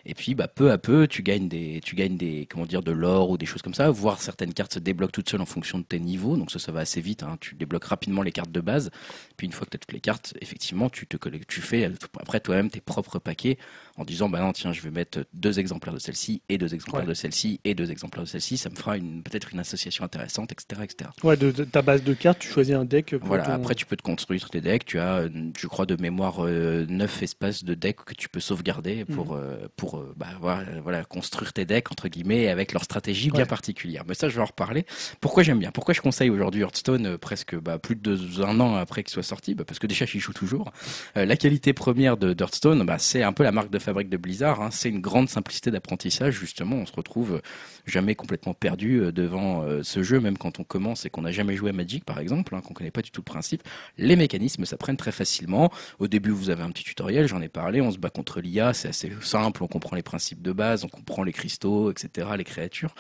Et puis, bah, peu à peu, tu gagnes des, tu gagnes des, comment dire, de l'or ou des choses comme ça. Voire certaines cartes se débloquent toutes seules en fonction de tes niveaux. Donc ça, ça va assez vite. Hein. Tu débloques rapidement les cartes de base. Puis une fois que tu as toutes les cartes, effectivement, tu te tu fais après toi-même tes propres paquets en disant bah non tiens je vais mettre deux exemplaires de celle-ci et deux exemplaires de celle-ci et deux exemplaires de celle-ci. Ça me fera une peut-être une association intéressante etc etc ouais de, ta base de cartes tu choisis un deck voilà après tu peux te construire tes decks. Tu as je crois de mémoire euh, neuf espaces de decks que tu peux sauvegarder pour mhm. euh, pour euh, bah, voilà, construire tes decks entre guillemets avec leur stratégie bien particulière. Mais ça je vais en reparler. Pourquoi j'aime bien? Pourquoi je conseille aujourd'hui Hearthstone presque bah, plus de deux, un an après qu'il soit sorti? Bah, parce que déjà j'y joue toujours. La qualité première de Hearthstone bah, c'est un peu la marque de fabrique de Blizzard, hein, c'est une grande simplicité d'apprentissage. Justement, on se retrouve jamais complètement perdu euh, devant euh, ce jeu, même quand on commence et qu'on n'a jamais joué à Magic, par exemple, hein, qu'on connaît pas du tout le principe. Les mécanismes s'apprennent très facilement. Au début, vous avez un petit tutoriel, j'en ai parlé. On se bat contre l'IA, c'est assez simple. On comprend les principes de base, on comprend les cristaux, etc., les créatures.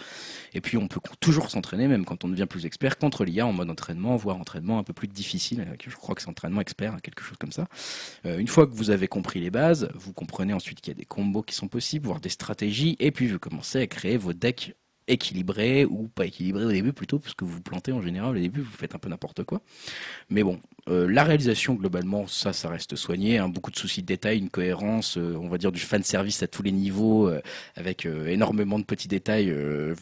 Et puis, on peut toujours s'entraîner, même quand on devient plus expert, contre l'IA en mode entraînement, voire entraînement un peu plus difficile. Je crois que c'est entraînement expert, quelque chose comme ça. une fois que vous avez compris les bases, vous comprenez ensuite qu'il y a des combos qui sont possibles, voire des stratégies, et puis vous commencez à créer vos decks équilibrés ou pas équilibrés au début plutôt, parce que vous vous plantez en général au début, vous faites un peu n'importe quoi. Mais bon, euh, la réalisation, globalement, ça, ça reste soigné. Hein. beaucoup de soucis de détails, une cohérence, euh, on va dire du fan service à tous les niveaux, euh, avec énormément de petits détails.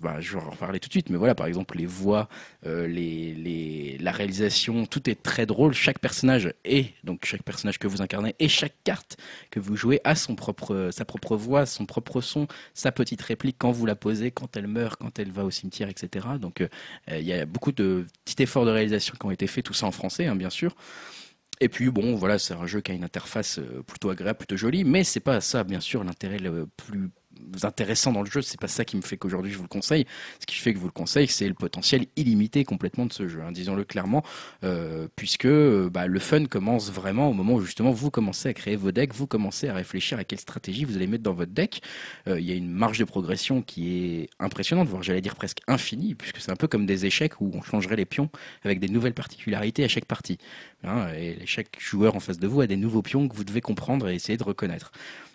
Bah, je vais en reparler tout de suite, mais voilà, par exemple, les voix, la réalisation, tout est très drôle. Chaque personnage et donc chaque personnage que vous incarnez et chaque carte que vous jouez a son propre, sa propre voix, son propre son, sa petite réplique quand vous la posez, quand elle meurt, quand elle va au cimetière, etc. Donc, il y a beaucoup de petits efforts de réalisation qui ont été faits, tout ça en français, hein, bien sûr. Et puis bon, voilà, c'est un jeu qui a une interface euh, plutôt agréable, plutôt jolie, mais c'est pas ça, bien sûr, l'intérêt le plus intéressant dans le jeu. C'est pas ça qui me fait qu'aujourd'hui je vous le conseille. Ce qui fait que je vous le conseille, c'est le potentiel illimité complètement de ce jeu. Hein, disons-le clairement, euh, puisque euh, bah, le fun commence vraiment au moment où justement vous commencez à créer vos decks, vous commencez à réfléchir à quelle stratégie vous allez mettre dans votre deck. Euh, il y a une marge de progression qui est impressionnante, voire j'allais dire presque infinie, puisque c'est un peu comme des échecs où on changerait les pions avec des nouvelles particularités à chaque partie. Hein, et chaque joueur en face de vous a des nouveaux pions que vous devez comprendre et essayer de reconnaître.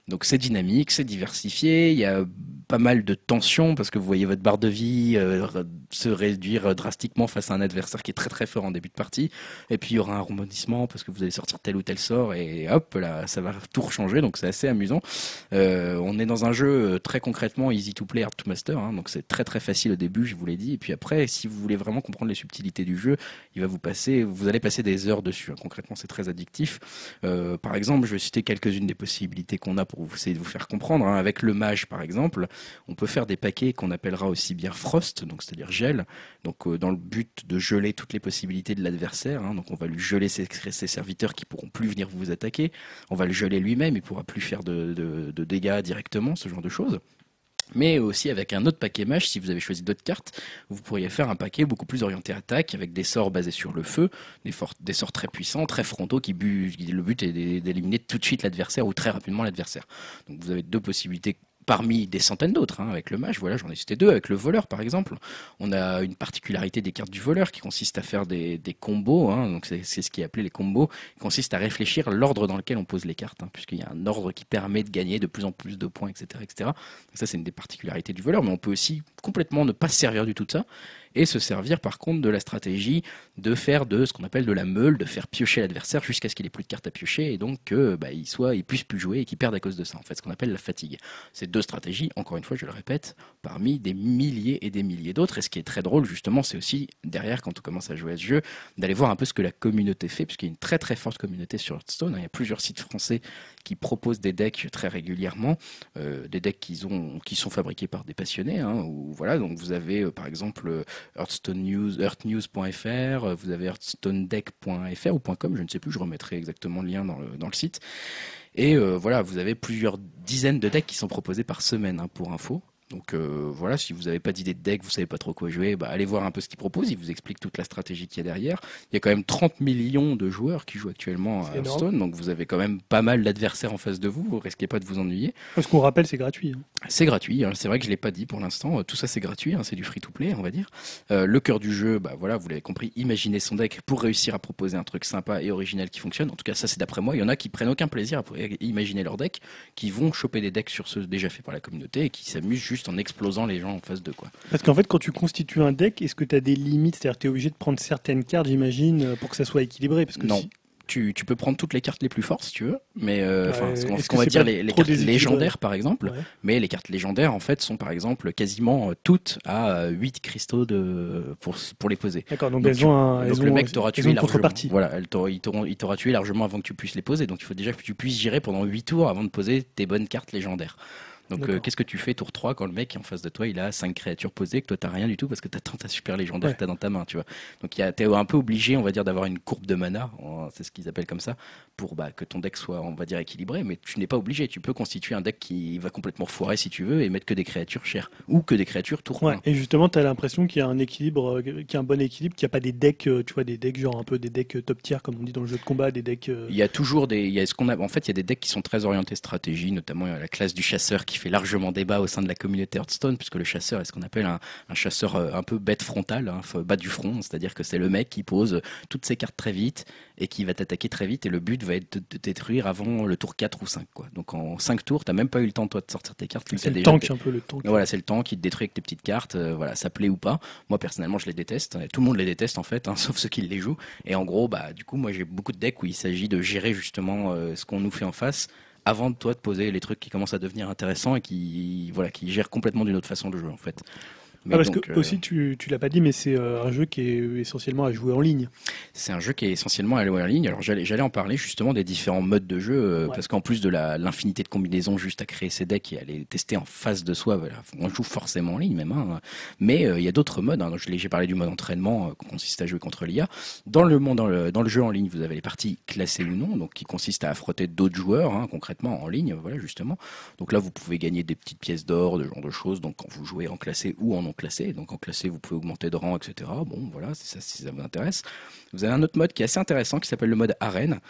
Donc c'est dynamique, c'est diversifié, il y a pas mal de tensions parce que vous voyez votre barre de vie euh, se réduire drastiquement face à un adversaire qui est très très fort en début de partie. Et puis il y aura un rebondissement parce que vous allez sortir tel ou tel sort et hop là ça va tout changer. Donc c'est assez amusant. Euh, on est dans un jeu euh, très concrètement easy to play, hard to master. Hein, donc c'est très très facile au début, je vous l'ai dit. Et puis après, si vous voulez vraiment comprendre les subtilités du jeu, il va vous passer, vous allez passer des heures dessus. Hein. Concrètement, c'est très addictif. par exemple, je vais citer quelques-unes des possibilités qu'on a pour vous essayer de vous faire comprendre. Hein. Avec le mage par exemple on peut faire des paquets qu'on appellera aussi bien frost, donc c'est-à-dire gel, donc euh, dans le but de geler toutes les possibilités de l'adversaire. Hein. donc on va lui geler ses, serviteurs qui pourront plus venir vous attaquer. On va le geler lui-même, il pourra plus faire de, dégâts directement, ce genre de choses. Mais aussi avec un autre paquet mage, si vous avez choisi d'autres cartes, vous pourriez faire un paquet beaucoup plus orienté attaque, avec des sorts basés sur le feu, des, des sorts très puissants, très frontaux, qui le but est d'éliminer tout de suite l'adversaire ou très rapidement l'adversaire. Donc vous avez deux possibilités parmi des centaines d'autres. Hein, avec le mage, voilà, j'en ai cité deux. Avec le voleur, par exemple, on a une particularité des cartes du voleur qui consiste à faire des, combos. Hein, donc c'est ce qui est appelé les combos, qui consiste à réfléchir l'ordre dans lequel on pose les cartes, hein, puisqu'il y a un ordre qui permet de gagner de plus en plus de points, etc., etc. ça, c'est une des particularités du voleur, mais on peut aussi complètement ne pas se servir du tout de ça et se servir par contre de la stratégie de faire de ce qu'on appelle de la meule, de faire piocher l'adversaire jusqu'à ce qu'il ait plus de cartes à piocher et donc qu'il bah, soit, il puisse plus jouer et qu'il perde à cause de ça. En fait, ce qu'on appelle la fatigue. Ces deux stratégies, encore une fois, je le répète, parmi des milliers et des milliers d'autres. Et ce qui est très drôle, justement, c'est aussi derrière, quand on commence à jouer à ce jeu, d'aller voir un peu ce que la communauté fait, puisqu'il y a une très très forte communauté sur Hearthstone. Il y a plusieurs sites français qui proposent des decks très régulièrement, euh, des decks qui, ont, qui sont fabriqués par des passionnés. Hein, voilà, donc vous avez euh, par exemple Hearthstone News, earthnews.fr, vous avez hearthstonedeck.fr ou .com, je ne sais plus, je remettrai exactement le lien dans le, dans le site. Et euh, voilà, vous avez plusieurs dizaines de decks qui sont proposés par semaine, hein, pour info Donc euh, voilà, si vous n'avez pas d'idée de deck, vous savez pas trop quoi jouer, bah, allez voir un peu ce qu'il propose. Il vous explique toute la stratégie qu'il y a derrière. Il y a quand même 30 millions de joueurs qui jouent actuellement à Hearthstone, donc vous avez quand même pas mal d'adversaires en face de vous. Vous risquez pas de vous ennuyer. Parce qu'on rappelle, c'est gratuit. Hein. C'est gratuit. Hein. C'est vrai que je l'ai pas dit pour l'instant. Tout ça c'est gratuit. Hein. C'est du free to play, on va dire. Euh, le cœur du jeu, bah voilà, vous l'avez compris. Imaginez son deck pour réussir à proposer un truc sympa et original qui fonctionne. En tout cas, ça c'est d'après moi. Il y en a qui prennent aucun plaisir à imaginer leur deck, qui vont choper des decks sur ceux déjà faits par la communauté et qui s'amusent juste en explosant les gens en face de quoi. Parce qu'en fait, quand tu constitues un deck, est-ce que tu as des limites? C'est-à-dire que tu es obligé de prendre certaines cartes, j'imagine, euh, pour que ça soit équilibré Parce que Non. Tu, tu, peux prendre toutes les cartes les plus fortes si tu veux, mais euh, ce qu'on va dire les, cartes légendaires par exemple, mais les cartes légendaires en fait sont par exemple quasiment euh, toutes à 8 cristaux de, pour, pour les poser. D'accord, donc, elles ont un, donc le mec t'aura tué largement. Voilà, elle il t'aura tué largement avant que tu puisses les poser, donc il faut déjà que tu puisses gérer pendant 8 tours avant de poser tes bonnes cartes légendaires. Donc euh, qu'est-ce que tu fais tour 3 quand le mec est en face de toi, il a 5 créatures posées, que toi t'as rien du tout parce que t'attends ta super légendaire que t'as dans ta main, tu vois. Donc t'es un peu obligé, on va dire, d'avoir une courbe de mana, c'est ce qu'ils appellent comme ça, pour bah, que ton deck soit, on va dire, équilibré, mais tu n'es pas obligé. Tu peux constituer un deck qui va complètement foirer si tu veux et mettre que des créatures chères ou que des créatures tour ouais, Et justement, tu as l'impression qu'il y a un équilibre, euh, qu'il y a un bon équilibre, qu'il n'y a pas des decks, euh, tu vois, des decks genre un peu des decks top tier comme on dit dans le jeu de combat, des decks. Il y a toujours des, il y a ce qu'on a, en fait, il y a des decks qui sont très orientés stratégie, notamment la classe du chasseur qui fait largement débat au sein de la communauté Hearthstone, puisque le chasseur est ce qu'on appelle un, chasseur euh, un peu bête frontal, hein, bas du front, c'est-à-dire que c'est le mec qui pose toutes ses cartes très vite et qui va t'attaquer très vite, et le but va être de te détruire avant le tour 4 ou 5. Quoi. Donc en 5 tours, tu même pas eu le temps toi de sortir tes cartes. C'est le tank un peu le tank. Voilà, c'est le tank qui te détruit avec tes petites cartes. Euh, voilà, ça plaît ou pas. Moi personnellement, je les déteste. Tout le monde les déteste en fait, hein, sauf ceux qui les jouent. Et en gros, bah du coup, moi j'ai beaucoup de decks où il s'agit de gérer justement euh, ce qu'on nous fait en face avant de toi de poser les trucs qui commencent à devenir intéressants et qui voilà qui gèrent complètement d'une autre façon le jeu en fait. Ah, parce que euh, aussi, tu, tu l'as pas dit, mais c'est euh, un jeu qui est essentiellement à jouer en ligne. C'est un jeu qui est essentiellement à jouer en ligne. Alors j'allais, j'allais en parler justement des différents modes de jeu, euh, parce qu'en plus de l'infinité de combinaisons juste à créer ses decks et à les tester en face de soi, voilà, on joue forcément en ligne même. Hein. Mais il y a d'autres modes. Hein. j'ai parlé du mode entraînement qui consiste à jouer contre l'IA. Dans le, monde, dans, le, dans le jeu en ligne, vous avez les parties classées ou non, donc qui consistent à affronter d'autres joueurs, hein, concrètement en ligne, voilà justement. Donc là, vous pouvez gagner des petites pièces d'or, de genre de choses. Donc quand vous jouez en classé ou en non classé, donc en classé, vous pouvez augmenter de rang, etc. Bon, voilà, si ça, si ça vous intéresse. Vous avez un autre mode qui est assez intéressant qui s'appelle le mode arène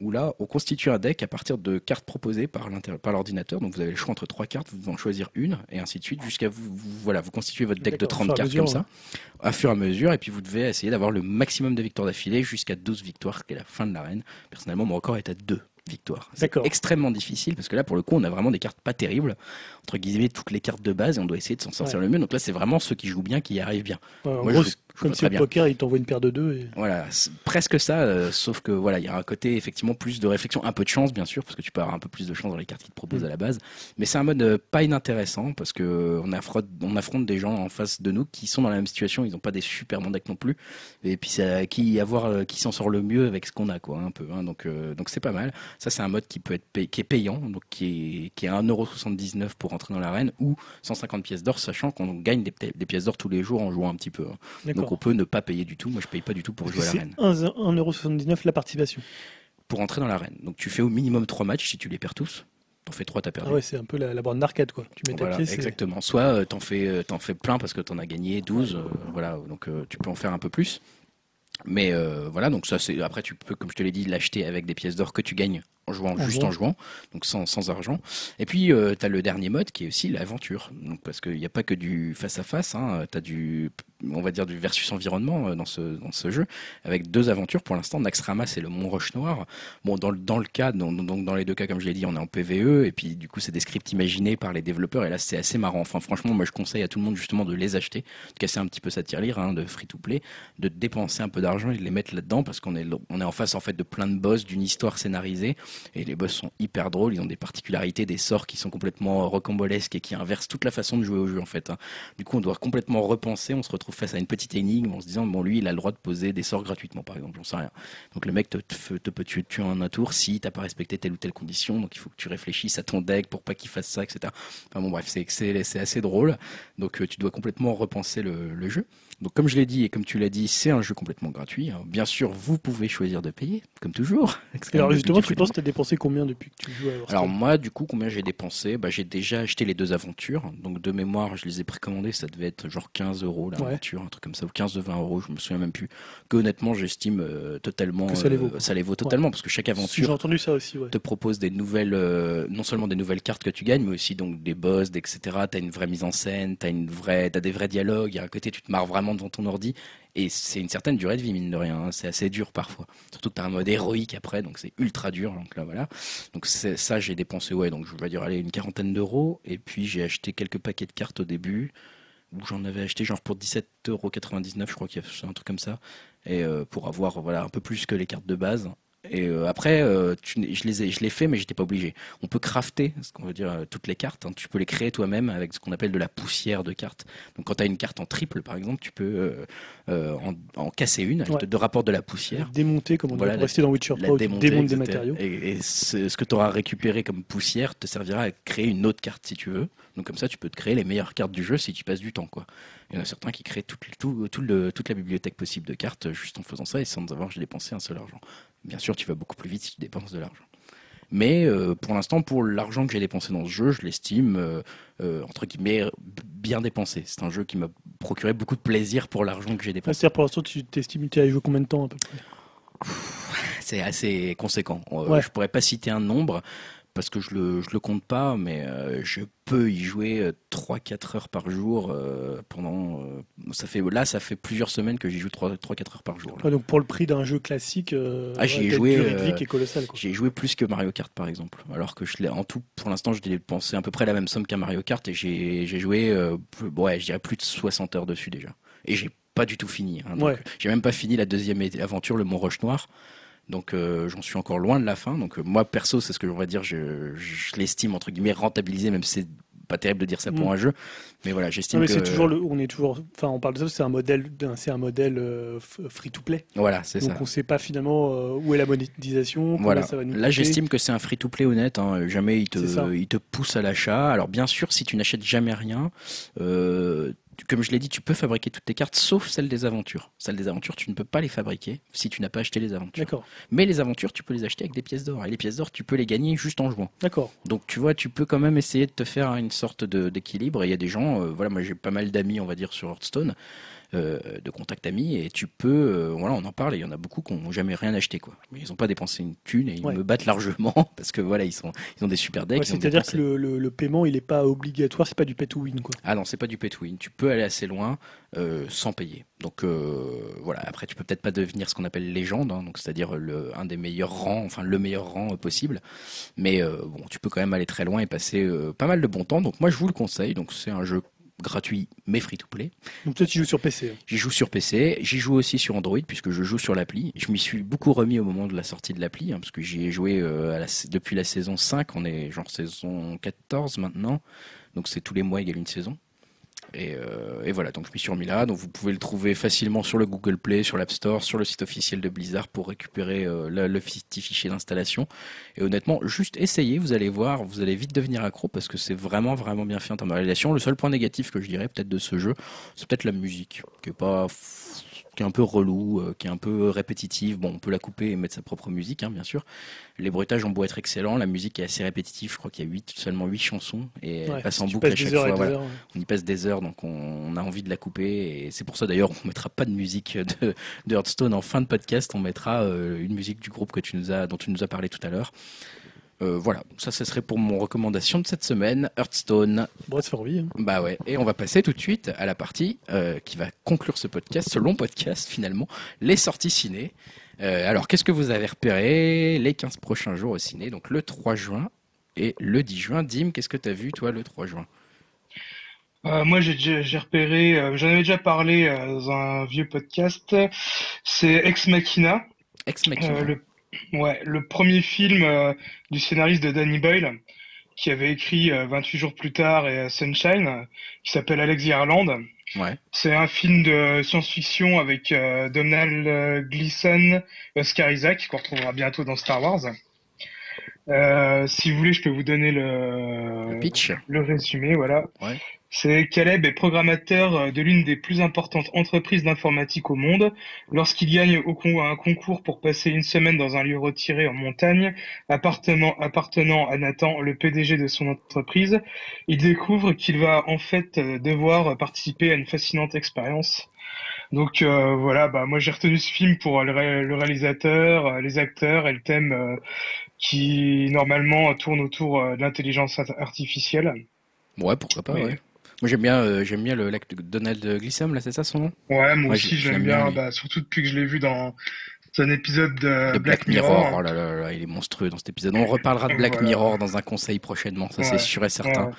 où là, on constitue un deck à partir de cartes proposées par l'ordinateur. Donc vous avez le choix entre trois cartes, vous en choisir une, et ainsi de suite, jusqu'à vous, voilà, vous constituez votre deck de 30 cartes comme ça, à fur et à mesure, et puis vous devez essayer d'avoir le maximum de victoires d'affilée jusqu'à 12 victoires, qui est la fin de l'arène. Personnellement, mon record est à 2 victoires. C'est extrêmement difficile parce que là, pour le coup, on a vraiment des cartes pas terribles. Entre guillemets, toutes les cartes de base et on doit essayer de s'en sortir le mieux. Donc là, c'est vraiment ceux qui jouent bien qui y arrivent bien. Moi, comme si le poker, il t'envoie une paire de deux. Et... Voilà, presque ça, euh, sauf que voilà, il y a un côté effectivement plus de réflexion, un peu de chance bien sûr, parce que tu peux avoir un peu plus de chance dans les cartes qu'ils te proposent mm. à la base. Mais c'est un mode euh, pas inintéressant parce que on affronte, on affronte des gens en face de nous qui sont dans la même situation, ils n'ont pas des super bons decks non plus. Et puis c'est à qui avoir euh, qui s'en sort le mieux avec ce qu'on a quoi, un peu. Hein. donc donc c'est pas mal. Ça c'est un mode qui peut être qui est payant, donc qui est qui est 1,79€ pour entrer dans l'arène ou 150 pièces d'or, sachant qu'on gagne des, des pièces d'or tous les jours en jouant un petit peu. Hein on peut ne pas payer du tout. Moi, je paye pas du tout pour jouer à l'arène. C'est 1,79€ la participation. Pour entrer dans l'arène. Donc tu fais au minimum 3 matchs. Si tu les perds tous, t'en fais 3, t'as perdu. Ah ouais, c'est un peu la, la borne d'arcade, quoi. Tu mets voilà, Exactement. Soit euh, t'en fais, euh, fais plein parce que t'en as gagné 12. Euh, voilà, donc tu peux en faire un peu plus. Mais voilà, donc ça c'est après tu peux, comme je te l'ai dit, l'acheter avec des pièces d'or que tu gagnes en jouant, juste en jouant, donc sans, sans argent. Et puis tu as le dernier mode qui est aussi l'aventure, donc parce qu'il n'y a pas que du face à face, hein, tu as du on va dire du versus environnement euh, dans ce, dans ce jeu, avec deux aventures pour l'instant, Naxxramas et le Mont Roche Noir. Bon, dans, dans le cas, donc dans les deux cas, comme je l'ai dit, on est en PVE, et puis du coup, c'est des scripts imaginés par les développeurs, et là, c'est assez marrant. Enfin, franchement, moi, je conseille à tout le monde justement de les acheter, de casser un petit peu sa tirelire, hein, de free-to-play, de dépenser un peu d'argent et de les mettre là-dedans, parce qu'on est, on est en face, en fait, de plein de boss, d'une histoire scénarisée, et les boss sont hyper drôles, ils ont des particularités, des sorts qui sont complètement rocambolesques et qui inversent toute la façon de jouer au jeu, en fait. Hein. Du coup, on doit complètement repenser, on se retrouve face à une petite énigme en se disant bon lui il a le droit de poser des sorts gratuitement par exemple, j'en sais rien. Donc le mec te, te, peut tuer, tuer en un tour si t'as pas respecté telle ou telle condition, donc il faut que tu réfléchisses à ton deck pour pas qu'il fasse ça, etc. Enfin bon bref, c'est assez drôle, donc euh, tu dois complètement repenser le jeu. Donc comme je l'ai dit et comme tu l'as dit, c'est un jeu complètement gratuit. Bien sûr, vous pouvez choisir de payer, comme toujours. Alors justement, tu penses as dépensé combien depuis que tu joues à Hearthstone Alors moi, du coup, combien j'ai dépensé? Bah, J'ai déjà acheté les deux aventures. Donc de mémoire, je les ai précommandées. Ça devait être genre 15 euros l'aventure, un truc comme ça, ou 15 ou 20 euros, je me souviens même plus. Que honnêtement, j'estime euh, totalement. Que ça les vaut. ça les vaut totalement parce que chaque aventure. J'ai entendu ça aussi. Te propose des nouvelles, non seulement des nouvelles cartes que tu gagnes, mais aussi donc des boss, etc. T'as une vraie mise en scène, t'as une vraie, as des vrais dialogues. Un côté, tu te marres vraiment devant ton ordi. Et c'est une certaine durée de vie, mine de rien. Hein. C'est assez dur parfois. Surtout que tu as un mode héroïque après, donc c'est ultra dur. Donc là, voilà. Donc ça, j'ai dépensé, ouais, donc je vais dire, aller une quarantaine d'euros. Et puis j'ai acheté quelques paquets de cartes au début, où j'en avais acheté genre pour 17,99€, je crois qu'il y a un truc comme ça. Et euh, pour avoir voilà, un peu plus que les cartes de base. Et euh, après, euh, je les ai, je l'ai fait, mais j'étais pas obligé. On peut crafter, ce qu'on veut dire, euh, toutes les cartes. Hein. Tu peux les créer toi-même avec ce qu'on appelle de la poussière de cartes. Donc, quand tu as une carte en triple, par exemple, tu peux en, casser une avec de, rapport de la poussière. démonter, comme on voilà, rester dans Witcher 3, démonter, des matériaux. Et, ce, que tu auras récupéré comme poussière te servira à créer une autre carte si tu veux. Donc, comme ça, tu peux te créer les meilleures cartes du jeu si tu passes du temps, quoi. Il y en a certains qui créent tout, tout, tout le, toute la bibliothèque possible de cartes juste en faisant ça et sans avoir dépensé un seul argent. Bien sûr, tu vas beaucoup plus vite si tu dépenses de l'argent. Mais euh, pour l'instant, pour l'argent que j'ai dépensé dans ce jeu, je l'estime euh, euh, entre guillemets bien dépensé. C'est un jeu qui m'a procuré beaucoup de plaisir pour l'argent que j'ai dépensé. C'est-à-dire pour l'instant, tu t'estimes tu as joué combien de temps à peu près? C'est assez conséquent. Je pourrais pas citer un nombre, parce que je le, je le compte pas, mais euh, je peux y jouer 3-4 euh, heures par jour euh, pendant. ça fait, là, ça fait plusieurs semaines que j'y joue 3-4 heures par jour. donc pour le prix d'un jeu classique, ah, j'ai joué, est colossal. J'ai joué plus que Mario Kart par exemple. Alors que je en tout, pour l'instant, je dépensé à peu près la même somme qu'un Mario Kart et j'ai joué, ouais, je dirais plus de 60 heures dessus déjà. Et j'ai pas du tout fini. Hein, J'ai même pas fini la deuxième aventure, le Mont Roche Noir. Donc euh, j'en suis encore loin de la fin. Donc euh, moi perso, c'est ce que on va dire, je, l'estime entre guillemets rentabilisé, même si c'est pas terrible de dire ça pour mm. un jeu, mais voilà, j'estime que c'est toujours le, on est toujours, enfin on parle de ça, c'est un modèle, c'est un modèle euh, free to play. Voilà, c'est ça. Donc on sait pas finalement où est la monétisation. Voilà. Là, j'estime que c'est un free to play honnête. Hein. Jamais il te, il te pousse à l'achat. Alors bien sûr, si tu n'achètes jamais rien, comme je l'ai dit, tu peux fabriquer toutes tes cartes sauf celles des aventures. Celles des aventures, tu ne peux pas les fabriquer si tu n'as pas acheté les aventures. D'accord. Mais les aventures, tu peux les acheter avec des pièces d'or. Et les pièces d'or, tu peux les gagner juste en jouant. D'accord. Donc tu vois, tu peux quand même essayer de te faire une sorte d'équilibre. Et il y a des gens, euh, voilà, moi j'ai pas mal d'amis, on va dire, sur Hearthstone. Euh, de contact amis et tu peux, euh, voilà, on en parle. Il y en a beaucoup qui n'ont jamais rien acheté, quoi. Mais ils n'ont pas dépensé une thune et ils me battent largement parce que voilà, ils sont, ils ont des super decks. C'est-à-dire que le, le, paiement, il n'est pas obligatoire, c'est pas du pay to win, quoi. Ah non, c'est pas du pay to win. Tu peux aller assez loin euh, sans payer. Donc voilà. Après, tu peux peut-être pas devenir ce qu'on appelle légende, hein, donc c'est-à-dire le un des meilleurs rangs, enfin le meilleur rang possible. Mais bon, tu peux quand même aller très loin et passer pas mal de bon temps. Donc moi, je vous le conseille. Donc c'est un jeu gratuit mais free to play. Donc toi tu joues sur PC hein. J'y joue sur PC, j'y joue aussi sur Android puisque je joue sur l'appli. Je m'y suis beaucoup remis au moment de la sortie de l'appli hein, parce que j'y ai joué euh, depuis la saison 5, on est genre saison 14 maintenant. Donc c'est tous les mois il y a une saison. Euh, et, voilà, donc je suis remis là. Donc vous pouvez le trouver facilement sur le Google Play, sur l'App Store, sur le site officiel de Blizzard pour récupérer euh, le, petit fichier d'installation. Et honnêtement, juste essayez, vous allez voir, vous allez vite devenir accro parce que c'est vraiment vraiment bien fait en termes de réalisation. Le seul point négatif que je dirais peut-être de ce jeu, c'est peut-être la musique, qui pas qui est un peu relou, euh, qui est un peu répétitive. Bon, on peut la couper et mettre sa propre musique, hein, bien sûr. Les bruitages ont beau être excellents, la musique est assez répétitive. Je crois qu'il y a seulement 8 chansons et elle passe en boucle à chaque fois. On y passe des heures, donc on, a envie de la couper. Et c'est pour ça d'ailleurs, on mettra pas de musique de, de Hearthstone en fin de podcast. On mettra euh, une musique du groupe que tu nous as, dont tu nous as parlé tout à l'heure. Euh, voilà, ça, ce serait pour mon recommandation de cette semaine, Hearthstone. Bon, ça fait envie. Hein. Bah ouais, et on va passer tout de suite à la partie euh, qui va conclure ce podcast, ce long podcast finalement, les sorties ciné. Euh, alors, qu'est-ce que vous avez repéré les 15 prochains jours au ciné? Donc le 3 juin et le 10 juin. Dim, qu'est-ce que tu as vu toi le 3 juin? Moi, j'ai repéré, j'en avais déjà parlé dans un vieux podcast, c'est Ex Machina. Ex Machina. Ouais, le premier film euh, du scénariste de Danny Boyle, qui avait écrit 28 euh, jours plus tard et euh, Sunshine, qui s'appelle Alex Ireland. Ouais. C'est un film de science-fiction avec Donald Gleason, Oscar Isaac, qu'on retrouvera bientôt dans Star Wars. si vous voulez, je peux vous donner le, le pitch, le résumé, voilà. Ouais. C'est Caleb est programmateur euh, de l'une des plus importantes entreprises d'informatique au monde. Lorsqu'il gagne au un concours pour passer une semaine dans un lieu retiré en montagne, appartenant, appartenant à Nathan, le PDG de son entreprise, il découvre qu'il va en fait euh, devoir participer à une fascinante expérience. Donc euh, voilà, bah moi j'ai retenu ce film pour le, réalisateur, les acteurs et le thème qui normalement tourne autour de l'intelligence artificielle. Ouais, pourquoi pas, ouais. Moi j'aime bien, euh, j'aime bien le lac de Donald Glissom, là, c'est ça son nom? Ouais, moi aussi j'aime bien, bah, surtout depuis que je l'ai vu dans un épisode de, Black, Mirror. Oh là, là là il est monstrueux dans cet épisode. On reparlera de Black Mirror dans un conseil prochainement, ça c'est sûr et certain.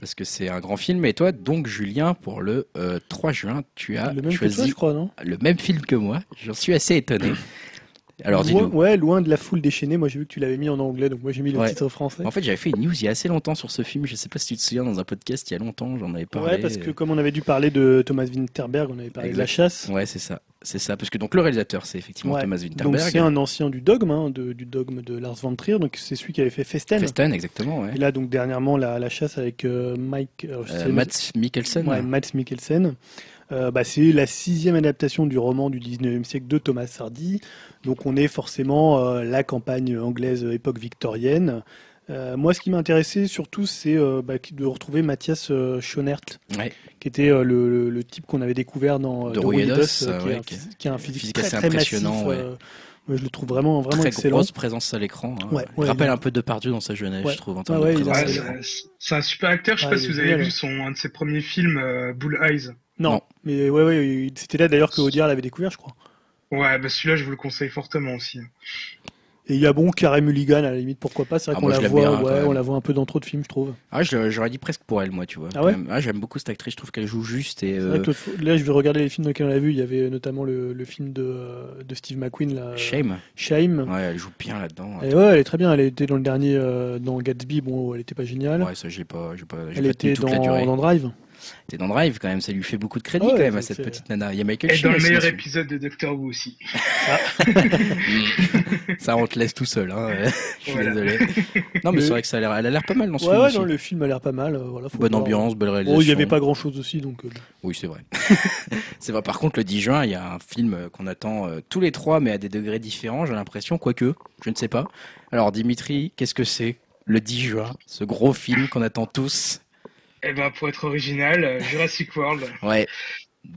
Parce que c'est un grand film. Et toi, donc, Julien, pour le 3 euh, juin, tu as choisi je crois, non? le même film que moi. J'en suis assez étonné. Alors dis-nous. Ouais, loin de la foule déchaînée. Moi, j'ai vu que tu l'avais mis en anglais, donc moi j'ai mis le titre français. En fait, j'avais fait une news il y a assez longtemps sur ce film. Je sais pas si tu te souviens dans un podcast il y a longtemps, j'en avais parlé. Ouais, parce que comme on avait dû parler de Thomas Winterberg, on avait parlé de La Chasse. Ouais, c'est ça. C'est ça, parce que donc le réalisateur, c'est effectivement Thomas Winterberg. Donc c'est un ancien du dogme, hein, du dogme de Lars von Trier. Donc c'est celui qui avait fait Festen. Festen, exactement. Ouais. Et là, donc dernièrement, la, la chasse avec euh, Mike. Euh, euh Mats Mikkelsen. Ouais, Mats Mikkelsen. Euh, bah, c'est la sixième adaptation du roman du 19e siècle de Thomas Hardy. Donc on est forcément euh, la campagne anglaise époque victorienne. Euh, moi, ce qui m'a intéressé surtout, c'est bah, de retrouver Mathias Schonert, qui était le, type qu'on avait découvert dans The Weirdos, qui, a un physique, très, très impressionnant. je le trouve vraiment, vraiment très excellent. grosse présence à l'écran. Hein. il rappelle un peu de Depardieu dans sa jeunesse, je trouve. c'est un super acteur. Je ne sais pas si vous avez vu son, un de ses premiers films, Bull Eyes. Non, mais ouais, ouais, c'était là d'ailleurs que Audiard l'avait découvert, je crois. Ouais, bah celui-là, je vous le conseille fortement aussi. Et il y a bon Carré Mulligan à la limite, pourquoi pas? C'est vrai ah, qu'on la voit, ouais, on la voit un peu dans trop de films, je trouve. Ah, j'aurais dit presque pour elle, moi, tu vois. Ah ouais? Ah, J'aime beaucoup cette actrice, je trouve qu'elle joue juste. Et, euh, là, je vais regarder les films dans lesquels on l'a vu. Il y avait notamment le, le film de, euh, de Steve McQueen, là. Shame. Shame. Ouais, elle joue bien là-dedans. Et ouais, elle est très bien. Elle était dans le dernier, euh, dans Gatsby, bon, elle était pas géniale. Ouais, ça, j'ai pas, pas, Elle était dans, dans Drive. T'es dans Drive quand même, ça lui fait beaucoup de crédit quand même à cette petite nana. Il y a Michael Et dans le meilleur épisode de Doctor Who aussi. Ah. ça, on te laisse tout seul. Hein. Je suis désolé. Non, mais, c'est vrai que ça a l'air, elle a l'air pas mal dans ce film. Ouais, non, le film a l'air pas mal. Euh, voilà, bonne ambiance, belle réalisation. Oh, il n'y avait pas grand chose aussi, donc. Euh, oui, c'est vrai. c'est vrai. Par contre, le 10 juin, il y a un film qu'on attend euh, tous les trois, mais à des degrés différents. J'ai l'impression, quoique, je ne sais pas. Alors, Dimitri, qu'est-ce que c'est le 10 juin, ce gros film qu'on attend tous? Eh ben, pour être original, euh, Jurassic World. Ouais.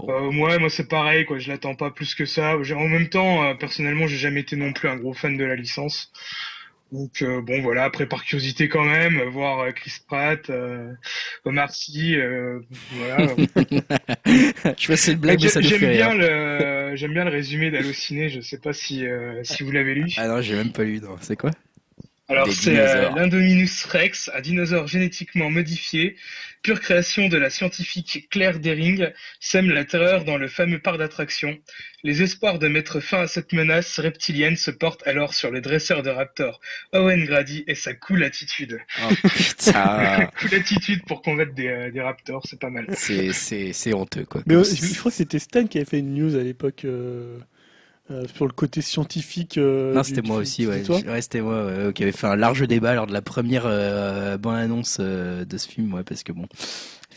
Euh, moi, moi c'est pareil, quoi. Je l'attends pas plus que ça. En même temps, euh, personnellement, j'ai jamais été non plus un gros fan de la licence. Donc bon, voilà. Après, par curiosité quand même, voir Chris Pratt, Omar Sy, voilà. je c'est le blague, mais ça J'aime bien le, j'aime bien le résumé d'Allociné. Je sais pas si si vous l'avez lu. Ah non, j'ai même pas lu. C'est quoi? Alors c'est euh, l'Indominus rex, un dinosaure génétiquement modifié, pure création de la scientifique Claire Dering, sème la terreur dans le fameux parc d'attractions. Les espoirs de mettre fin à cette menace reptilienne se portent alors sur le dresseur de raptors, Owen Grady, et sa cool attitude. Oh putain Cool attitude pour combattre des, euh, des raptors, c'est pas mal. C'est honteux quoi. Mais je crois que c'était Stan qui avait fait une news à l'époque... Euh, euh, sur le côté scientifique. Euh, non, c'était moi aussi, ouais. c'était moi qui avait fait un large débat lors de la première euh, bonne annonce de ce film, ouais, parce que bon,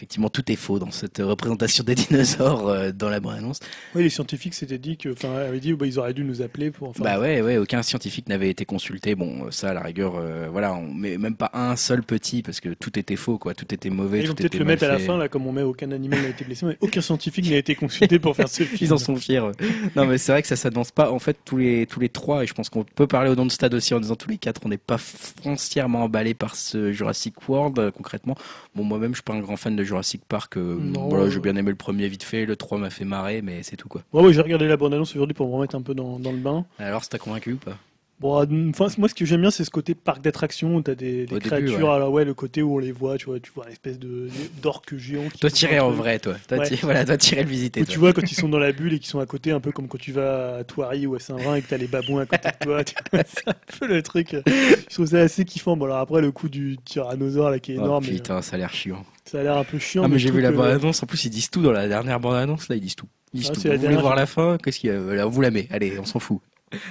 effectivement, tout est faux dans cette représentation des dinosaures euh, dans la bande-annonce. Oui, les scientifiques s'étaient dit que, enfin, avaient dit, bah, ils auraient dû nous appeler pour. Enfin... Bah ouais, ouais, aucun scientifique n'avait été consulté. Bon, ça, à la rigueur, euh, voilà, on met même pas un seul petit parce que tout était faux, quoi, tout était mauvais. ils vont peut-être le mettre à la fin, là, comme on met aucun animal n'a été blessé, mais aucun scientifique n'a été consulté pour faire ce film. Ils en sont fiers. Non, mais c'est vrai que ça s'annonce pas. En fait, tous les tous les trois, et je pense qu'on peut parler au nom de Stade aussi en disant tous les quatre, on n'est pas foncièrement emballé par ce Jurassic World euh, concrètement. Bon, moi-même, je suis pas un grand fan de Jurassic Park. Voilà, j'ai bien aimé le premier vite fait, le 3 m'a fait marrer, mais c'est tout quoi. Ouais, j'ai regardé la bande-annonce aujourd'hui pour me remettre un peu dans, dans le bain. Alors, ça t'a convaincu ou pas Bon, enfin, moi, ce que j'aime bien, c'est ce côté parc d'attractions où t'as des, des créatures. ouais. Alors, ouais, le côté où on les voit, tu vois, tu vois une espèce de d'orque géant. Qui toi, tirer en vrai, toi. Toi, voilà, toi, tirer le visiter. tu vois, quand ils sont dans la bulle et qu'ils sont à côté, un peu comme quand tu vas à Thoiry ou à Saint-Vin et que t'as les babouins à côté de toi. c'est un peu le truc. Je trouve ça assez kiffant. Bon, alors après, le coup du tyrannosaure là qui est oh, énorme. putain, ça a l'air chiant. Ça a l'air un peu chiant. Ah, mais, j'ai vu la bande-annonce. En plus, ils disent tout dans la dernière bande-annonce. Là, ils disent tout. Ils disent ah, tout. Vous voulez voir la fin? Qu'est-ce qu'il y a? On vous la met. Allez, on s'en fout.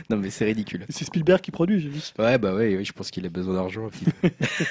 Non mais c'est ridicule. C'est Spielberg qui produit, j'ai vu. Ouais bah ouais, je pense qu'il a besoin d'argent.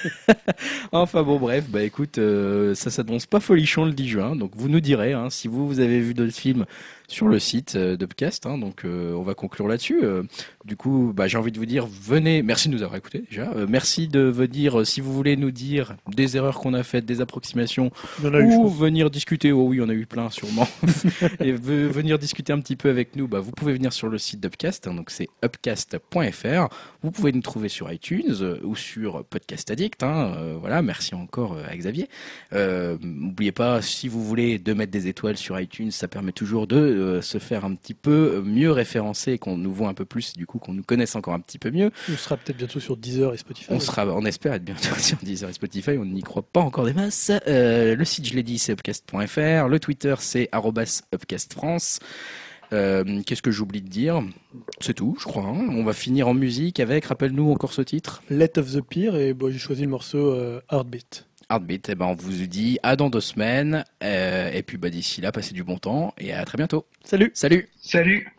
enfin bon bref, bah écoute, euh, ça s'annonce pas folichon le 10 juin, donc vous nous direz hein, si vous, vous avez vu d'autres films sur le site euh, d'Upcast. Hein, donc euh, on va conclure là-dessus. Euh, du coup, bah, j'ai envie de vous dire, venez, merci de nous avoir écoutés déjà. merci de venir, si vous voulez nous dire des erreurs qu'on a faites, des approximations, ou venir discuter. Oh oui, on a eu plein sûrement. et venir discuter un petit peu avec nous, bah, vous pouvez venir sur le site d'Upcast. Hein, donc c'est upcast.fr. Vous pouvez nous trouver sur iTunes ou sur Podcast Addict. Hein, voilà, merci encore à Xavier. N'oubliez pas, si vous voulez, de mettre des étoiles sur iTunes, ça permet toujours de euh, se faire un petit peu mieux référencer, qu'on nous voit un peu plus, du coup qu'on nous connaisse encore un petit peu mieux. On sera peut-être bientôt sur Deezer et Spotify. On sera, on espère être bientôt sur Deezer et Spotify. On n'y croit pas encore des masses. Euh, le site, je l'ai dit, c'est upcast.fr. Le Twitter, c'est @upcastfrance. Euh, Qu'est-ce que j'oublie de dire? C'est tout, je crois. Hein. On va finir en musique avec, rappelle-nous encore ce titre? Let of the Peer, et bon, j'ai choisi le morceau euh, Heartbeat. Heartbeat, et eh ben on vous dit à dans deux semaines. Euh, et puis bah, d'ici là, passez du bon temps et à très bientôt. Salut Salut Salut